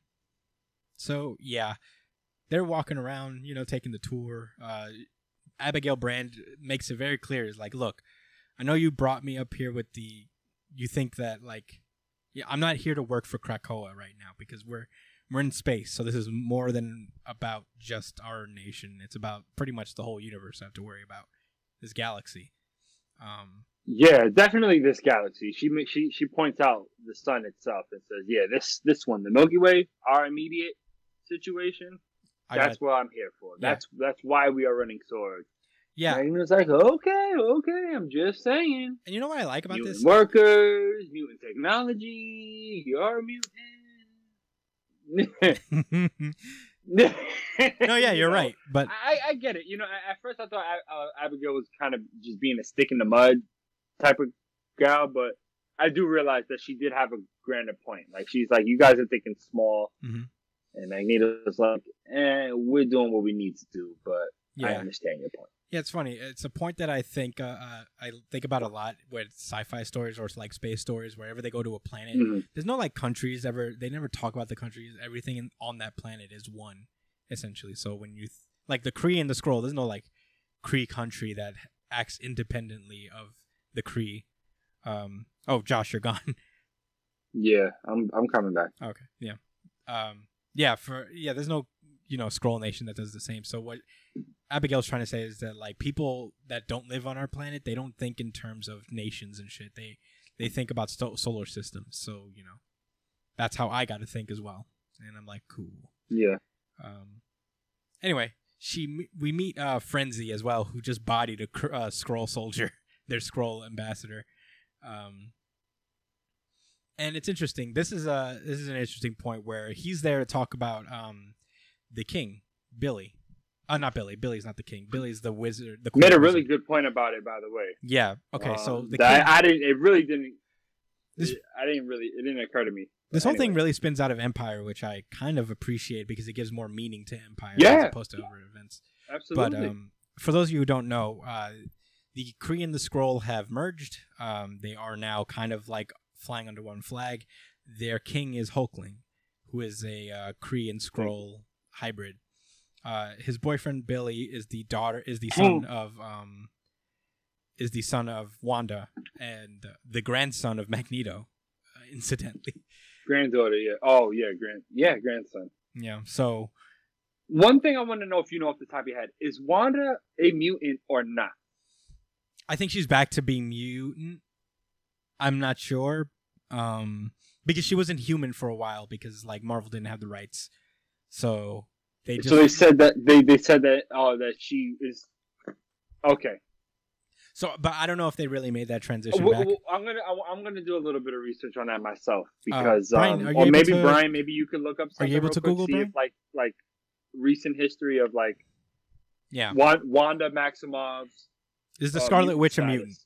so yeah, they're walking around, you know, taking the tour. Uh, Abigail Brand makes it very clear. Is like, look, I know you brought me up here with the. You think that like, yeah, I'm not here to work for Krakoa right now because we're we're in space. So this is more than about just our nation. It's about pretty much the whole universe. I have to worry about this galaxy. Um, Yeah, definitely this galaxy. She she she points out the sun itself and says, "Yeah, this this one, the Milky Way, our immediate situation. I got, That's what I'm here for. Yeah. That's that's why we are running swords." Yeah, And was like, "Okay, okay, I'm just saying." and you know what I like about mutant this? workers, mutant technology. You're a mutant. no, yeah, you're right. But I, I get it. You know, at first I thought uh, Abigail was kind of just being a stick in the mud type of gal, but I do realize that she did have a grander point. Like she's like, you guys are thinking small, Mhm. and Magneto's like, eh, we're doing what we need to do, but I understand your point. Yeah, it's funny. It's a point that I think uh, uh, I think about a lot with sci-fi stories or like space stories. Wherever they go to a planet, Mhm. there's no like countries ever. They never talk about the countries. Everything in, on that planet is one, essentially. So when you th- like the Kree and the Skrull, there's no like Kree country that acts independently of the Kree. Um, oh, Josh, you're gone. Yeah, I'm I'm coming back. Okay. Yeah. Um. Yeah. For yeah, there's no you know Skrull nation that does the same. So what Abigail's trying to say is that like people that don't live on our planet, they don't think in terms of nations and shit. They they think about solar systems. So you know, that's how I got to think as well. And I'm like, cool. Yeah, Um. Anyway, she we meet uh Frenzy as well, who just bodied a cr- uh, Skrull soldier, their Skrull ambassador. Um. And it's interesting. This is a this is an interesting point where he's there to talk about um the king, Billy. Uh, not Billy. Billy's not the king. Billy's the wizard. The you made a really wizard. good point about it, by the way. Yeah. Okay. so Um, the that- king, I, didn't. It really didn't. This- it- I didn't really. It didn't occur to me. this whole thing really spins out of Empire, which I kind of appreciate because it gives more meaning to Empire yeah. as opposed to other events. Absolutely. But um, for those of you who don't know, uh, the Kree and the Skrull have merged. Um, they are now kind of like flying under one flag. Their king is Hulkling, who is a uh, Kree and Skrull hybrid. Uh, his boyfriend Billy is the daughter is the son of um, is the son of Wanda and the grandson of Magneto, uh, incidentally. Granddaughter, yeah. Oh, yeah, grand, yeah, grandson. Yeah. So One thing I want to know if you know off the top of your head is Wanda a mutant or not? I think she's back to being mutant. I'm not sure. Um because she wasn't human for a while because like Marvel didn't have the rights. So they just so they said that they they said that oh that she is okay. So but I don't know if they really made that transition W- back. w- I'm gonna I'm gonna do a little bit of research on that myself because Brian, um, or maybe to- Brian maybe you could look up Are you able to Google, if like like recent history of like yeah. Wanda Maximoff's Is the uh, Scarlet Witch a mutant?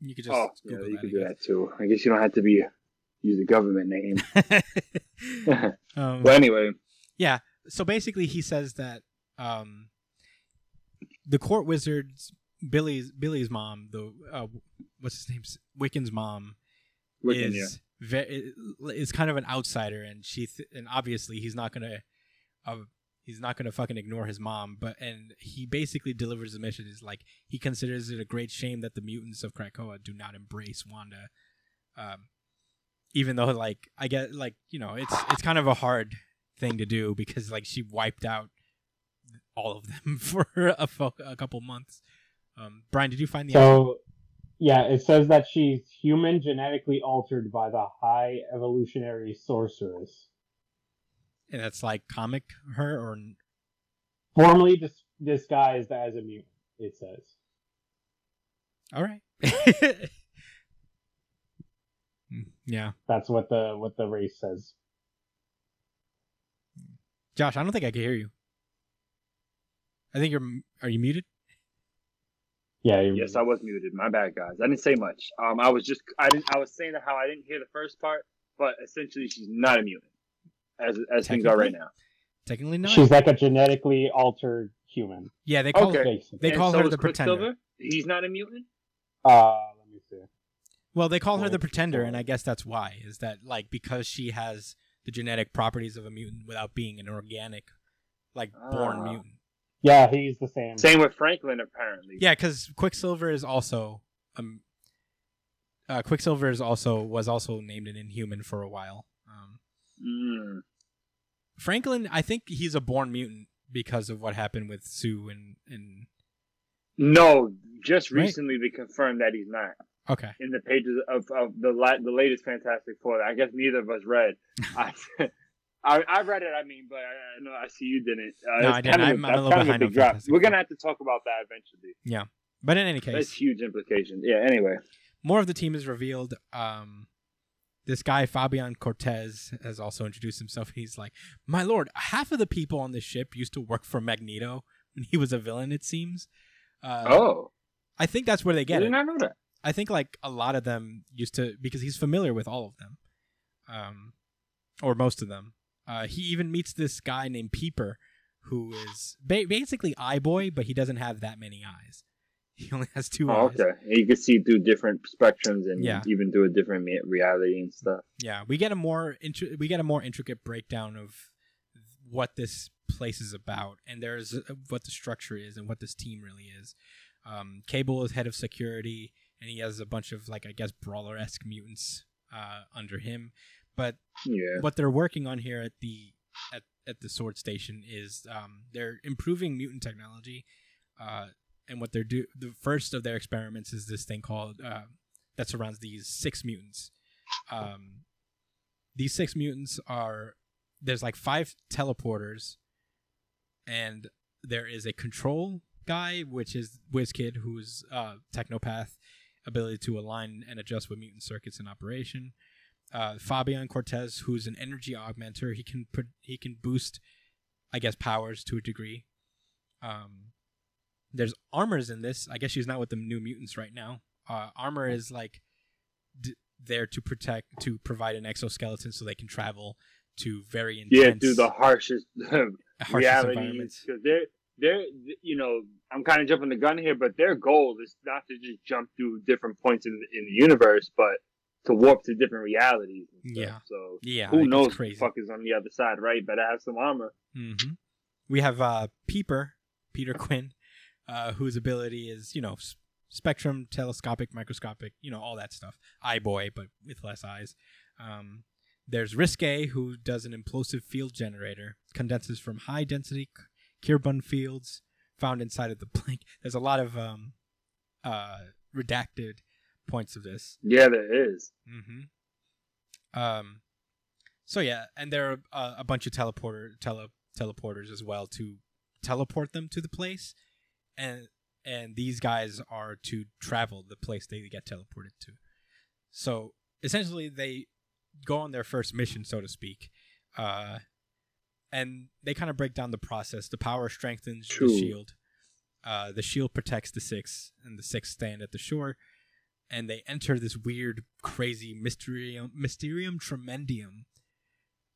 You could just oh yeah you that. could do that too. I guess you don't have to be use a government name. um, but anyway, so basically he says that um the court wizards Billy's Billy's mom, the uh, what's his name, Wiccan's mom, Wiccan, yeah. is ve- is kind of an outsider, and she th- and obviously he's not gonna uh, he's not gonna fucking ignore his mom, but and he basically delivers the mission is like he considers it a great shame that the mutants of Krakoa do not embrace Wanda, um, even though like I get like you know it's it's kind of a hard thing to do because like she wiped out all of them for a, fo- a couple months. Um, Brian, did you find the So, Yeah, it says that she's human genetically altered by the high evolutionary sorceress. And that's like comic her or Formerly dis- disguised as a mutant, it says. all right. Mm, yeah, That's what the what the race says. Josh, I don't think I can hear you. I think you're. Are you muted? Yeah, you- Yes, I was muted. My bad, guys. I didn't say much. Um, I was just I didn't I was saying that how I didn't hear the first part, but essentially she's not a mutant, as as things are right now. Technically not. she's like a genetically altered human. yeah, they call Okay. Basically. they And call so her the pretender. He's not a mutant. Uh, let me see. Well, they call her the pretender, and I guess that's why. Is that like because she has the genetic properties of a mutant without being an organic, like born Ah. mutant. Yeah, he's the same. Same with Franklin, apparently. Yeah, because Quicksilver is also um, uh, Quicksilver is also was also named an Inhuman for a while. Um, Mm. Franklin, I think he's a born mutant because of what happened with Sue and and No, just Right. recently they confirmed that he's not okay. in the pages of, of the la- the latest Fantastic Four. that I guess neither of us read. I, I I read it. I mean, but I, know I see you didn't. Uh, No, I didn't. kind of I'm- I'm a little behind on big. Fantastic We're gonna have to talk about that eventually. Yeah, but in any case, That's huge implications. Yeah. Anyway. more of the team is revealed. Um, this guy Fabian Cortez has also introduced himself. He's like, "My lord, half of the people on this ship used to work for Magneto when he was a villain. It seems." Uh, oh, I think that's where they I get did it. not know that. I think like a lot of them used to because he's familiar with all of them, um, or most of them. Uh, he even meets this guy named Peeper, who is ba- basically Eye Boy, but he doesn't have that many eyes. He only has two Oh, eyes. okay. You can see through different spectrums and Yeah. even through a different reality and stuff. Yeah, we get a more intri- we get a more intricate breakdown of what this place is about, and there's uh, what the structure is and what this team really is. Um, Cable is head of security, and he has a bunch of like I guess brawler esque mutants uh, under him. But Yeah. what they're working on here at the at, at the sword station is um, they're improving mutant technology uh, and what they're do the first of their experiments is this thing called uh, that surrounds these six mutants um, these six mutants are there's like five teleporters and there is a control guy which is WizKid who's uh, technopath ability to align and adjust with mutant circuits in operation uh, Fabian Cortez, who's an energy augmenter. He can put he can boost, I guess, powers to a degree. Um, there's armors in this. I guess she's not with the New Mutants right now. Uh, armor is like d- there to protect to provide an exoskeleton so they can travel to very intense, Yeah, through the harshest harshest realities environments. because they're they're you know I'm kind of jumping the gun here, but their goal is not to just jump through different points in in the universe, but to warp to different realities. Yeah. So Yeah, who knows what the crazy. fuck is on the other side, right? Better have some armor. hmm We have uh, Peeper, Peter Quinn, uh, whose ability is you know s- spectrum, telescopic, microscopic, you know all that stuff. Eye boy, but with less eyes. Um, there's Risque, who does an implosive field generator, condenses from high density Kirbun fields found inside of the blank. There's a lot of um, uh, redacted points of this. Yeah, there is. Mm-hmm. Um, so yeah, and there are uh, a bunch of teleporter tele teleporters as well to teleport them to the place, and and these guys are to travel the place they get teleported to. So essentially, they go on their first mission, so to speak, uh, and they kind of break down the process. The power strengthens True. the shield. Uh, the shield protects the six, and the six stand at the shore and they enter this weird, crazy Mysterium, Mysterium Tremendium,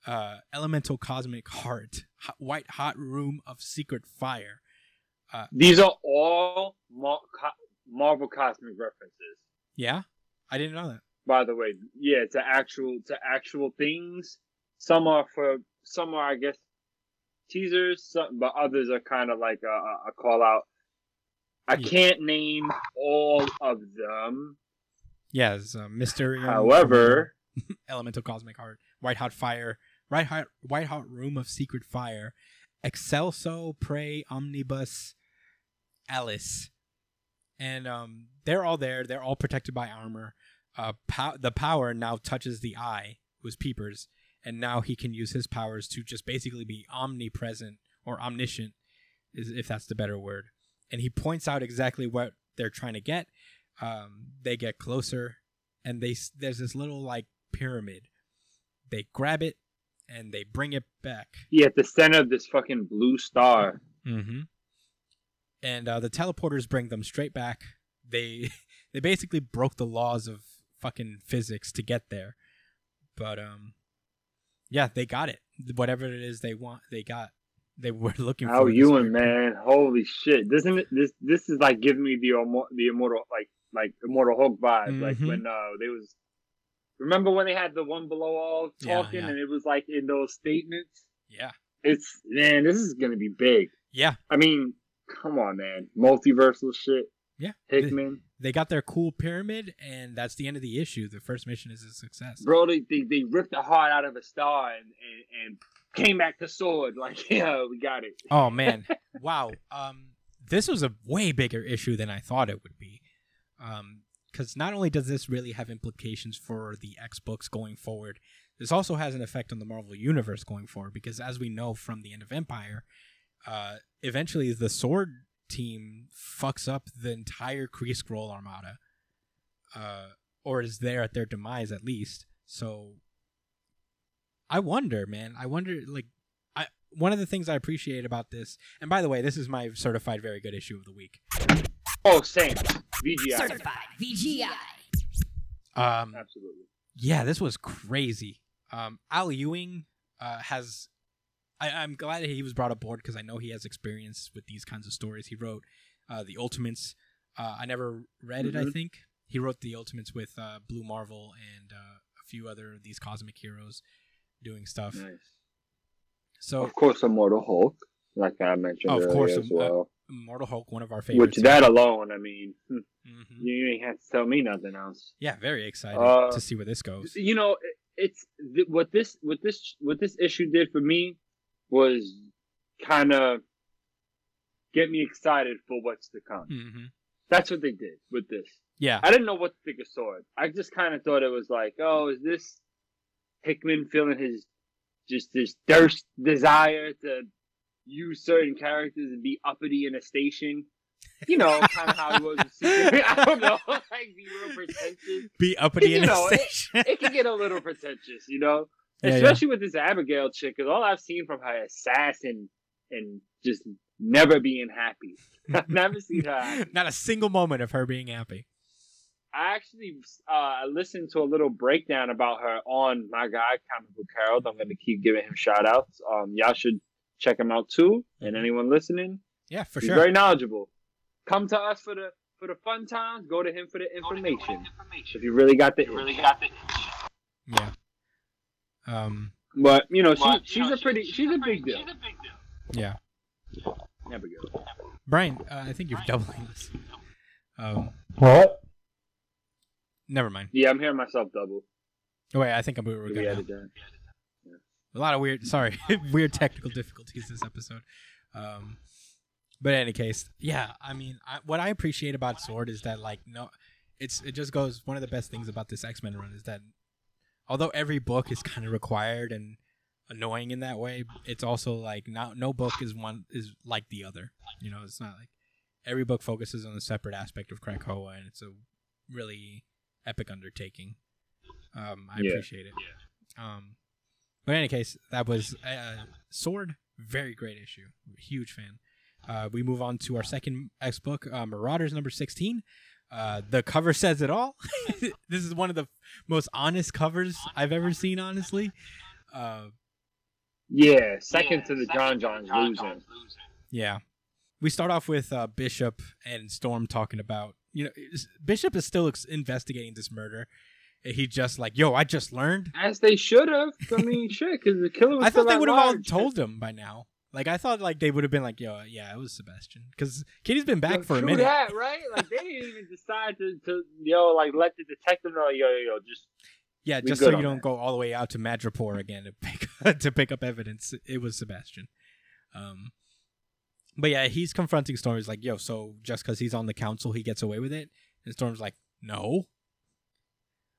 uh, elemental cosmic heart, hot, white hot room of secret fire. These are all Mar- co- Marvel cosmic references. Yeah, I didn't know that. By the way, yeah, to actual to actual things. Some are for some are I guess teasers, some, but others are kind of like a, a- call out. I Yeah. can't name all of them. Yeah, it's uh, Mysterium. However, elemental cosmic heart, white hot fire, white hot, white hot room of secret fire, Excelso Prey Omnibus Alice. and um, they're all there. They're all protected by armor. Uh, pow- the power now touches the eye, who's Peepers, and now he can use his powers to just basically be omnipresent or omniscient, is if that's the better word. And he points out exactly what they're trying to get. Um, they get closer, and they there's this little like pyramid. They grab it and they bring it back. Yeah, at the center of this fucking blue star. Mm-hmm. And uh, the teleporters bring them straight back. They they basically broke the laws of fucking physics to get there, but um, yeah, they got it. Whatever it is they want, they got. They were looking How for. Ewan, very- man, holy shit! Doesn't it, this this is like giving me the the immortal like like immortal Hulk vibe, like Mhm. when uh they was. Remember when they had the one below all Yeah, talking, yeah. and it was like in those statements. Yeah, It's man, this is gonna be big. yeah, I mean, come on, man, multiversal shit. Yeah. Hickman, They got their cool pyramid, and that's the end of the issue. The first mission is a success. bro, they, they they ripped the heart out of a star and and, and came back to sword. Like, yeah, we got it. Oh man, wow. Um, this was a way bigger issue than I thought it would be. Um, because not only does this really have implications for the X books going forward, this also has an effect on the Marvel universe going forward. Because as we know from the end of Empire, uh, eventually the Sword team fucks up the entire Kree Skrull Armada, uh, or is there at their demise at least. So, I wonder, man. I wonder, like I one of the things I appreciate about this, and by the way, this is my certified very good issue of the week. Oh, same. VGI. Certified VGI. Um, Absolutely. yeah, this was crazy. Um, Al Ewing uh, has. I, I'm glad that he was brought aboard because I know he has experience with these kinds of stories. He wrote uh, the Ultimates. Uh, I never read it. I Mhm. think he wrote the Ultimates with uh, Blue Marvel and uh, a few other of these cosmic heroes doing stuff. Nice. So Of course, Immortal Hulk, like I mentioned Of earlier course, as uh, well. Mortal Hulk, one of our favorites. Which that alone, I mean, hmm, Mhm. you ain't have to tell me nothing else. Yeah, very excited Uh, to see where this goes. You know, it- it's th- what this what this what this issue did for me was kind of get me excited for what's to come. hmm That's what they did with this. Yeah, I didn't know what to think of Sword. I just kind of thought it was like, oh, is this Hickman feeling his just his thirst, desire to use certain characters and be uppity in a station? You know, kind of how he was. I don't know, like be real pretentious. be uppity in a know, it- station. It can get a little pretentious, you know, Yeah, yeah. especially with this Abigail chick. Because all I've seen from her is sass and and just never being happy. I've never seen her. happy. Not a single moment of her being happy. I actually uh, listened to a little breakdown about her on my guy, Comic Book Herald. I'm going to keep giving him shout outs. Um, y'all should check him out too. And anyone listening, Yeah, for he's sure. very knowledgeable. Come to us for the for the fun times. Go to him for the information. If you really got the really got the. yeah. Um. But you know, she she's a pretty she's a big deal. Yeah. Abigail. Brian, uh, I think you're doubling this. Um. What? Never mind. Yeah, I'm hearing myself double. Oh, wait, I think I'm we were We good. added that. A lot of weird, sorry, weird technical difficulties this episode. Um, but in any case, yeah, I mean, I, what I appreciate about Sword is that like no, it's it just goes. One of the best things about this X Men run is that although every book is kind of required and annoying in that way, it's also like not no book is one is like the other. You know, it's not like every book focuses on a separate aspect of Krakoa, and it's a really epic undertaking. Um, I Yeah. appreciate it. Um, but in any case, that was uh, Sword. Very great issue. Huge fan. Uh, we move on to our second X book, uh, Marauders number 16. Uh, the cover says it all. this is one of the most honest covers I've ever seen, honestly. Uh, Yeah, second to the John Johns losing. yeah. We start off with uh, Bishop and Storm talking about, you know, Bishop is still ex- investigating this murder. He just like, yo, I just learned. As they should have. I mean, shit, because the killer was I thought still they would have all told him by now. Like I thought, like they would have been like, "Yo, yeah, it was Sebastian," because Kitty's been back Yo, for a minute. That, right? Like they didn't even decide to, to yo like let the detective know yo yo yo just Yeah, just so you don't that. go all the way out to Madripoor again to pick to pick up evidence. It was Sebastian. Um, but yeah, he's confronting Storm. He's like, "Yo, so just because he's on the council, he gets away with it?" And Storm's like, "No."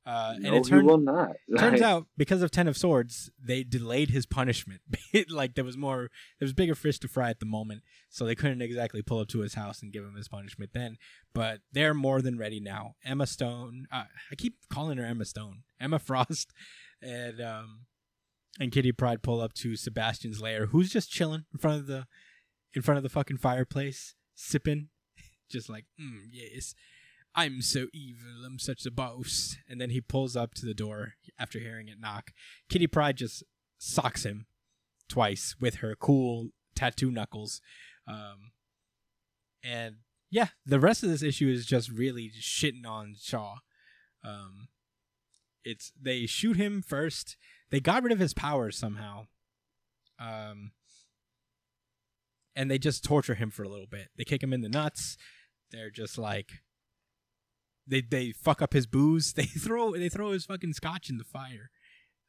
Uh, and no, it he turned, will not. turns out because of Ten of Swords, they delayed his punishment. like there was more, there was bigger fish to fry at the moment, so they couldn't exactly pull up to his house and give him his punishment then. But they're more than ready now. Emma Stone, uh, I keep calling her Emma Stone, Emma Frost, and um, and Kitty Pryde pull up to Sebastian's lair, who's just chilling in front of the, in front of the fucking fireplace, sipping, just like, mm, yes. I'm so evil. I'm such a boss. And then he pulls up to the door after hearing it knock. Kitty Pryde just socks him twice with her cool tattoo knuckles. Um, and yeah, the rest of this issue is just really shitting on Shaw. Um, it's they shoot him first. They got rid of his powers somehow. Um, and they just torture him for a little bit. They kick him in the nuts. They're just like they they fuck up his booze. They throw they throw his fucking scotch in the fire.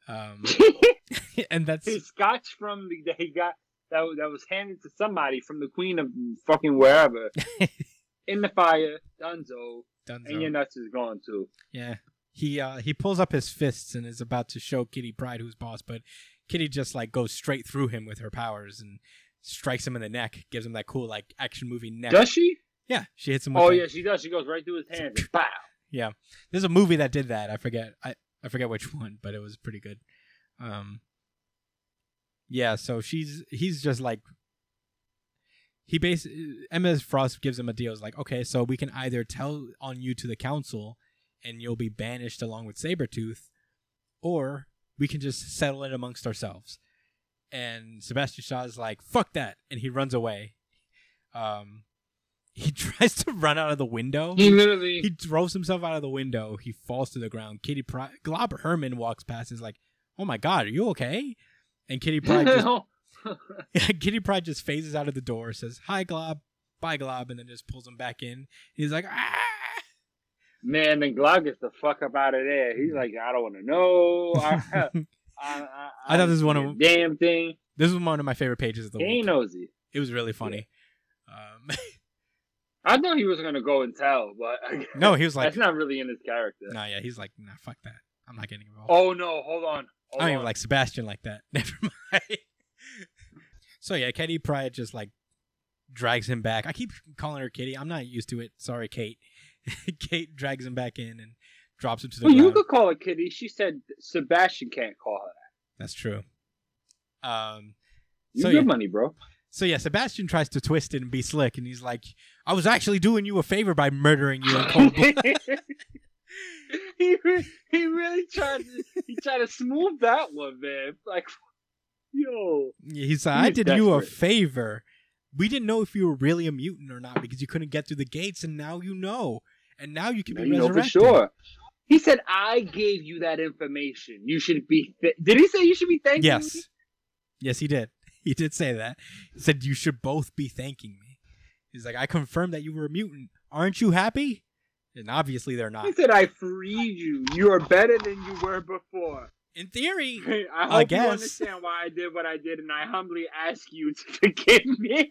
Um, and that's his scotch from the that he got that was- that was handed to somebody from the queen of fucking wherever in the fire. Dunzo, Dunzo, and your nuts is gone too. Yeah. He uh he pulls up his fists and is about to show Kitty Pryde who's boss, but Kitty just like goes straight through him with her powers and strikes him in the neck, gives him that cool like action movie neck. Does she? Yeah, she hits him with Oh yeah, she does. She goes right through his hand. Bow. Yeah. There's a movie that did that. I forget. I, I forget which one, but it was pretty good. Um Yeah, so she's he's just like he basically Emma Frost gives him a deal. It's like, okay, so we can either tell on you to the council and you'll be banished along with Sabretooth, or we can just settle it amongst ourselves. And Sebastian Shaw is like, fuck that, and he runs away. Um he tries to run out of the window He literally. he throws himself out of the window. He falls to the ground. Kitty Pryde, Glob Herman walks past. and is like, "Oh my god, are you okay?" And Kitty Pryde just Kitty Pryde just phases out of the door, says, "Hi Glob, bye Glob," and then just pulls him back in. He's like, "Ah!" Man, then Glob gets the fuck up out of there. He's like, I don't want to know. I, I, I, I thought this was one of- damn thing. This was one of my favorite pages of the He nosy. It was really funny. Um, I thought he was gonna go and tell, but no, he was like, that's not really in his character. "Nah, yeah." He's like, "Nah, fuck that. I'm not getting involved." Oh no, hold on. Hold I don't on. even like Sebastian like that. Never mind. so yeah, Kitty Pryde just like drags him back. I keep calling her Kitty. I'm not used to it. Sorry, Kate. Kate drags him back in and drops him to the well, you could call her Kitty. She said Sebastian can't call her that. That's true. Um. You So good yeah, money, bro. so yeah, Sebastian tries to twist it and be slick, and he's like, "I was actually doing you a favor by murdering you in cold blood." he re- he really tried to he tried to smooth that one, man. Like, yo, He's like, He I is did you a favor. We didn't know if you were really a mutant or not because you couldn't get through the gates, and now you know. And now you can now be you know for sure. He said, "I gave you that information. You should be." Th- did he say you should be thanking me? Yes. Yes, he did. He did say that. He said you should both be thanking me. He's like, I confirmed that you were a mutant. Aren't you happy? And obviously they're not. He said, "I freed you. You are better than you were before." In theory, I hope I you guess. understand why I did what I did, and I humbly ask you to forgive me.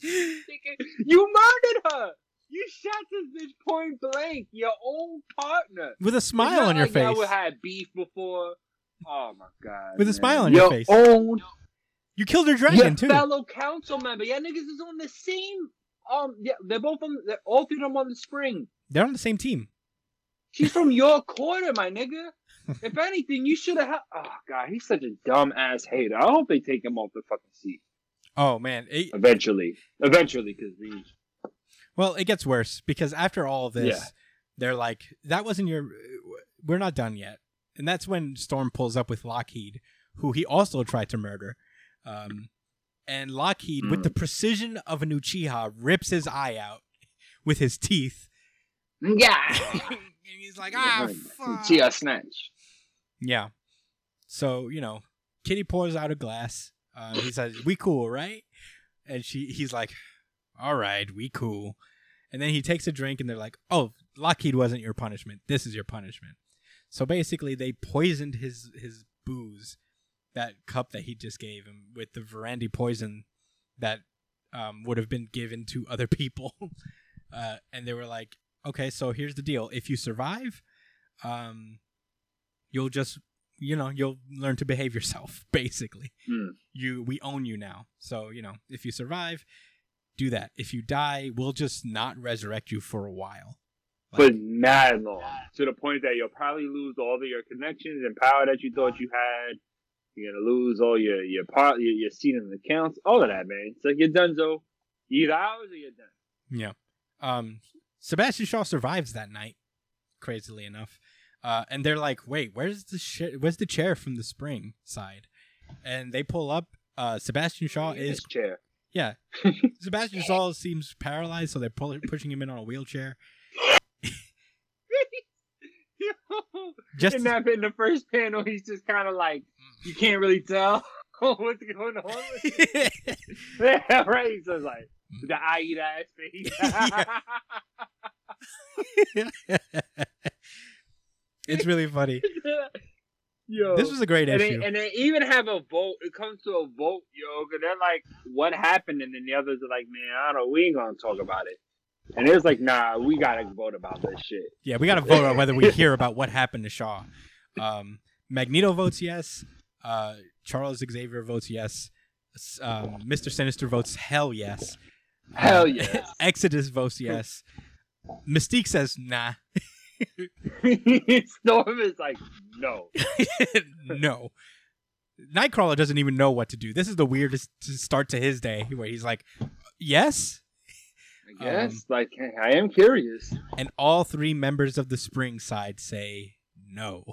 you murdered her. You shot this bitch point blank. Your own partner. with a smile not on your like y'all face. had beef before. Oh my god. With a man. smile on your face. Own, You killed her dragon your too. fellow council member. Yeah, niggas is on the same. Um, yeah, they're both on. They're, all three of them on the spring. They're on the same team. She's from your quarter, my nigga. If anything, you should have. Oh god, he's such a dumb ass hater. I hope they take him off the fucking seat Oh man. It- eventually. Eventually, because these. well, it gets worse because after all of this, Yeah. they're like, "That wasn't your. We're not done yet." And that's when Storm pulls up with Lockheed, who he also tried to murder. Um, and Lockheed, with Mm. the precision of an Uchiha, rips his eye out with his teeth. Yeah. and he's like, ah, fuck. Chia snatch. Yeah. So you know, Kitty pours out a glass. Uh, he says, "We cool, right?" And she, he's like, "All right, we cool." And then he takes a drink, and they're like, "Oh, Lockheed wasn't your punishment. This is your punishment." So basically, they poisoned his his booze, that cup that he just gave him, with the Verandi poison that um, would have been given to other people, uh, and they were like, "Okay, so here's the deal: if you survive, um, you'll just, you know, you'll learn to behave yourself. Basically, Hmm. you we own you now. So you know, if you survive, do that. If you die, we'll just not resurrect you for a while. But mad long. To the point that you'll probably lose all of your connections and power that you thought you had. You're gonna lose all your your part your, your seat in the accounts, all of that, man. It's like you're done, so you either ours or you're done. Yeah. Um, Sebastian Shaw survives that night, crazily enough. Uh, and they're like, "Wait, where's the sh- where's the chair from the spring side?" And they pull up. Uh, Sebastian Shaw In is chair. yeah. Sebastian Shaw seems paralyzed, so they're pull- pushing him in on a wheelchair. Just in that in the first panel, he's just kind of like you can't really tell what's going on. With yeah, right. He's just like the I eat ass face. it's really funny. Yo, This was a great and issue. they, and they even have a vote. It comes to a vote, yo, because they're like, "What happened?" And then the others are like, "Man, I don't know. We ain't gonna talk about it." And it was like, "Nah, we gotta vote about this shit." Yeah, we got to vote on whether we hear about what happened to Shaw. Um, Magneto votes yes. Uh, Charles Xavier votes yes. Um, Mr. Sinister votes hell yes. Hell Um, yes. Exodus votes yes. Mystique says nah. Storm is like, "No." no. Nightcrawler doesn't even know what to do. This is the weirdest start to his day where he's like, yes. I guess. Um, like, I am curious. And all three members of the spring side say no.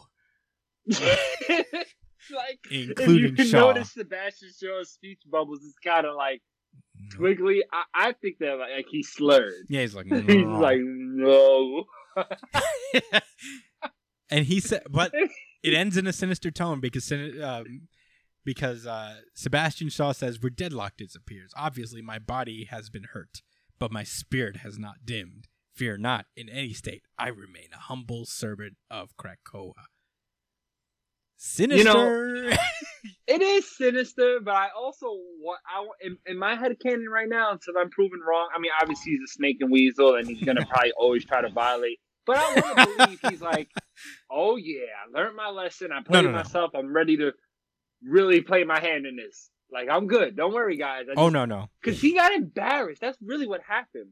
like, Including if you Shaw. notice Sebastian Shaw's speech bubbles is kind of like twiggly. I, I think that like, like he slurred. Yeah, he's like, He's "No." like, no. and he said, but it ends in a sinister tone because um, because uh, Sebastian Shaw says, "Where deadlock disappears. Obviously, my body has been hurt, but my spirit has not dimmed. Fear not. In any state, I remain a humble servant of Krakoa." Sinister. It is sinister, but I also want I want- in, in my head canon right now until I'm proven wrong. I mean, obviously he's a snake and weasel, and he's gonna probably always try to violate. But I want to believe he's like, oh yeah, I learned my lesson. I played no, no. myself. I'm ready to really play my hand in this. Like I'm good. Don't worry, guys. Oh no, no. because he got embarrassed. That's really what happened.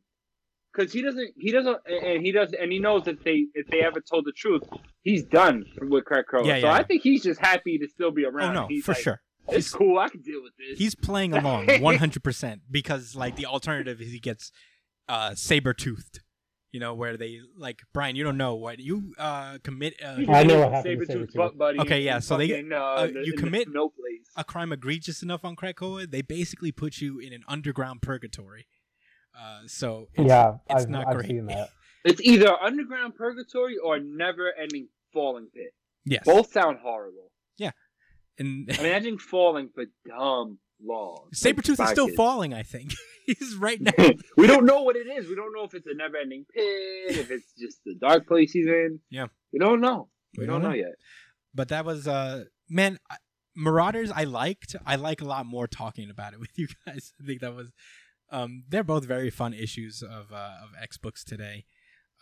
Because he doesn't, he doesn't, and he does, and he knows that they, if they ever told the truth, he's done with Krakoa. Yeah, so yeah. I think he's just happy to still be around. Oh no, He's for like, sure. It's cool. I can deal with this. He's playing along 100% because like the alternative is he gets uh saber toothed. You know, where they like Brian, you don't know what you uh commit uh, I know what happened to Saber-tooth Sabretooth. butt buddy. Okay, yeah, so they- fucking, uh, uh, the- you commit- snow place. a crime egregious enough on Krakoa, they basically put you in an underground purgatory. Uh, so it's, yeah, it's I've, not I've great. seen that. It's either underground purgatory or never-ending falling pit. Yes, Both sound horrible. Yeah, and Imagine falling for dumb long. Sabretooth Like is still falling. I think he's right now. we don't know what it is. We don't know if it's a never-ending pit, if it's just the dark place he's in. Yeah. we don't know. We, We don't, know know. yet. but that was uh man I- marauders i liked i like a lot more talking about it with you guys i think that was um they're both very fun issues of uh of x books today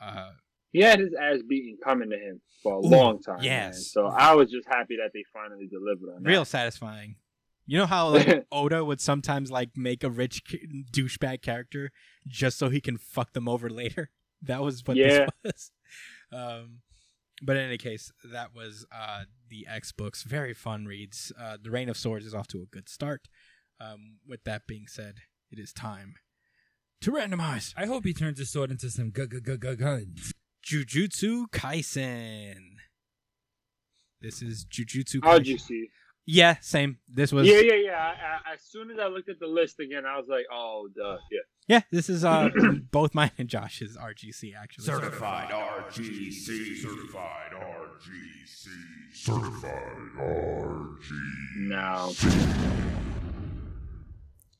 uh He had his ass beaten coming to him for a Ooh, long time. yes. man. So I was just happy that they finally delivered on that. real that. satisfying you know how like oda would sometimes like make a rich ki- douchebag character just so he can fuck them over later that was what Yeah. this was um but in any case that was uh the x books very fun reads uh the reign of swords is off to a good start um with that being said it is time to randomize I hope he turns his sword into some gu- gu- gu- gu- guns. Jujutsu Kaisen. This is Jujutsu How'd you see? Yeah, same. This was yeah, yeah, yeah. I, I, as soon as I looked at the list again, I was like, "Oh, duh, yeah." yeah, this is uh both mine and Josh's RGC actually. Certified RGC. Certified RGC. Certified RGC. No,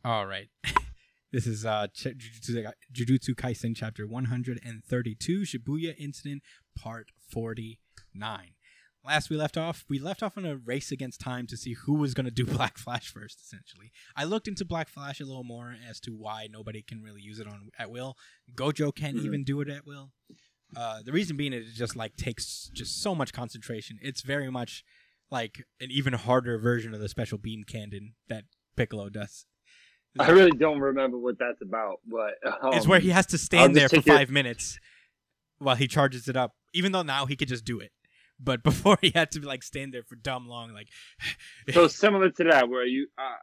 All right. this is uh Ch- Jujutsu, Jujutsu Kaisen chapter 132 Shibuya incident part 49. Last we left off, we left off on a race against time to see who was going to do Black Flash first. Essentially, I looked into Black Flash a little more as to why nobody can really use it on at will. Gojo can't Mhm. even do it at will. Uh, the reason being, it just like takes just so much concentration. It's very much like an even harder version of the special beam cannon that Piccolo does. I really don't remember what that's about, but um, it's where he has to stand there for five minutes while he charges it up. Even though now he could just do it, but before he had to like stand there for dumb long. Like, so similar to that, where you uh,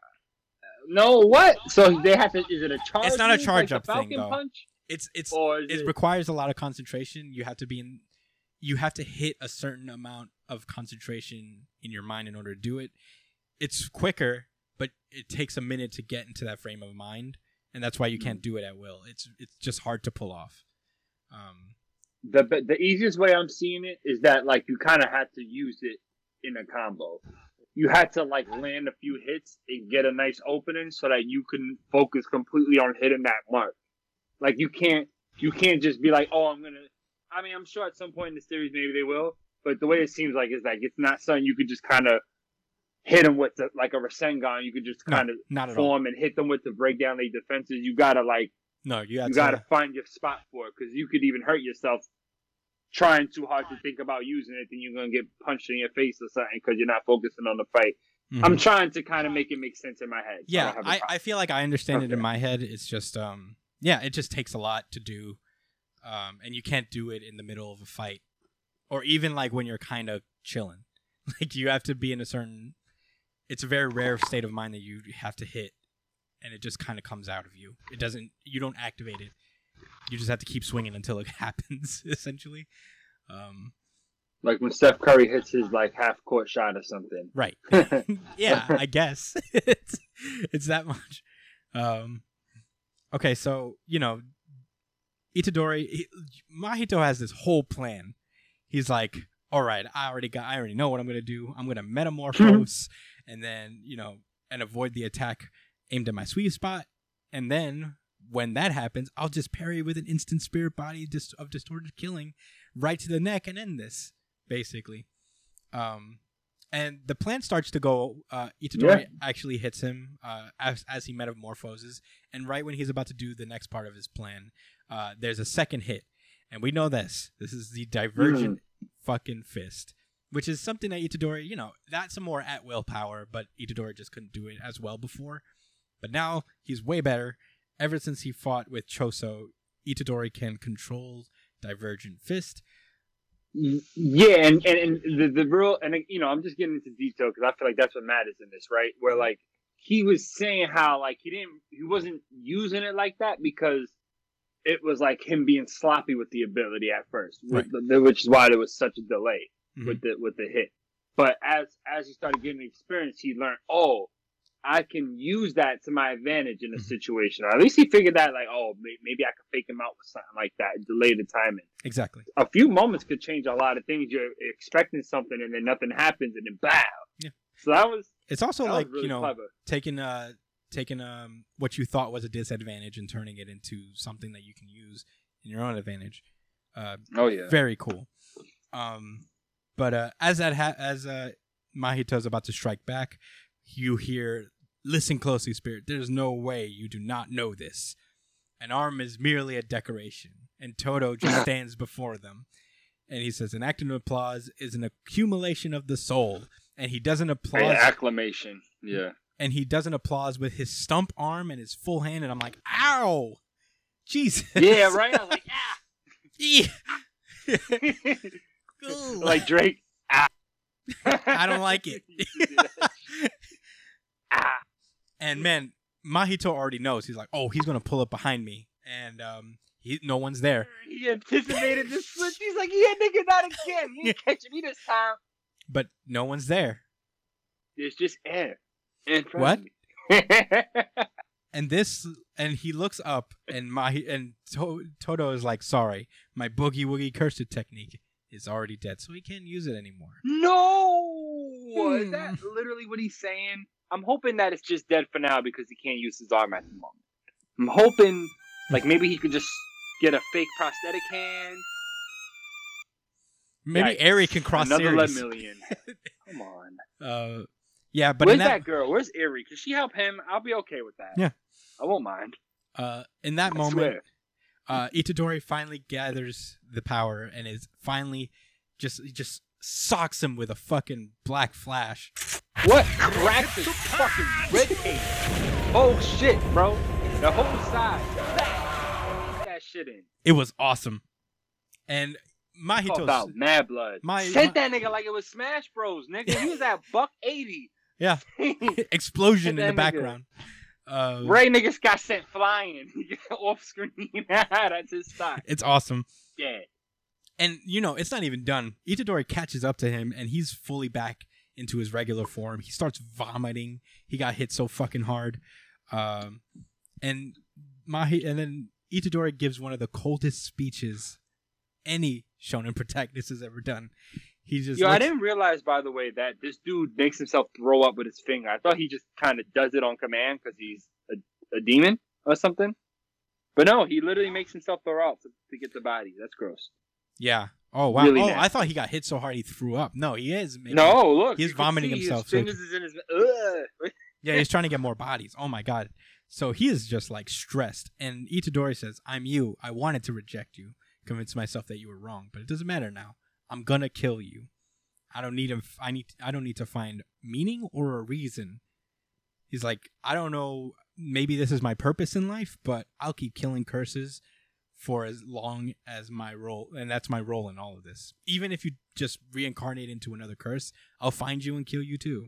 no what? So they have to. Is it a charge? It's not a charge like up thing, though. Punch, it's it's it it, requires a lot of concentration. You have to be in. You have to hit a certain amount of concentration in your mind in order to do it. It's quicker, but it takes a minute to get into that frame of mind, and that's why you can't do it at will. It's it's just hard to pull off. Um, the the easiest way I'm seeing it is that like you kind of had to use it in a combo. You had to like land a few hits and get a nice opening so that you can focus completely on hitting that mark. Like you can't you can't just be like, oh, I'm gonna. I mean, I'm sure at some point in the series maybe they will, but the way it seems like is like it's not something you could just kind of hit them with the, like a Rasengan. You could just kind of not at all. form and hit them with the breakdown their defenses. You gotta like No, you have you to. got to find your spot for it because you could even hurt yourself trying too hard to think about using it. Then you're gonna get punched in your face or something because you're not focusing on the fight. Mhm. I'm trying to kind of make it make sense in my head. yeah, don't have a I, problem. I feel like I understand it in my head. It's just um yeah, it just takes a lot to do. Um and you can't do it in the middle of a fight. Or even like when you're kind of chilling. Like you have to be in a certain it's a very rare state of mind that you have to hit and it just kind of comes out of you. It doesn't you don't activate it. You just have to keep swinging until it happens essentially. Um like when Steph Curry hits his like half court shot or something. right. yeah, I guess it's it's that much. Um, okay, so you know, Itadori, he, Mahito has this whole plan. He's like, "All right, I already got, I already know what I'm gonna do. I'm gonna metamorphose, and then you know, and avoid the attack aimed at my sweet spot, and then." When that happens, I'll just parry with an instant spirit body dis- of distorted killing right to the neck and end this, basically. Um, and the plan starts to go. Uh, Itadori Yeah. actually hits him uh, as as he metamorphoses, and right when he's about to do the next part of his plan, uh, there's a second hit, and we know this. This is the divergent fucking fist, which is something that Itadori, you know, that's some more at will power, but Itadori just couldn't do it as well before. But now he's way better. Ever since he fought with Choso, Itadori can control divergent fist. Yeah, and and, and the, the real and you know I'm just getting into detail because I feel like that's what matters in this, right? Where like he was saying how like he didn't he wasn't using it like that because it was like him being sloppy with the ability at first, with the, which is why there was such a delay Mhm. with the with the hit. But as as he started getting experience, he learned, oh, I can use that to my advantage in a Mhm. situation. Or at least he figured that, like, oh, maybe I could fake him out with something like that, delay the timing Exactly. a few moments could change a lot of things. You're expecting something and then nothing happens and then bow. Yeah. So that was It's also like really you know clever. taking uh taking um what you thought was a disadvantage and turning it into something that you can use in your own advantage. Uh, Oh yeah. very cool. Um, but uh, as that ha- as uh, Mahito's about to strike back, you hear, "Listen closely, spirit. There's no way you do not know this. An arm is merely a decoration." And Todo just stands before them, and he says, "An act of applause is an accumulation of the soul." And he doesn't applause, acclamation. Yeah. and he doesn't applause with his stump arm and his full hand. And I'm like, "Ow, Jesus!" Yeah, right. I was like, Yeah. yeah. Like Drake. Ah. I don't like it. ah. And man, Mahito already knows. He's like, oh, he's gonna pull up behind me, and um, he, no one's there. He anticipated this switch. He's like, yeah, nigga, not again. He ain't catching me this time. But no one's there. There's just air. What? And this, and he looks up, and Mahi and to- Todo is like, sorry, my boogie woogie cursed technique is already dead, so he can't use it anymore. no! Is Hmm. that literally what he's saying? I'm hoping that it's just dead for now because he can't use his arm at the moment. I'm hoping, like, maybe he could just get a fake prosthetic hand. Maybe Yikes. Eri can cross Another series. Come on. Uh, yeah, but Where's that, that, girl? Where's Eri? Can she help him? I'll be okay with that. Yeah. I won't mind. uh, in that I moment, swear. uh, Itadori finally gathers the power and is finally just just socks him with a fucking black flash. What cracked his fucking rib cage? Oh shit, bro. The whole side. Put that shit in. It was awesome, and Talk Mahito's about mad blood. my- Sent my- that nigga like it was Smash Bros, nigga. He was at buck eighty. Yeah. explosion in the nigga. background. Uh, Ray niggas got sent flying off screen. That's his style. It's awesome. Yeah. And you know, it's not even done. Itadori catches up to him and he's fully back into his regular form. He starts vomiting. He got hit so fucking hard. Um and Mahi and then Itadori gives one of the coldest speeches any shonen protagonist has ever done. He just Yo, I didn't realize, by the way, that this dude makes himself throw up with his finger. I thought he just kind of does it on command because he's a, a demon or something. But no, he literally makes himself throw up to, to get the body. That's gross. Yeah. Oh wow. Really oh, nasty. I thought he got hit so hard he threw up. No, he is making, no, look, he's vomiting himself, so- is in his. Yeah, he's trying to get more bodies. Oh my god. So he is just like stressed. And Itadori says, I'm you. I wanted to reject you. Convince myself that you were wrong. But it doesn't matter now. I'm gonna kill you. I don't need him I need I don't need to find meaning or a reason. He's like, I don't know, maybe this is my purpose in life, but I'll keep killing curses for as long as my role and that's my role in all of this. Even if you just reincarnate into another curse, I'll find you and kill you too.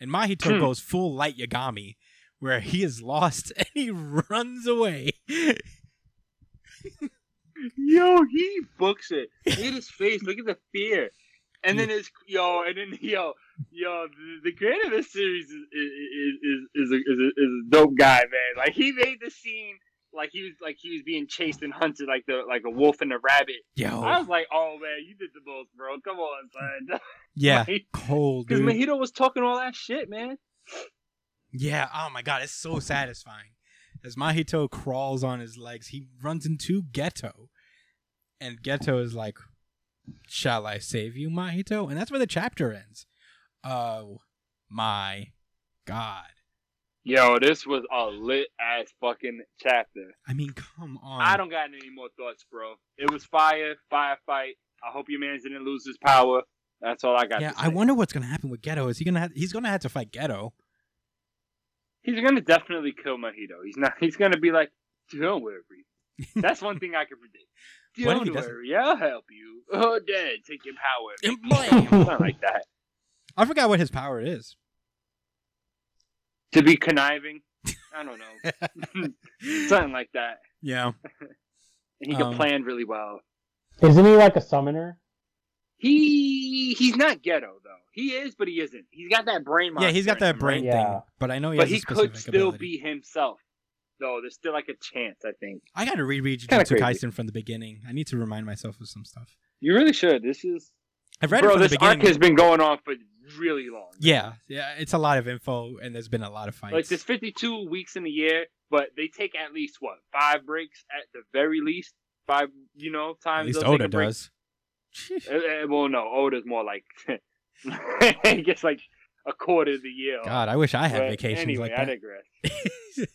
And Mahito Hmm. goes full light Yagami, where he is lost and he runs away. Yo, he books it. Look at his face. Look at the fear. And then it's yo, and then yo, yo, the, the creator of this series is is is is a, is, a, is a dope guy, man. Like he made the scene like he was like he was being chased and hunted like the like a wolf and a rabbit. Yeah, I was like, oh man, you did the most, bro. Come on, son. yeah, Like, cold, Because. Mahito was talking all that shit, man. Yeah, oh my god, it's so satisfying. As Mahito crawls on his legs, he runs into Geto. And Geto is like, Shall I save you, Mahito? And that's where the chapter ends. Oh my god. Yo, this was a lit ass fucking chapter. I mean, come on. I don't got any more thoughts, bro. It was fire, firefight. I hope your man didn't lose his power. That's all I got. Yeah, I wonder what's gonna happen with Geto. Is he gonna have he's gonna have to fight Geto. He's gonna definitely kill Mahito. He's not. He's gonna be like, don't worry. That's one thing I can predict. What if he Don't worry, I'll help you. Oh, Dad, take your power. Not like that. I forgot what his power is. To be conniving. I don't know. Something like that. Yeah. And he can Um, plan really well. Isn't he like a summoner? He he's not Geto though. He is, but he isn't. He's got that brain. Yeah, he's got that him, brain right? Yeah. thing. But I know he But has a he could still ability. be himself. Though there's still like a chance. I think I gotta reread Kinda Jujutsu crazy. Kaisen from the beginning. I need to remind myself of some stuff. you really should. This is I've read bro. it from This the arc has been going on for really long. Yeah, yeah, it's a lot of info, and there's been a lot of fights. Like there's 52 weeks in a year, but they take at least what five breaks at the very least. Five, you know, times. At least Oda does. Uh, uh, well, no, Oda's more like he gets like a quarter of the year. off. God, I wish I had But vacations anyway, like I digress.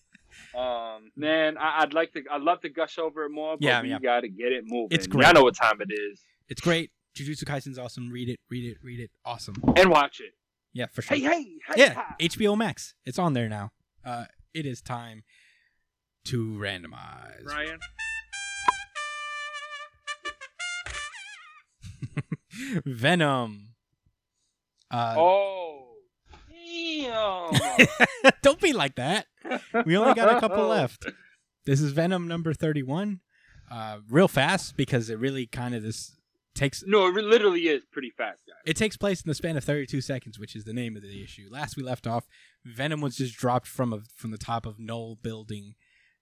um, man, I, I'd like to. I'd love to gush over it more, but Yeah, we yeah. gotta get it moving. It's great. I know what time it is, it's great. Jujutsu Kaisen's awesome. Read it, read it, read it. Awesome. and watch it. Yeah, for sure. Hey, hey, hey! yeah, ha. HBO Max. It's on there now. Uh, it is time to randomize. Ryan. Venom. Uh, Oh, damn! don't be like that. We only got a couple left. This is Venom number 31. Uh, real fast because it really kind of this takes no, it literally is pretty fast, guys. it takes place in the span of 32 seconds, which is the name of the issue. Last we left off, Venom was just dropped from a from the top of Knull building,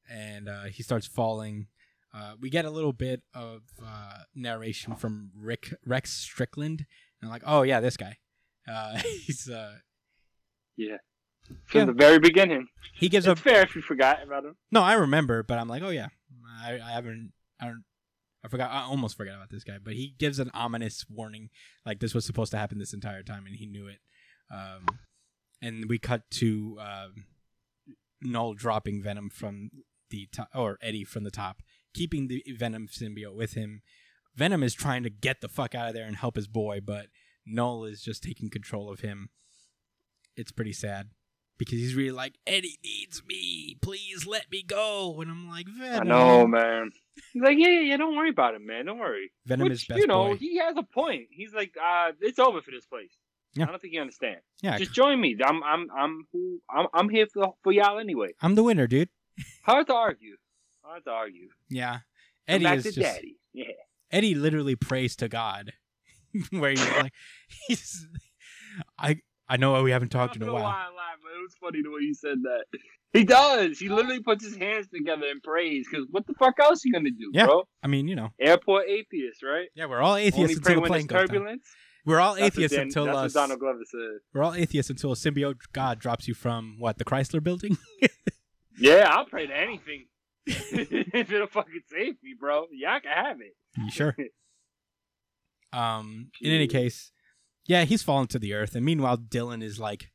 and uh, he starts falling. Uh, we get a little bit of uh, narration from Rick Rex Strickland, and I'm like, oh yeah, this guy. Uh, he's uh, Yeah. From Yeah. the very beginning. he gives a fair if you forgot about him. no, I remember, but I'm like, oh yeah, I, I haven't, I don't, I forgot. I almost forgot about this guy, but he gives an ominous warning, like this was supposed to happen this entire time, and he knew it. Um, and we cut to um, Knull dropping Venom from the top, or Eddie from the top, keeping the Venom symbiote with him. Venom is trying to get the fuck out of there and help his boy, but Knull is just taking control of him. It's pretty sad because he's really like Eddie needs me. Please let me go. And I'm like Venom. I know, man. He's like, yeah, yeah, yeah, don't worry about it, man. Don't worry. Venom Which, is best you know, boy. he has a point. He's like, uh, it's over for this place. Yeah. I don't think you understand. yeah, Just join me. I'm, I'm, I'm, who, I'm, I'm here for, for y'all anyway. I'm the winner, dude. Hard to argue. Hard to argue. Yeah, Eddie is just daddy. Yeah. Eddie literally prays to God, where he's like, he's, I I know we haven't talked in a while. why I laughed, but it was funny the way you said that. He does. He literally puts his hands together and prays. Because what the fuck else are you gonna do, Yeah. bro? I mean, you know, Airport atheist, right? yeah, we're all atheists pray until the plane goes down. turbulence. We're all That's atheists Dan- until that's uh, Donald Glover said. we're all atheists until a symbiote God drops you from what the Chrysler Building. Yeah, I'll pray to anything. if it'll fucking save me, bro. Yeah, I can have it. You sure? Um, in any case, yeah, he's fallen to the earth, and meanwhile, Dylan is like,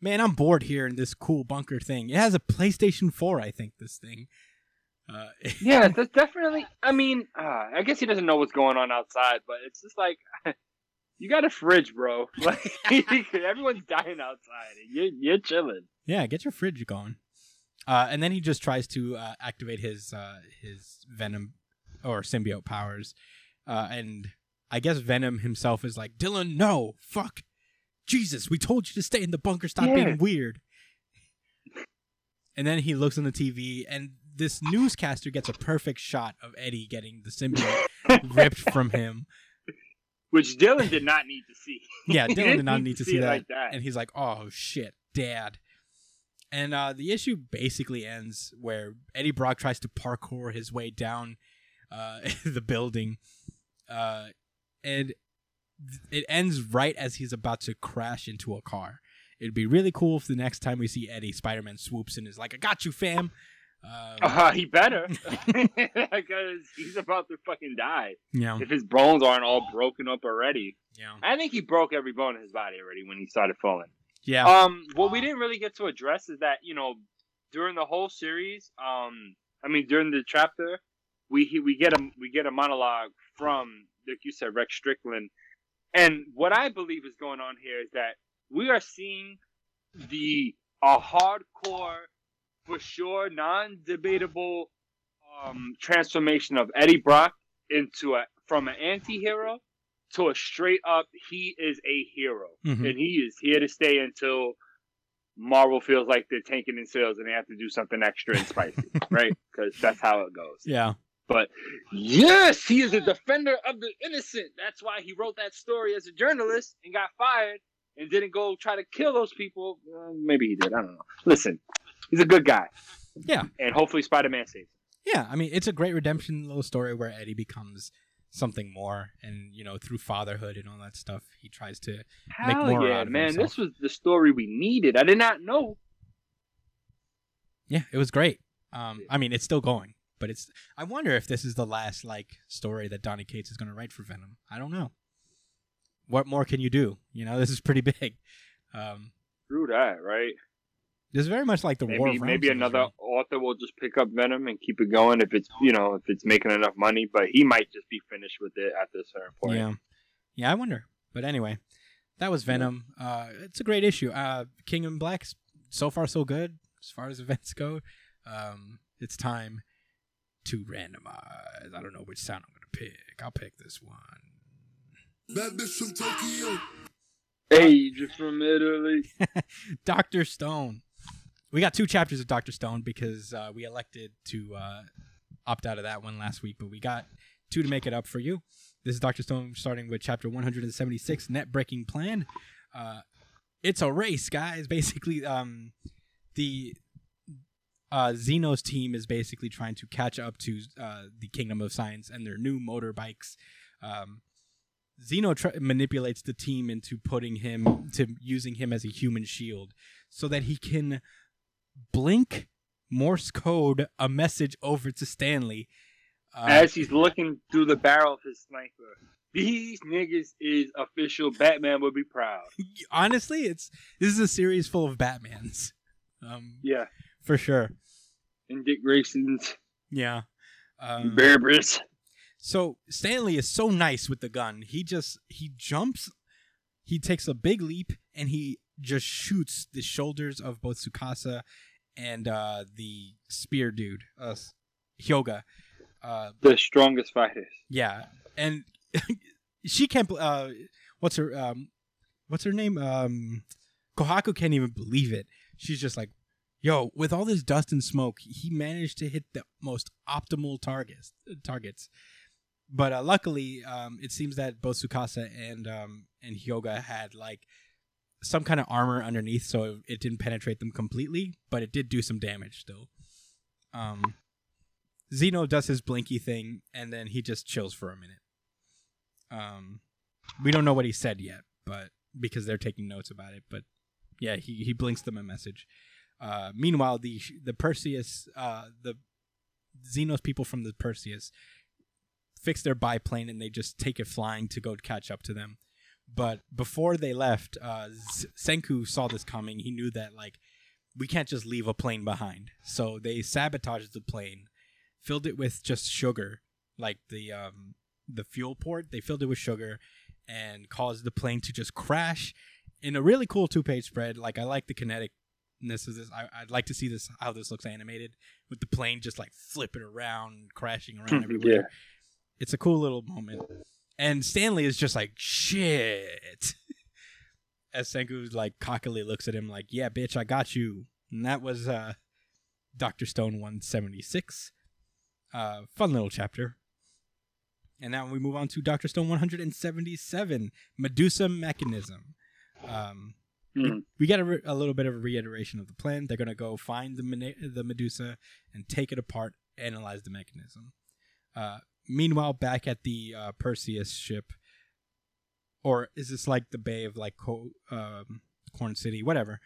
"Man, I'm bored here in this cool bunker thing. It has a PlayStation 4, I think. This thing." Uh, Yeah, that's definitely. I mean, uh, I guess he doesn't know what's going on outside, but it's just like you got a fridge, bro. Like everyone's dying outside, and you're you're chilling. yeah, get your fridge going. Uh, and then he just tries to uh, activate his uh, his venom or symbiote powers, uh, and I guess Venom himself is like, "Dylan, no, fuck, Jesus, we told you to stay in the bunker. Stop Yeah. being weird." And then he looks on the TV, and this newscaster gets a perfect shot of Eddie getting the symbiote ripped from him. Which Dylan did not need to see. Yeah, Dylan did didn't need to see see that. like that. And he's like, "Oh shit, Dad." And uh, the issue basically ends where Eddie Brock tries to parkour his way down uh, the building, uh, and it ends right as he's about to crash into a car. It'd be really cool if the next time we see Eddie, Spider-Man swoops in and is like, "I got you, fam." Um, Uh, he better, because he's about to fucking die. know, If his bones aren't all broken up already, know, I think he broke every bone in his body already when he started falling. yeah, Um, what we didn't really get to address is that you know during the whole series, um, I mean during the chapter, we he- we get a we get a monologue from like you said Rex Strickland, and what I believe is going on here is that we are seeing the a hardcore, for sure, non-debatable um, transformation of Eddie Brock into a from an anti-hero to a straight up he is a hero Mhm. and he is here to stay until Marvel feels like they're tanking in sales and they have to do something extra and spicy, right? Because that's how it goes. yeah, But yes, he is a defender of the innocent. That's why he wrote that story as a journalist and got fired and didn't go try to kill those people. Uh, maybe he did. I don't know. Listen, he's a good guy. Yeah. And hopefully Spider Man saves him. Yeah, I mean, it's a great redemption little story where Eddie becomes something more, and you know, through fatherhood and all that stuff, he tries to. Make more yeah, out of man. himself. This was the story we needed. I did not know. Yeah, it was great. Um, I mean, it's still going, but it's. I wonder if this is the last like story that Donny Cates is going to write for Venom. I don't know. What more can you do? You know, this is pretty big. Um, Through that, right? this is very much like the War Maybe of maybe another Israel. author will just pick up Venom and keep it going if it's you know if it's making enough money. But he might just be finished with it at this certain point. Yeah, yeah, I wonder. But anyway, that was Venom. Uh, it's a great issue. Uh, King in Black, so far so good as far as events go. Um, it's time to randomize. I don't know which sound I'm gonna pick. I'll pick this one. That bitch from Tokyo. Hey, just from Italy. Doctor Stone. We got two chapters of Doctor Stone because uh, we elected to uh, opt out of that one last week, but we got two to make it up for you. This is Doctor Stone starting with chapter 176, Net Breaking Plan. Uh, it's a race, guys. Basically, um, the uh, Xenos team is basically trying to catch up to uh, the Kingdom of Science and their new motorbikes. Um, Xeno tr- manipulates the team into putting him to using him as a human shield so that he can blink Morse code a message over to Stanley Uh, As he's looking through the barrel of his sniper, these niggas is official. Batman would be proud. honestly, it's this is a series full of Batmans. Um, Yeah, for sure. and Dick Grayson's Yeah. Um, Berbers. So Stanley is so nice with the gun. He just he jumps, he takes a big leap, and he just shoots the shoulders of both Tsukasa and uh, the spear dude, uh, Hyoga. Uh, The strongest fighters. yeah, and she can't. Uh, what's her um, what's her name? Um, Kohaku can't even believe it. She's just like, "Yo, with all this dust and smoke, he managed to hit the most optimal targets. Targets." But uh, luckily, um, it seems that both Tsukasa and um, and Hyoga had like some kind of armor underneath, so it didn't penetrate them completely, but it did do some damage still. Um, Xeno does his blinky thing, and then he just chills for a minute. Um, we don't know what he said yet, but because they're taking notes about it, but yeah, he, he blinks them a message. Uh, meanwhile, the the Perseus, uh, the Xeno's people from the Perseus fix their biplane and they just take it flying to go catch up to them. But before they left, uh, Senku saw this coming. He knew that like we can't just leave a plane behind, so they sabotaged the plane, filled it with just sugar, like the um, the fuel port. They filled it with sugar and caused the plane to just crash in a really cool two page spread. Like I like the kineticness of this. I, I'd like to see this how this looks animated with the plane just like flipping around, crashing around everywhere. Yeah. It's a cool little moment. And Stanley is just like shit. As Senku like cockily looks at him like, "Yeah, bitch, I got you." And that was uh Doctor Stone 176. Uh fun little chapter. And now we move on to Doctor Stone 177, Medusa Mechanism. Um, Hmm. we get a, re- a little bit of a reiteration of the plan. They're gonna go find the Mene- the Medusa and take it apart, analyze the mechanism. Uh, meanwhile, back at the uh, Perseus ship, or is this like the Bay of like Co- um, Corn City, whatever?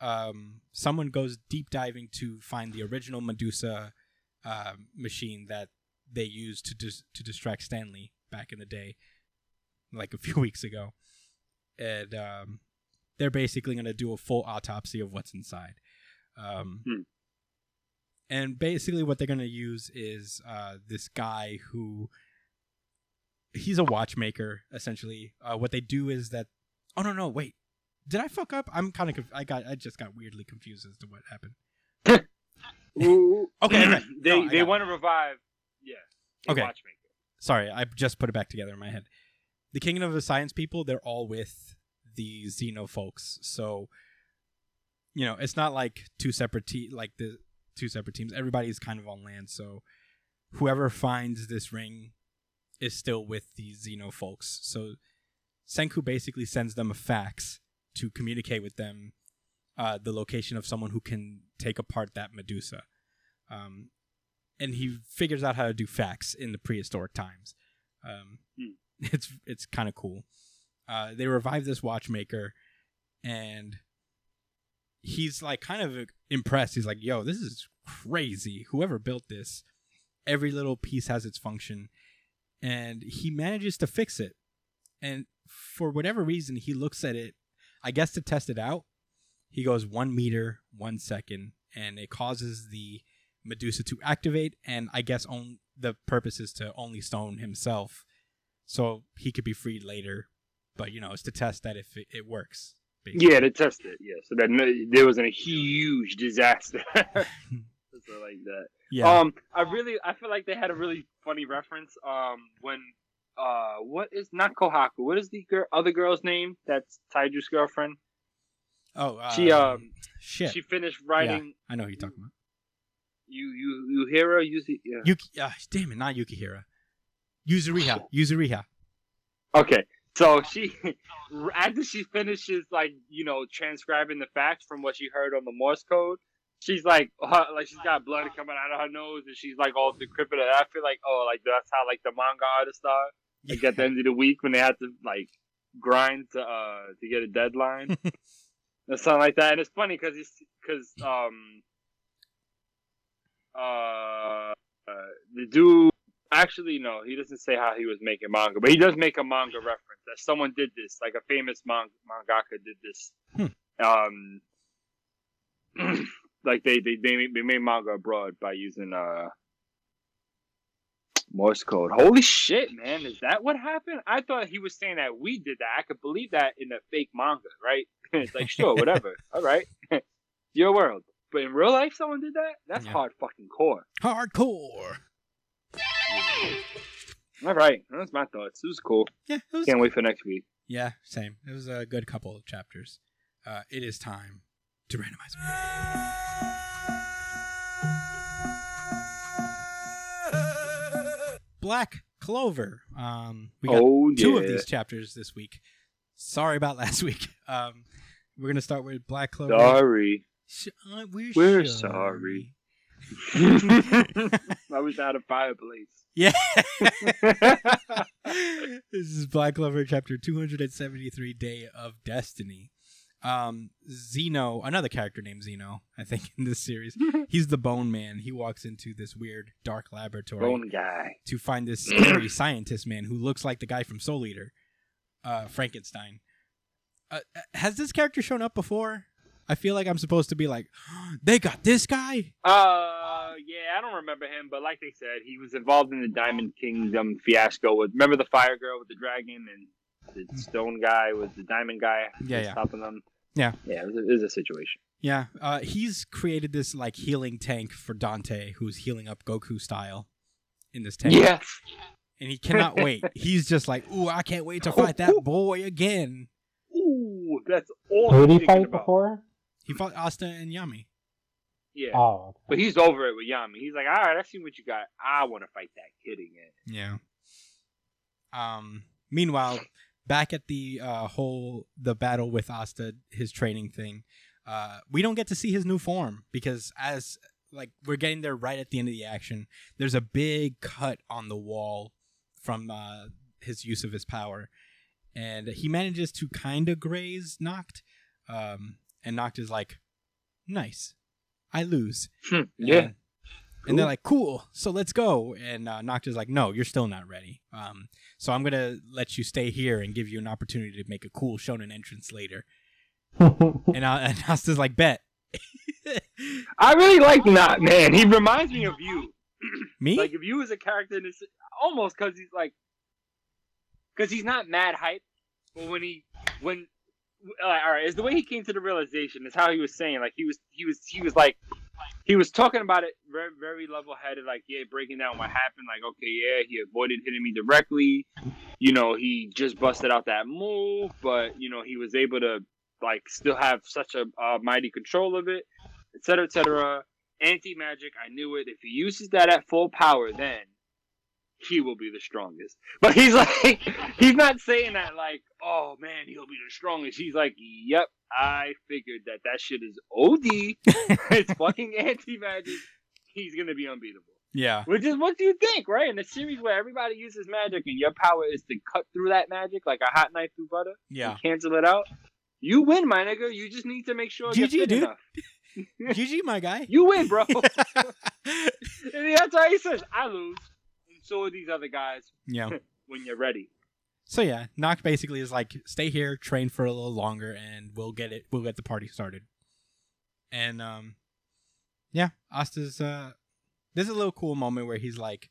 Um, someone goes deep diving to find the original Medusa uh, machine that they used to dis- to distract Stanley back in the day, like a few weeks ago, and um, they're basically going to do a full autopsy of what's inside. Um, Hmm. And basically, what they're going to use is uh, this guy who he's a watchmaker essentially. Uh, what they do is that oh no no wait did I fuck up? I'm kind of conf- I got I just got weirdly confused as to what happened. Ooh. Okay, okay. they No, they want to revive. Yeah. Okay. Watchmaker. Sorry, I just put it back together in my head. The Kingdom of the Science people, they're all with the Xeno folks. So, you know, it's not like two separate te- like the two separate teams. Everybody's kind of on land. So, whoever finds this ring is still with the Xeno folks. So, Senku basically sends them a fax to communicate with them uh, the location of someone who can take apart that Medusa. Um, and he figures out how to do fax in the prehistoric times. Um, Hmm. It's it's kind of cool. Uh, they revive this watchmaker, and he's like kind of impressed. He's like, "Yo, this is crazy! Whoever built this, every little piece has its function, and he manages to fix it. And for whatever reason, he looks at it. I guess to test it out, he goes one meter, one second, and it causes the Medusa to activate, and I guess on the purpose is to only stone himself, so he could be freed later. But you know, it's to test that if it, it works. basically. Yeah, to test it. Yeah, so that no, there wasn't a huge disaster. Something like that. yeah. Um, I really, I feel like they had a really funny reference. Um, when, uh, what is not Kohaku? What is the girl, other girl's name? That's Taiju's girlfriend. oh, uh, She um, shit. she finished writing. I know who you're talking about. You you you hear her? You see? Yeah. Yuki. Uh, damn it, not Yukihira. Yuzuriha. Yuzuriha. Okay, so she after she finishes like you know transcribing the fax from what she heard on the Morse code, she's like like she's got blood coming out of her nose and she's like all decrepit. And I feel like oh like that's how like the manga artists are. Like at the end of the week when they have to like grind to uh to get a deadline or something like that. And it's funny because it's because um uh, uh the dude actually, no, he doesn't say how he was making manga, but he does make a manga reference that someone did this, like a famous man- mangaka did this. Um, like they they they made, they made manga abroad by using uh Morse code. Holy shit, man! Is that what happened? I thought he was saying that we did that. I could believe that in a fake manga, right? it's like sure, whatever. All right, your world. But in real life, someone did that. That's Yeah. hard fucking core. Hardcore. All right, that's my thoughts. It was cool. Yeah, was Can't wait for next week. Yeah, same. It was a good couple of chapters. Uh, it is time to randomize. Black Clover. Um, we got oh two yeah. of these chapters this week. Sorry about last week. Um, we're gonna start with Black Clover. Sorry. Sh- uh, we're, We're sorry. I was out of fireplace. Yeah. this is Black Clover chapter 273 Day of Destiny. Um Zeno, another character named Zeno, I think in this series. He's the bone man. He walks into this weird dark laboratory Bone guy. to find this scary scientist man who looks like the guy from Soul Eater, uh Frankenstein. Uh, uh, has this character shown up before? I feel like I'm supposed to be like, they got this guy. Uh, yeah, I don't remember him, but like they said, he was involved in the Diamond Kingdom fiasco. With remember the fire girl with the dragon and the stone guy with the diamond guy Yeah, yeah. stopping them. Yeah. yeah, it was, a, it was a situation. Yeah, uh, he's created this like healing tank for Dante, who's healing up Goku style in this tank. Yes, and he cannot wait. He's just like, "Ooh, I can't wait to fight that boy again." ooh, that's all Who did he fight about. before? He fought Asta and Yami. Yeah, Oh, okay. but he's over it with Yami. He's like, all right, I've seen what you got. I want to fight that kid again. Yeah. Um. Meanwhile, back at the uh, whole the battle with Asta, his training thing, uh, we don't get to see his new form because as like we're getting there right at the end of the action, there's a big cut on the wall from uh, his use of his power, and he manages to kind of graze Nacht. um, and Nacht is like, "Nice, I lose." yeah, And, and they're like, cool, so let's go. And uh, Nacht's like, no, you're still not ready. Um, so I'm going to let you stay here and give you an opportunity to make a cool shonen entrance later. And, uh, and Asta's like, bet. I really like Not Man. He reminds me of you. Me? Like if you was a character in this, almost because he's like, because he's not mad hype, but when he when all right, is the way he came to the realization is how he was saying like he was he was he was like he was talking about it very very level headed like yeah breaking down what happened. Like okay yeah he avoided hitting me directly. You know he just busted out that move but you know he was able to like still have such a uh, mighty control of it etc etc anti magic i knew it. If he uses that at full power then he will be the strongest but he's like he's not saying that like oh man he'll be the strongest he's like yep i figured that that shit is od it's fucking anti magic he's gonna be unbeatable yeah. which is what do you think right in a series where everybody uses magic and your power is to cut through that magic like a hot knife through butter Yeah. cancel it out you win my nigga you just need to make sure you're GG, dude. enough. GG, my guy. you win bro and that's why he says i lose so are these other guys yeah. when you're ready So yeah, Nacht basically is like, stay here, train for a little longer, and we'll get it. We'll get the party started. And um, yeah, Asta's uh, there's a little cool moment where he's like,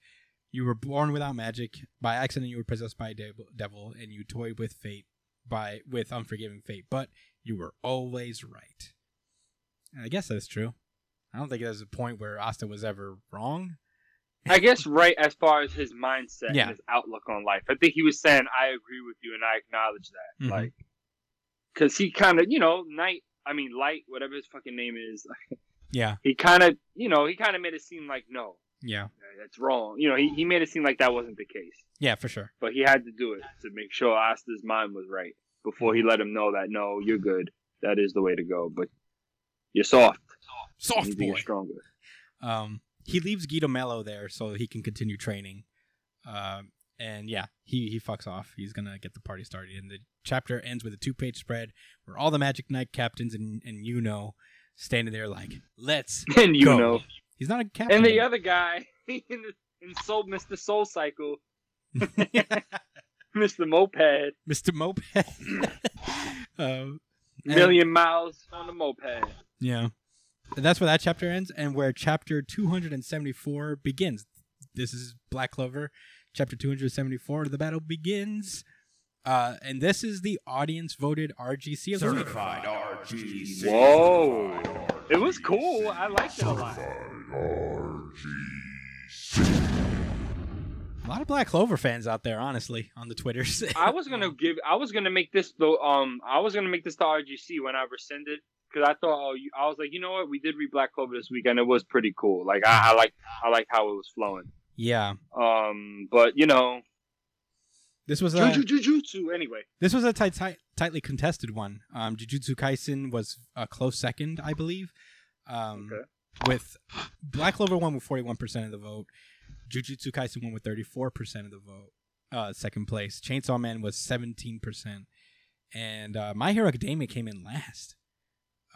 "You were born without magic. By accident, you were possessed by a devil, devil and you toyed with fate by with unforgiving fate. But you were always right." And I guess that's true. I don't think there's a point where Asta was ever wrong. I guess right as far as his mindset Yeah. and his outlook on life. I think he was saying, "I agree with you, and I acknowledge that." Mhm. Like, because he kind of, you know, night. I mean, light, whatever his fucking name is. Yeah, He kind of, you know, he kind of made it seem like no, yeah, that's wrong. You know, he, he made it seem like that wasn't the case, yeah, for sure. but he had to do it to make sure Asta's mind was right before he let him know that no, you're good. That is the way to go, but you're soft. You Soft to get boy. stronger. Um, he leaves Gimodelo there so he can continue training. Um, and yeah, he he fucks off. He's gonna get the party started, and the chapter ends with a two-page spread where all the Magic Knight captains and and you know standing there like, "Let's." And you Go. know. He's not a captain. And the other guy in in insult Mr. Soul Cycle, Mr. Moped, Mr. Moped. um, million miles on the moped. Yeah. And that's where that chapter ends and where chapter 274 begins. This is Black Clover, chapter 274. The battle begins. Uh, and this is the audience voted RGC of the week. RGC. Whoa, it was cool. I liked it a lot. A lot of Black Clover fans out there, honestly, on the Twitters. I was gonna give. I was gonna make this the um. I was gonna make this the RGC when I rescinded because I thought. Oh, you, I was like, you know what? We did read Black Clover this week, and it was pretty cool. Like I, I like. I like how it was flowing. yeah. Um, but you know, This was a Juju Jujutsu. Anyway, this was a tight, tight, tightly contested one. Um, Jujutsu Kaisen was a close second, I believe. Um, Okay. With Black Clover won with forty one percent of the vote. Jujutsu Kaisen won with thirty four percent of the vote. Uh, second place. Chainsaw Man was seventeen percent, and uh, My Hero Academia came in last.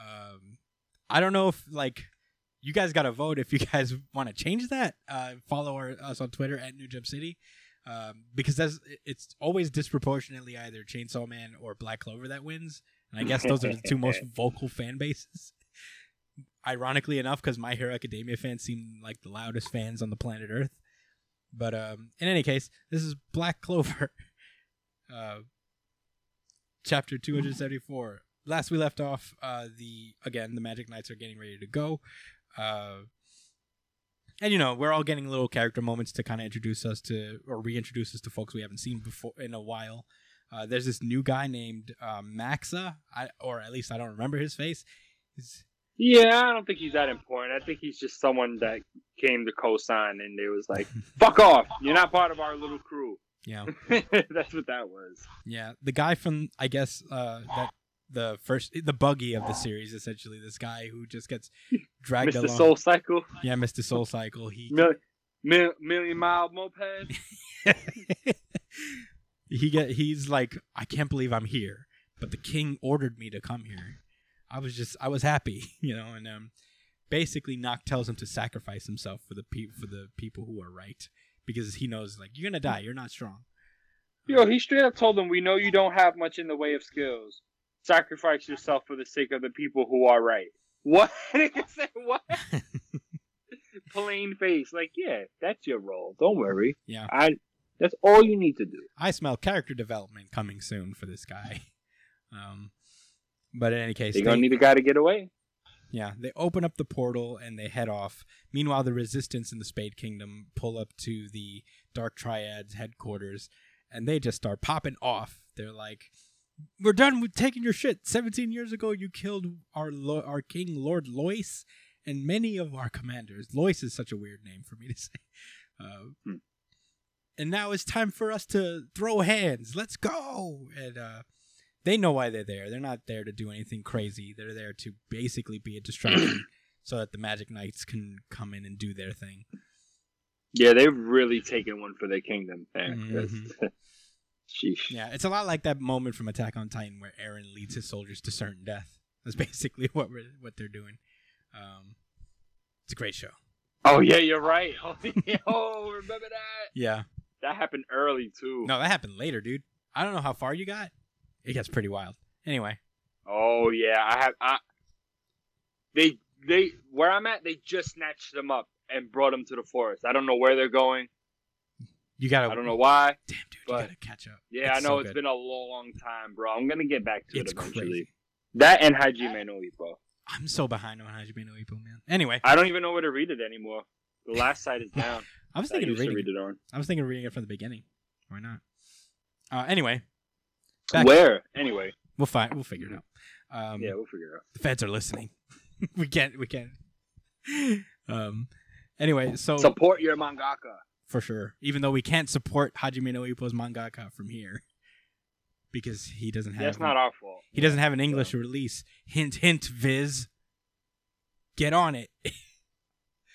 Um, I don't know if like you guys got to vote if you guys want to change that. Uh, follow our, us on Twitter at New Jump City um, because that's it's always disproportionately either Chainsaw Man or Black Clover that wins, and I guess those are the two most vocal fan bases. Ironically enough, because My Hero Academia fans seem like the loudest fans on the planet Earth. But um, in any case, this is Black Clover, uh, chapter two hundred seventy four. Last we left off, uh, the again the Magic Knights are getting ready to go. Uh, and you know we're all getting little character moments to kind of introduce us to or reintroduce us to folks we haven't seen before in a while uh, there's this new guy named uh, maxa I, or at least i don't remember his face He's- yeah, I don't think he's that important. I think he's just someone that came to co-sign, and they was like, "Fuck off! You're not part of our little crew." yeah That's what that was. yeah the guy from i guess uh, that the first the buggy of the series essentially this guy who just gets dragged along. Mr. along Soul Cycle, yeah mr soul cycle he mil- mil- million mile moped. he get he's like I can't believe I'm here, but the king ordered me to come here. I was just I was happy, you know, and um basically Nacht tells him to sacrifice himself for the pe- for the people who are right because he knows like you're going to die, you're not strong. Yo, he straight up told them, "We know you don't have much in the way of skills. Sacrifice yourself for the sake of the people who are right." What? What? Plain face, like, yeah, that's your role. Don't worry. Yeah. I. That's all you need to do. I smell character development coming soon for this guy. Um but in any case, They're gonna they- need a guy to get away. Yeah, they open up the portal and they head off. Meanwhile, the resistance in the Spade Kingdom pull up to the Dark Triad's headquarters and they just start popping off. They're like, "We're done with taking your shit. 17 years ago you killed our lo- our king Lord Lois and many of our commanders. Lois is such a weird name for me to say. Uh, Hmm. And now it's time for us to throw hands. Let's go. And uh they know why they're there. They're not there to do anything crazy. They're there to basically be a distraction so that the Magic Knights can come in and do their thing. Yeah, they've really taken one for their kingdom. Man. Mhm. Sheesh. Yeah, it's a lot like that moment from Attack on Titan where Eren leads his soldiers to certain death. That's basically what we're, what they're doing. Um, it's a great show. Oh yeah, you're right. Oh, yo, remember that? Yeah. That happened early too. No, that happened later, dude. I don't know how far you got. It gets pretty wild. Anyway, Oh yeah, I have. I they they where I'm at, they just snatched them up and brought them to the forest. I don't know where they're going. You gotta. I don't know why. Damn, dude, but- you gotta catch up. Yeah, It's I know so it's good. been a long time, bro. I'm gonna get back to It's it eventually. crazy. That and Hajime no Ippo. I'm so behind on Hajime no Ippo, man. Anyway, I don't even know where to read it anymore. The last site is down. I was I thinking of reading. read it on. I was thinking of reading it from the beginning. Why not? Uh, anyway, Back- Where? Anyway, we'll find. We'll figure it out. Um, yeah, we'll figure it out. the feds are listening. we can't. We can't. Um. Anyway, so Support your mangaka. For sure, even though we can't support Hajime no Ippo's mangaka from here because he doesn't have. That's not our fault. he doesn't have an English release. Hint, hint, Viz. Get on it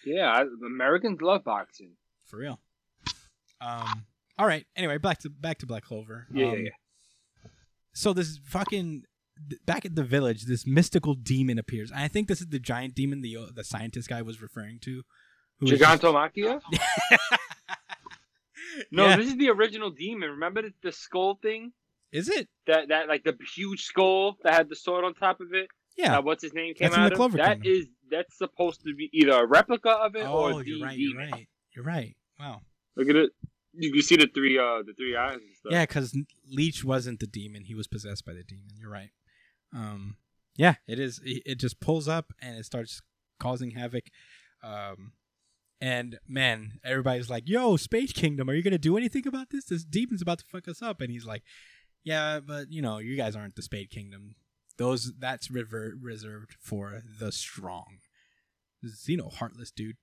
Yeah, I, Americans love boxing. for real. Um. All right. Anyway, back to back to Black Clover. Yeah, yeah, Um, yeah. So this fucking back at the village, this mystical demon appears. And I think this is the giant demon the uh, the scientist guy was referring to. who was just- Gigantomachia? No, Yeah. this is the original demon. Remember the, the skull thing? Is it? That that like the huge skull that had the sword on top of it. Yeah. That what's his name came That's in out of. That Kingdom. is that's supposed to be either a replica of it or oh, the you're right. demon. You're right. You're right. Wow. Look at it. You can see the three uh the three eyes and stuff. Yeah, because Licht wasn't the demon; he was possessed by the demon. You're right. Um, yeah, it is. It it just pulls up and it starts causing havoc. Um, and man, everybody's like, "Yo, Spade Kingdom, are you gonna do anything about this? This demon's about to fuck us up." And he's like, "Yeah, but you know, you guys aren't the Spade Kingdom. Those that's rever- reserved for the strong." Xeno, heartless dude.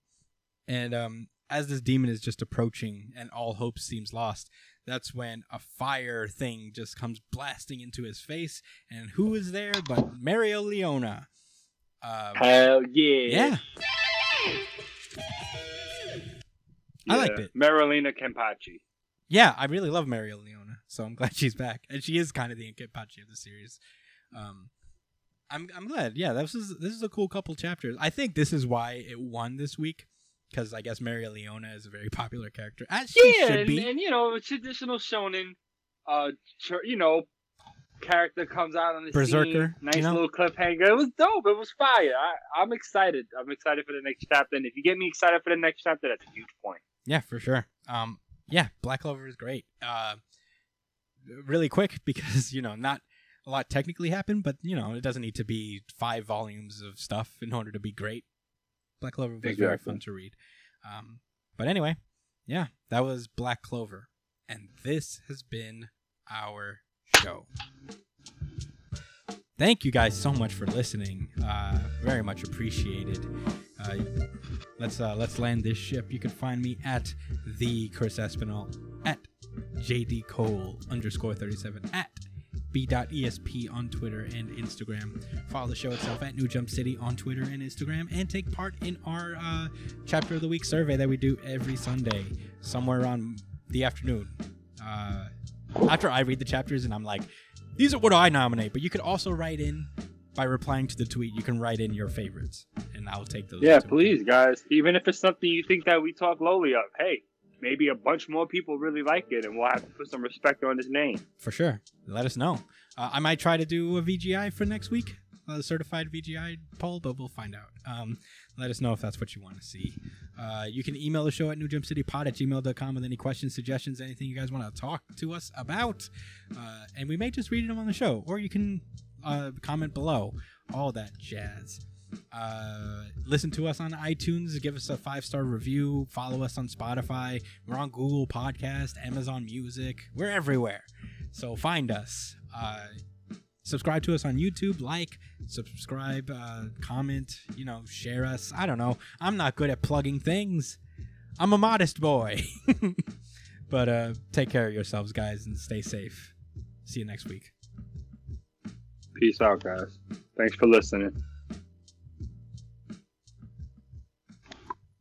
And um, as this demon is just approaching and all hope seems lost, that's when a fire thing just comes blasting into his face. And who is there but Mereoleona? Um, Hell yeah. yeah, I liked it. Mereoleona Kenpachi. yeah, I really love Mereoleona, so I'm glad she's back, and she is kind of the Inkipachi of the series. Um, I'm I'm glad. Yeah, this is this is a cool couple chapters. I think this is why it won this week because I guess Mereoleona is a very popular character, as she yeah, should and, be. and you know, a traditional shonen, uh, you know, character comes out on the Berserker, scene, nice you know? little cliffhanger. It was dope. It was fire. I, I'm excited. I'm excited for the next chapter. And if you get me excited for the next chapter, that's a huge point. Yeah, for sure. Um, yeah, Black Clover is great. Uh, really quick because you know not a lot technically happened, but you know it doesn't need to be five volumes of stuff in order to be great. Black Clover was very fun to read. Um, but anyway, yeah, that was Black Clover, and this has been our show. Thank you guys so much for listening. Uh, very much appreciated. Uh, let's uh, let's land this ship. You can find me at the Chris Espinal at JD Cole underscore thirty seven at b.esp on Twitter and Instagram. Follow the show itself at New Jump City on Twitter and Instagram, and take part in our uh, chapter of the week survey that we do every Sunday, somewhere on the afternoon. Uh, after I read the chapters, and I'm like, these are what I nominate. But you could also write in by replying to the tweet. You can write in your favorites, and I'll take those. Yeah, please, guys. Even if it's something you think that we talk lowly of, hey, maybe a bunch more people really like it, and we'll have to put some respect on his name. for sure. Let us know. Uh, I might try to do a VGI for next week, a certified VGI poll, but we'll find out. Um, let us know if that's what you want to see. Uh, you can email the show at newjumpcitypod at gmail.com with any questions, suggestions, anything you guys want to talk to us about. Uh, and we may just read them on the show, or you can uh, comment below. All that jazz. Uh, listen to us on iTunes. Give us a five star review. Follow us on Spotify. We're on Google Podcast, Amazon Music. We're everywhere. So find us. Uh, subscribe to us on YouTube. Like, subscribe, uh, comment. You know, share us. I don't know. I'm not good at plugging things. I'm a modest boy. but uh, take care of yourselves, guys, and stay safe. See you next week. Peace out, guys. Thanks for listening.